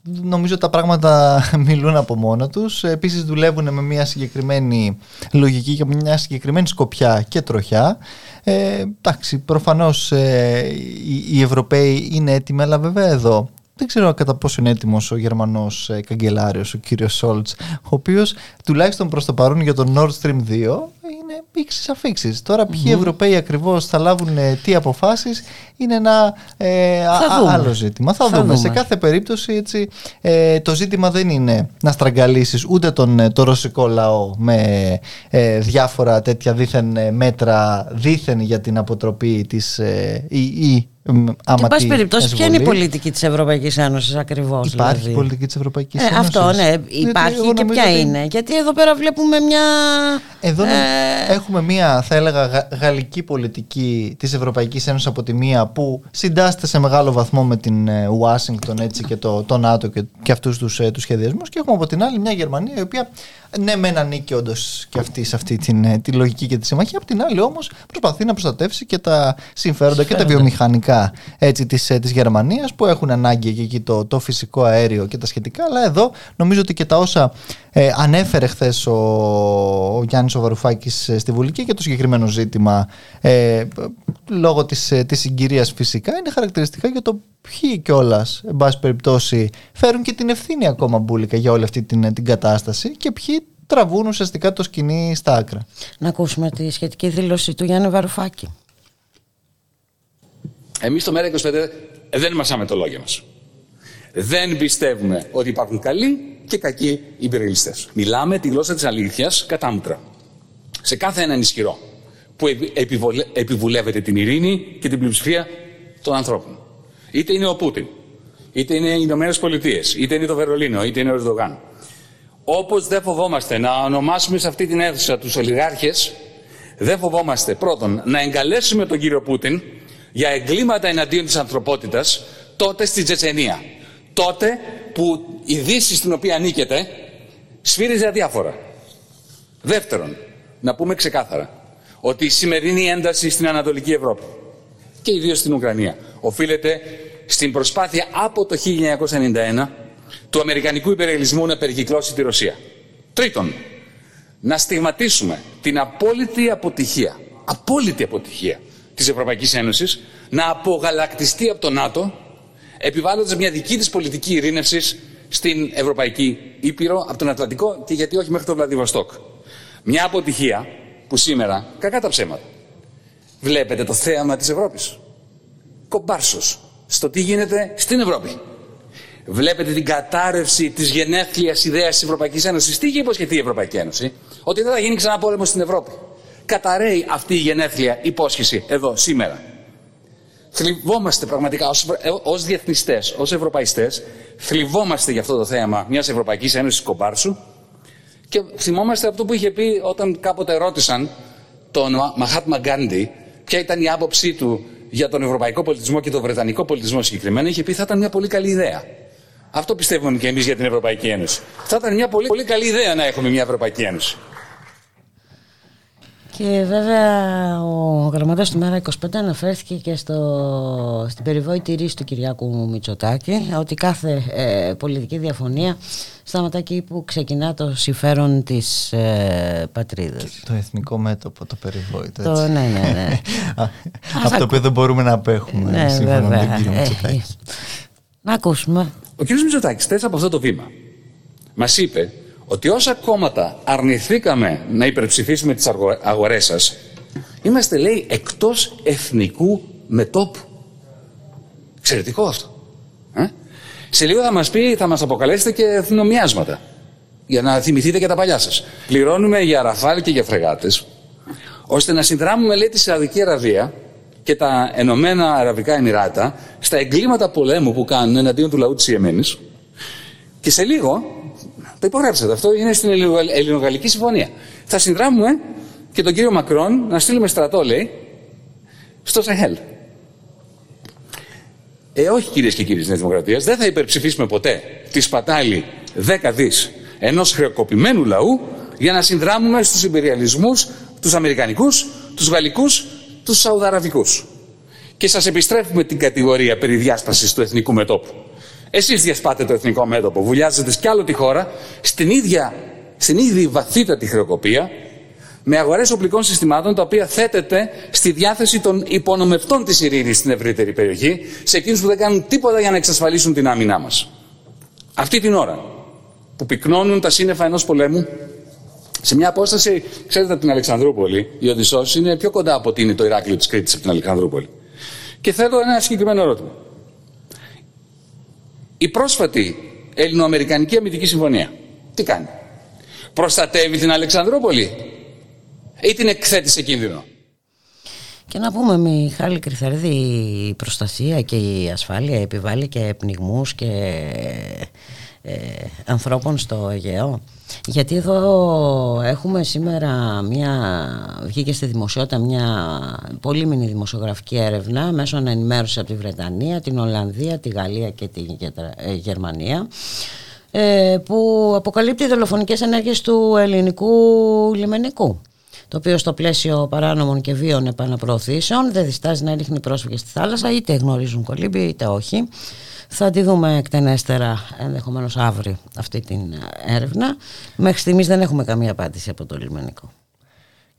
νομίζω τα πράγματα μιλούν από μόνα τους. Επίσης δουλεύουν με μια συγκεκριμένη λογική και με μια συγκεκριμένη σκοπιά και τροχιά. Ε, εντάξει, προφανώς ε, οι, οι Ευρωπαίοι είναι έτοιμοι, αλλά βέβαια εδώ δεν ξέρω κατά πόσο είναι έτοιμος ο Γερμανός ε, καγκελάριος, ο κύριος Σόλτς, ο οποίος τουλάχιστον προς το παρόν για τον Nord Stream 2 είναι ήξεις αφήξεις. Τώρα ποιοι Μμμ. Ευρωπαίοι ακριβώς θα λάβουν ε, τι αποφάσεις είναι ένα ε, α- Θα α- δούμε. άλλο ζήτημα. Θα, Θα δούμε. δούμε. Σε κάθε περίπτωση έτσι, ε, το ζήτημα δεν είναι να στραγγαλίσεις ούτε τον ε, το ρωσικό λαό με ε, διάφορα τέτοια δίθεν ε, μέτρα δίθεν για την αποτροπή της ε, ή, ή μ, Και άμα εν πάση τι περιπτώσει, ποια είναι η εισβολής. πολιτική της Ευρωπαϊκής Ένωσης ακριβώς. Υπάρχει δηλαδή; πολιτική της Ευρωπαϊκής Ε, Ένωσης. αυτό, ναι. Γιατί Υπάρχει εγώ και νομίζω ποια ότι- είναι; Γιατί εδώ πέρα βλέπουμε μια... Εδώ νο- Ε, έχουμε μία, θα έλεγα, γα- γαλλική πολιτική της Ευρωπαϊκής Ένωσης από τη μία που συντάσσεται σε μεγάλο βαθμό με την ε, Ουάσιγκτον έτσι και το, το ΝΑΤΟ και, και αυτούς τους, ε, τους σχεδιασμούς. Και έχουμε από την άλλη μια Γερμανία η οποία ναι μεν ανήκει όντως και αυτή σε αυτή την, ε, τη λογική και τη συμμαχία από την άλλη όμως προσπαθεί να προστατεύσει και τα συμφέροντα και τα Συμφέροντα. βιομηχανικά έτσι, της, ε, της Γερμανίας που έχουν ανάγκη και εκεί το, το φυσικό αέριο και τα σχετικά αλλά εδώ νομίζω ότι και τα όσα ε, ανέφερε χθες ο, ο Γιάννης ο Βαρουφάκης ε, στη Βουλή και για το συγκεκριμένο ζήτημα ε, λόγω της, ε, της συγκυρίας φυσικά είναι χαρακτηριστικά για το ποιοι κιόλας, εν πάση περιπτώσει, φέρουν και την ευθύνη ακόμα μπουλικα για όλη αυτή την, την κατάσταση και ποιοι τραβούν ουσιαστικά το σκηνή στα άκρα. Να ακούσουμε τη σχετική δήλωση του Γιάννη Βαρουφάκη. Εμείς στο ΜΕΡΑ25 δεν μασάμε το λόγια μας. Δεν πιστεύουμε ότι υπάρχουν καλοί και κακοί υπερελιστές. Μιλάμε τη γλώσσα της αλήθειας κατάμουτρα. Σε κάθε έναν ισχυρό που επι- επιβολε- επιβουλεύεται την ειρήνη και την πλειοψηφία των ανθρώπων. Είτε είναι ο Πούτιν, είτε είναι οι Ηνωμένες Πολιτείες, είτε είναι το Βερολίνο, είτε είναι ο Ερντογάν. Όπως δεν φοβόμαστε να ονομάσουμε σε αυτή την αίθουσα τους ολιγάρχες, δεν φοβόμαστε πρώτον να εγκαλέσουμε τον κύριο Πούτιν για εγκλήματα εναντίον της ανθρωπότητας τότε στη Τσετσενία. Τότε που η Δύση στην οποία ανήκεται σφύριζε αδιάφορα. Δεύτερον, να πούμε ξεκάθαρα ότι η σημερινή ένταση στην Ανατολική Ευρώπη και ιδίως στην Ουκρανία οφείλεται στην προσπάθεια από το 1991 του Αμερικανικού υπερελισμού να περικυκλώσει τη Ρωσία. Τρίτον, να στιγματίσουμε την απόλυτη αποτυχία, απόλυτη αποτυχία της Ευρωπαϊκής Ένωσης να απογαλακτιστεί από το ΝΑΤΟ επιβάλλοντας μια δική της πολιτική ειρήνευσης στην Ευρωπαϊκή Ήπειρο από τον Ατλαντικό και γιατί όχι μέχρι το Βλαδιβοστόκ. Μια αποτυχία που σήμερα, κακά τα ψέματα, βλέπετε το θέαμα της Ευρώπης. Κομπάρσος στο τι γίνεται στην Ευρώπη. Βλέπετε την κατάρρευση της γενέθλιας ιδέας της Ευρωπαϊκής Ένωσης. Τι είχε υποσχεθεί η Ευρωπαϊκή Ένωση, ότι δεν θα γίνει ξανά πόλεμο στην Ευρώπη. Καταραίει αυτή η γενέθλια υπόσχεση εδώ, σήμερα. Θλιβόμαστε πραγματικά ως, ε, ως διεθνιστές, ως ευρωπαϊστές, θλιβόμαστε για αυτό το θέμα μιας Ευρωπαϊκής Ένωσης κομπάρσου και θυμόμαστε αυτό που είχε πει όταν κάποτε ρώτησαν τον Μα- Μαχάτμα Γκάντι ποια ήταν η άποψή του για τον ευρωπαϊκό πολιτισμό και τον βρετανικό πολιτισμό συγκεκριμένα. Είχε πει θα ήταν μια πολύ καλή ιδέα. Αυτό πιστεύουμε και εμείς για την Ευρωπαϊκή Ένωση. Θα ήταν μια πολύ, πολύ καλή ιδέα να έχουμε μια Ευρωπαϊκή Ένωση. Και βέβαια ο γραμματέας του Μέρα 25 αναφέρθηκε και στο, στην περιβόητη ρίση του Κυριάκου Μητσοτάκη ότι κάθε ε, πολιτική διαφωνία σταματά εκεί που ξεκινά το συμφέρον της ε, πατρίδας. Το εθνικό μέτωπο, το περιβόητο. Το- έτσι. ναι, ναι, ναι. Α, θα Αυτό ακού- που δεν μπορούμε να απέχουμε Ναι, σύμφωνα με βέβαια. τον κύριο Ε, Μητσοτάκη. Να ακούσουμε. Ο κ. Μητσοτάκης, χθες από αυτό το βήμα, μας είπε ότι όσα κόμματα αρνηθήκαμε να υπερψηφίσουμε τις αγο- αγορές σας, είμαστε, λέει, εκτός εθνικού μετόπου. Εξαιρετικό αυτό. Ε; Σε λίγο θα μας πει, θα μας αποκαλέσετε και εθνομιάσματα. Για να θυμηθείτε και τα παλιά σας. Πληρώνουμε για ραφάλ και για φρεγάτες, ώστε να συνδράμουμε, λέει, τη Σαουδική Αραβία και τα Ενωμένα Αραβικά Εμμυράτα στα εγκλήματα πολέμου που κάνουν εναντίον του λαού της Ιεμένης και σε λίγο, το υπογράψατε αυτό, είναι στην Ελληνογαλλ- Ελληνογαλλική Συμφωνία. Θα συνδράμουμε και τον κύριο Μακρόν να στείλουμε στρατό, λέει, στο Σαχέλ. Ε, όχι κυρίες και κύριοι της Νέας Δημοκρατίας, δεν θα υπερψηφίσουμε ποτέ τη σπατάλη 10 δις ενός χρεοκοπημένου λαού για να συνδράμουμε στους υπεριαλισμούς τους Αμερικανικούς, τους Γαλλικούς, τους Σαουδαραβικούς. Και σας επιστρέφουμε την κατηγορία περί διάσπαση του εθνικού μετόπου. Εσείς διασπάτε το εθνικό μέτωπο, βουλιάζετε κι άλλο τη χώρα στην ίδια, στην ίδια βαθύτατη χρεοκοπία, με αγορές οπλικών συστημάτων τα οποία θέτεται στη διάθεση των υπονομευτών της ειρήνης στην ευρύτερη περιοχή, σε εκείνους που δεν κάνουν τίποτα για να εξασφαλίσουν την άμυνά μας. Αυτή την ώρα που πυκνώνουν τα σύννεφα ενός πολέμου, σε μια απόσταση, ξέρετε από την Αλεξανδρούπολη, η Οδυσσός είναι πιο κοντά από ότι είναι το Ηράκλειο της Κρήτης από την Αλεξανδρούπολη. Και θέλω ένα συγκεκριμένο ερώτημα. Η πρόσφατη Ελληνοαμερικανική Αμυντική Συμφωνία τι κάνει; Προστατεύει την Αλεξανδρούπολη ή την εκθέτει σε κίνδυνο; Και να πούμε Μιχάλη Κρυθαρίδη η προστασία και η ασφάλεια επιβάλλει και πνιγμούς και ε, ανθρώπων στο Αιγαίο. Γιατί εδώ έχουμε σήμερα μια, βγήκε στη δημοσιότητα μια πολύμηνη δημοσιογραφική έρευνα μέσω ενημέρωση από τη Βρετανία, την Ολλανδία, τη Γαλλία και τη Γετρα- ε, Γερμανία ε, που αποκαλύπτει δολοφονικές ενέργειες του ελληνικού λιμενικού το οποίο στο πλαίσιο παράνομων και βίων επαναπροωθήσεων δεν διστάζει να ρίχνει πρόσφυγες στη θάλασσα είτε γνωρίζουν κολύμπη είτε όχι θα τη δούμε εκτενέστερα ενδεχομένως αύριο αυτή την έρευνα. Μέχρι στιγμής δεν έχουμε καμία απάντηση από το λιμενικό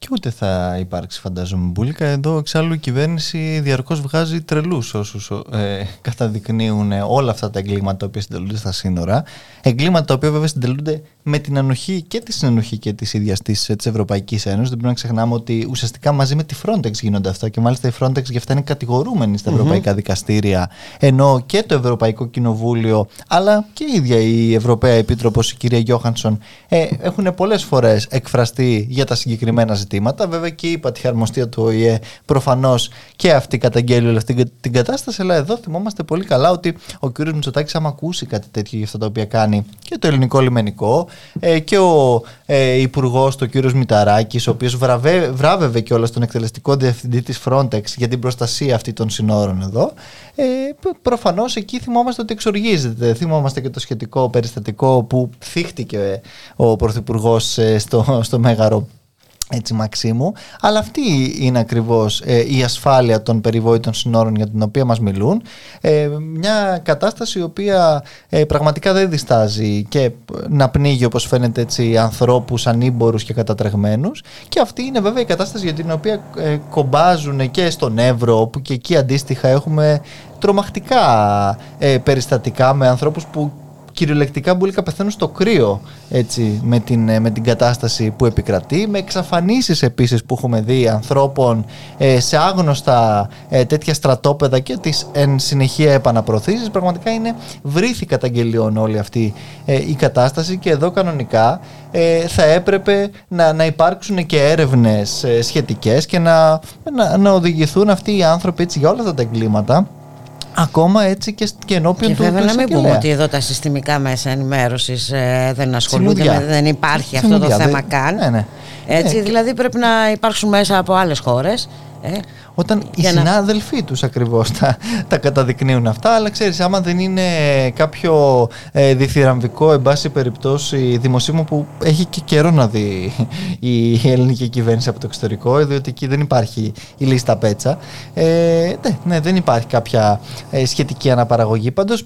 Και ούτε θα υπάρξει φαντάζομαι μπουλίκα. Εδώ εξάλλου η κυβέρνηση διαρκώς βγάζει τρελούς όσους ε, καταδεικνύουν όλα αυτά τα εγκλήματα τα οποία συντελούνται στα σύνορα. Εγκλήματα τα οποία βέβαια συντελούνται με την ανοχή και τη συνενοχή και της ίδιας της Ευρωπαϊκής Ένωσης. Δεν πρέπει να ξεχνάμε ότι ουσιαστικά μαζί με τη Frontex γίνονται αυτά και μάλιστα η Frontex γι' αυτά είναι κατηγορούμενη στα Μμμ. ευρωπαϊκά δικαστήρια. Ενώ και το Ευρωπαϊκό Κοινοβούλιο αλλά και η ίδια η Ευρωπαία Επίτροπος η κυρία Γιώχανσον ε, έχουν πολλές φορές εκφραστεί για τα συγκεκριμένα ζητήματα. Βέβαια και η πατιαρμοστία του ΟΗΕ προφανώς και αυτή καταγγέλει όλη αυτή την κατάσταση. Αλλά εδώ θυμόμαστε πολύ καλά ότι ο κ. Μητσοτάκης, άμα ακούσει κάτι τέτοιο για αυτά τα οποία κάνει και το ελληνικό λιμενικό ε, και ο ε, υπουργός, ο κ. Μηταράκης, ο οποίος βράβευε και όλα τον εκτελεστικό διευθυντή της Frontex για την προστασία αυτή των συνόρων εδώ. Ε, Προφανώς εκεί θυμόμαστε ότι εξοργίζεται. Θυμόμαστε και το σχετικό περιστατικό που θύχτηκε ο Πρωθυπουργός στο, στο Μέγαρο έτσι Μαξίμου, αλλά αυτή είναι ακριβώς ε, η ασφάλεια των περιβόητων συνόρων για την οποία μας μιλούν. Ε, μια κατάσταση η οποία ε, πραγματικά δεν διστάζει και να πνίγει όπως φαίνεται έτσι ανθρώπους ανήμπορους και κατατρεγμένους και αυτή είναι βέβαια η κατάσταση για την οποία ε, κομπάζουν και στον Εύρο που και εκεί αντίστοιχα έχουμε τρομακτικά ε, περιστατικά με ανθρώπους που κυριολεκτικά μπουλίκα πεθαίνουν στο κρύο έτσι, με, την, ε, με την κατάσταση που επικρατεί με εξαφανίσεις επίσης που έχουμε δει ανθρώπων ε, σε άγνωστα ε, τέτοια στρατόπεδα και τις εν συνεχεία επαναπροωθήσεις. Πραγματικά είναι βρήθη καταγγελιών όλη αυτή ε, η κατάσταση και εδώ κανονικά ε, θα έπρεπε να, να υπάρξουν και έρευνες ε, σχετικές και να, να, να οδηγηθούν αυτοί οι άνθρωποι έτσι, για όλα αυτά τα εγκλήματα ακόμα έτσι και, και ενώπιον Και του βέβαια του να μην πούμε εισαγγελέα. ότι εδώ τα συστημικά μέσα ενημέρωσης δεν ασχολούνται, Τσιμουδιά. με, δεν υπάρχει αυτό το Τσιμουδιά, θέμα δεν- καν. ναι, ναι. Έτσι, Ναι, δηλαδή πρέπει να υπάρξουν μέσα από άλλες χώρες. Ε, Όταν οι για να- συνάδελφοί τους ακριβώς τα, τα καταδεικνύουν αυτά, αλλά ξέρεις, άμα δεν είναι κάποιο ε, διθυραμβικό, εν πάση περιπτώσει, δημοσίευμα που έχει και καιρό να δει η ελληνική κυβέρνηση από το εξωτερικό, διότι εκεί δεν υπάρχει η λίστα πέτσα, ε, ναι, ναι, δεν υπάρχει κάποια ε, σχετική αναπαραγωγή. Πάντως,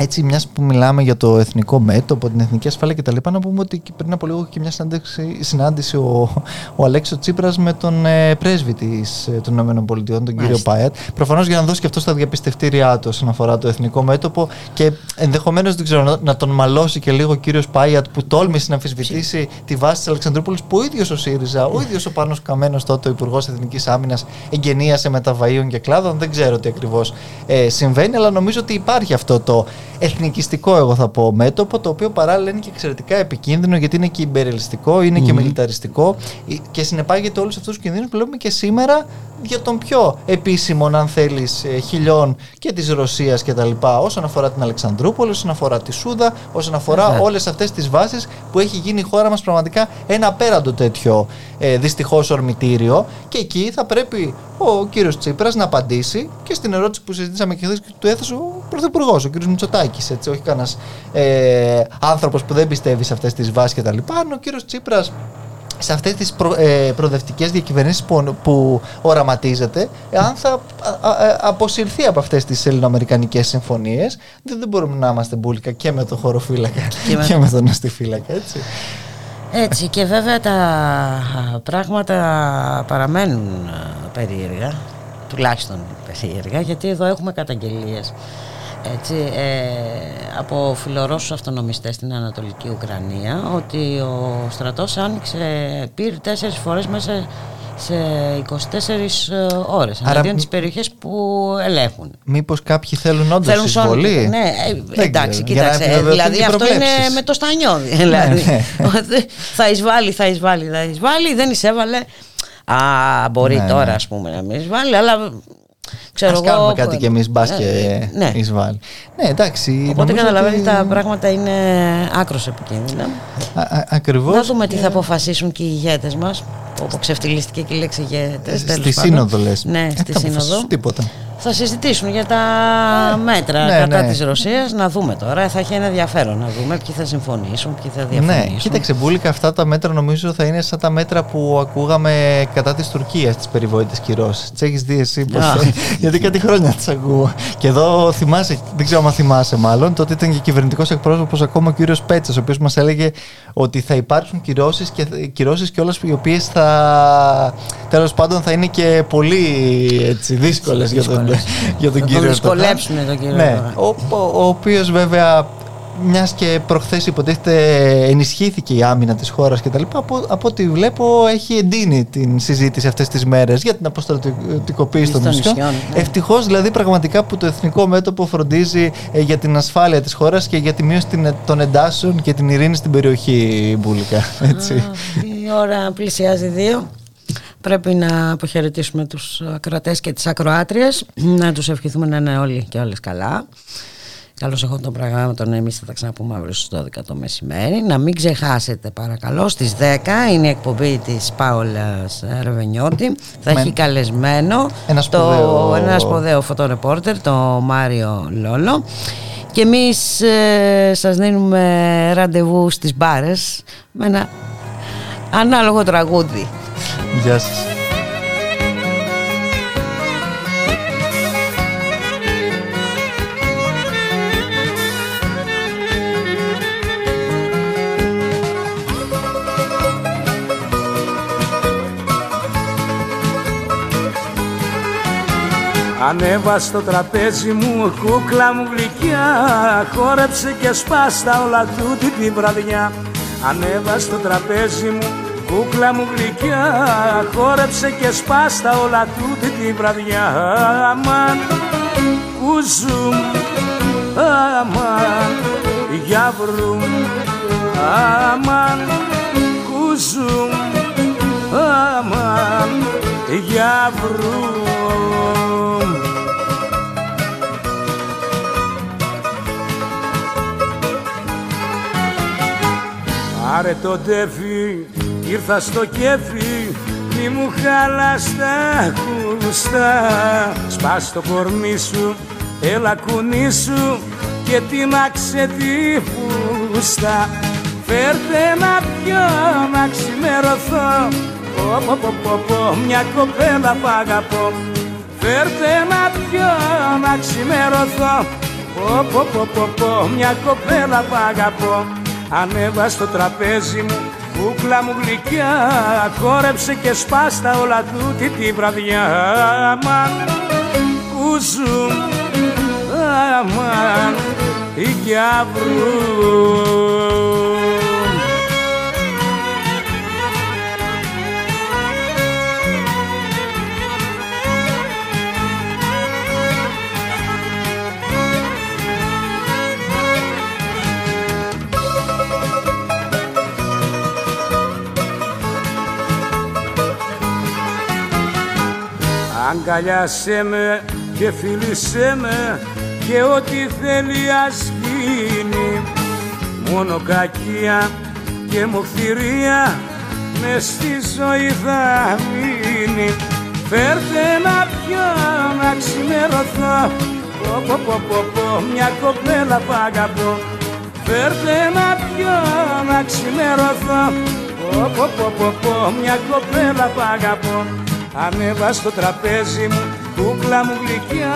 έτσι, μιας που μιλάμε για το εθνικό μέτωπο, την εθνική ασφάλεια κτλ., να πούμε ότι και πριν από λίγο είχε και μια συνάντηση, συνάντηση ο, ο Αλέξο Τσίπρας με τον ε, πρέσβη της, ε, των ΗΠΑ, τον κύριο Μάλιστα. Πάιατ. Προφανώς για να δώσει και αυτό στα διαπιστευτήριά του όσον αφορά το εθνικό μέτωπο και ενδεχομένως δεν ξέρω, να, να τον μαλώσει και λίγο ο κύριος Πάιατ που τόλμησε να αμφισβητήσει τη βάση της Αλεξανδρούπολης που ο ίδιος ο ΣΥΡΙΖΑ, ο ίδιος ο Πάνος Καμένος τότε ο Υπουργός Εθνικής Άμυνας εγκαινίασε μεταβαίων και κλάδων. Δεν ξέρω τι ακριβώς ε, συμβαίνει, αλλά νομίζω ότι υπάρχει αυτό το εθνικιστικό, εγώ θα πω, μέτωπο, το οποίο παράλληλα είναι και εξαιρετικά επικίνδυνο γιατί είναι και υπερελιστικό, είναι και Μμμ. μιλιταριστικό ε, και συνεπάγεται όλους αυτούς τους κινδύνους που βλέπουμε και σήμερα για τον πιο επίσημο, αν θέλεις, χιλιών και της Ρωσίας κτλ. Όσον αφορά την Αλεξανδρούπολη, όσον αφορά τη Σούδα, όσον αφορά Βέβαια. όλες αυτές τις βάσεις που έχει γίνει η χώρα μας πραγματικά ένα απέραντο τέτοιο ε, δυστυχώς ορμητήριο. Και εκεί θα πρέπει ο κύριος Τσίπρας να απαντήσει και στην ερώτηση που συζητήσαμε και χθες και του έθεσε ο Πρωθυπουργός, ο κύριος Μητσοτάκης. Έτσι, όχι κανένας ε, άνθρωπος που δεν πιστεύει σε αυτές τις βάσεις κτλ. Αν ο κύριος Τσίπρας σε αυτές τις προ, ε, προοδευτικές διακυβερνήσεις που, που οραματίζεται, αν θα α, α, α, αποσυρθεί από αυτές τις ελληνοαμερικανικές συμφωνίες, δεν, δεν μπορούμε να είμαστε μπουλικα και με τον χωροφύλακα και, Και με- με τον αστιφύλακα, έτσι. Έτσι και βέβαια τα πράγματα παραμένουν α, περίεργα, τουλάχιστον περίεργα, γιατί εδώ έχουμε καταγγελίες έτσι, ε, από φιλορώσους αυτονομιστές στην Ανατολική Ουκρανία ότι ο στρατός άνοιξε, πήρε τέσσερις φορές μέσα σε 24 ώρες Άρα εναντίον μ- τις περιοχές που ελέγχουν. Μήπως κάποιοι θέλουν όντως Θέλουν σόν- εισβολή; Ναι, ε, Δεν εντάξει, ξέρω, για να κοίταξε. επιβεβαιωθούν Δηλαδή και οι αυτό είναι προβλέψεις. με το στανιώδη. Δηλαδή, ναι. θα εισβάλλει, θα εισβάλλει, θα εισβάλλει. Δεν εισέβαλε. Α, μπορεί Ναι, τώρα ναι. ας πούμε να μην εισβάλλει, αλλά ξέρω Ας εγώ. κάνουμε κάτι κι εμείς μπας και Ε, ναι. εισβάλλει. Ναι, εντάξει. Οπότε νομίζω καταλαβαίνετε ότι- τα πράγματα είναι άκρως επικίνδυνα. Α, α, ακριβώς. Να δούμε τι θα αποφασίσουν και οι ηγέτες μας. Όπου ξεφτυλίστηκε και η λέξη ηγέτες. τέλος Στη πάντων. σύνοδο λες. Ναι, Ε, στη θα σύνοδο. αποφασίσουν τίποτα. Θα συζητήσουν για τα μέτρα ναι, κατά ναι. της Ρωσίας. Να δούμε τώρα. Θα έχει ένα ενδιαφέρον να δούμε ποιοι θα συμφωνήσουν, ποιοι θα Ναι, διαφωνήσουν. κοίταξε, Μπούλικα, αυτά τα μέτρα νομίζω θα είναι σαν τα μέτρα που ακούγαμε κατά της Τουρκίας στι περιβόητες κυρώσεις. Τις έχεις δει εσύ, πώς, Α. γιατί κάτι χρόνια τις ακούω. Και εδώ θυμάσαι, δεν ξέρω αν θυμάσαι μάλλον, τότε ήταν και κυβερνητικός εκπρόσωπος ακόμα ο κύριος Πέτσας, ο οποίος μας έλεγε ότι θα υπάρξουν κυρώσεις και, κυρώσεις και όλες οι οποίες θα. τέλος πάντων θα είναι και πολύ έτσι, δύσκολες για τον, για τον Θα τον κύριο Ερντογάν. δυσκολέψουν τον κύριο Ναι, Ερντογάν. ο, ο, ο οποίος βέβαια μιας και προχθές υποτίθεται ενισχύθηκε η άμυνα της χώρας και τα λοιπά, από, από ό,τι βλέπω έχει εντείνει την συζήτηση αυτές τις μέρες για την αποστρατικοποίηση των Των νησιών. νησιών, ναι. Ευτυχώς δηλαδή πραγματικά που το εθνικό μέτωπο φροντίζει ε, για την ασφάλεια της χώρας και για τη μείωση την- των εντάσεων και την ειρήνη στην περιοχή Μπούλικα. Έτσι. Η ώρα πλησιάζει δύο. Πρέπει να αποχαιρετήσουμε τους ακροατές και τις ακροάτριες. Να τους ευχηθούμε να είναι όλοι και όλες καλά. Καλώς έχω τον πρόγραμμα τον εμείς θα τα ξαναπούμε αύριο στις 12 το μεσημέρι. Να μην ξεχάσετε παρακαλώ στις 10 είναι η εκπομπή της Πάολας Ρεβενιώτη. Θα Με- έχει καλεσμένο Ένα το, σπουδαίο- ένα σπουδαίο φωτορεπόρτερ, το Μάριο Λόλο. Και εμείς ε, σας δίνουμε ραντεβού στις μπάρες με ένα ανάλογο τραγούδι. Γεια σας. Ανέβα στο τραπέζι μου κούκλα μου γλυκιά Χόρεψε και σπάστα όλα τούτη τη βραδιά Ανέβα στο τραπέζι μου κούκλα μου γλυκιά Χόρεψε και σπάστα όλα τούτη τη βραδιά. Αμάν κουζούμ Αμάν γιαβρούμ Αμάν κουζούμ Αμάν γιαβρούμ Πάρε το τέφι, ήρθα στο κέφι Μη μου χαλάς τα χουστά Σπάς το κορμί σου, έλα κουνήσου Και τίναξε τη φούστα Φέρτε να πιω να ξημερωθώ. Πω πω πω πω πω, μια κοπέλα π' αγαπώ. Φέρτε να πιω να ξημερωθώ. Πω πω πω πω πω μια κοπέλα που αγαπώ. Ανέβα στο τραπέζι μου κούκλα μου γλυκιά Χόρεψε και σπάστα όλα τούτη τη βραδιά Αμάν κουζού Αμάν η γιαβρού Αγκαλιάσέ με και φίλησέ με και ό,τι θέλει ας γίνει Μόνο κακία και μοχθηρία μες στη ζωή θα μείνει. Φέρτε να πιω να ξημερωθώ. Πω πω πω πω πω μια κοπέλα που αγαπώ. Φέρτε να πιω να ξημερωθώ. Πω πω πω πω πω μια κοπέλα που αγαπώ Ανέβα στο τραπέζι μου, κούκλα μου γλυκιά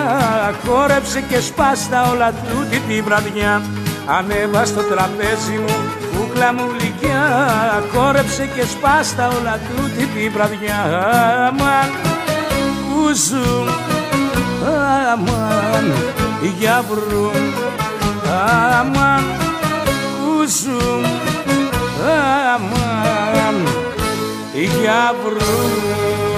Χόρεψε και σπάστα όλα τούτη τη βραδιά. Ανέβα στο τραπέζι μου, κούκλα μου γλυκιά Χόρεψε και σπάστα όλα τούτη τη βραδιά. Αμάν, κουζού, αμάν, γιαβρού Αμάν, κουζού, αμάν, γιαβρού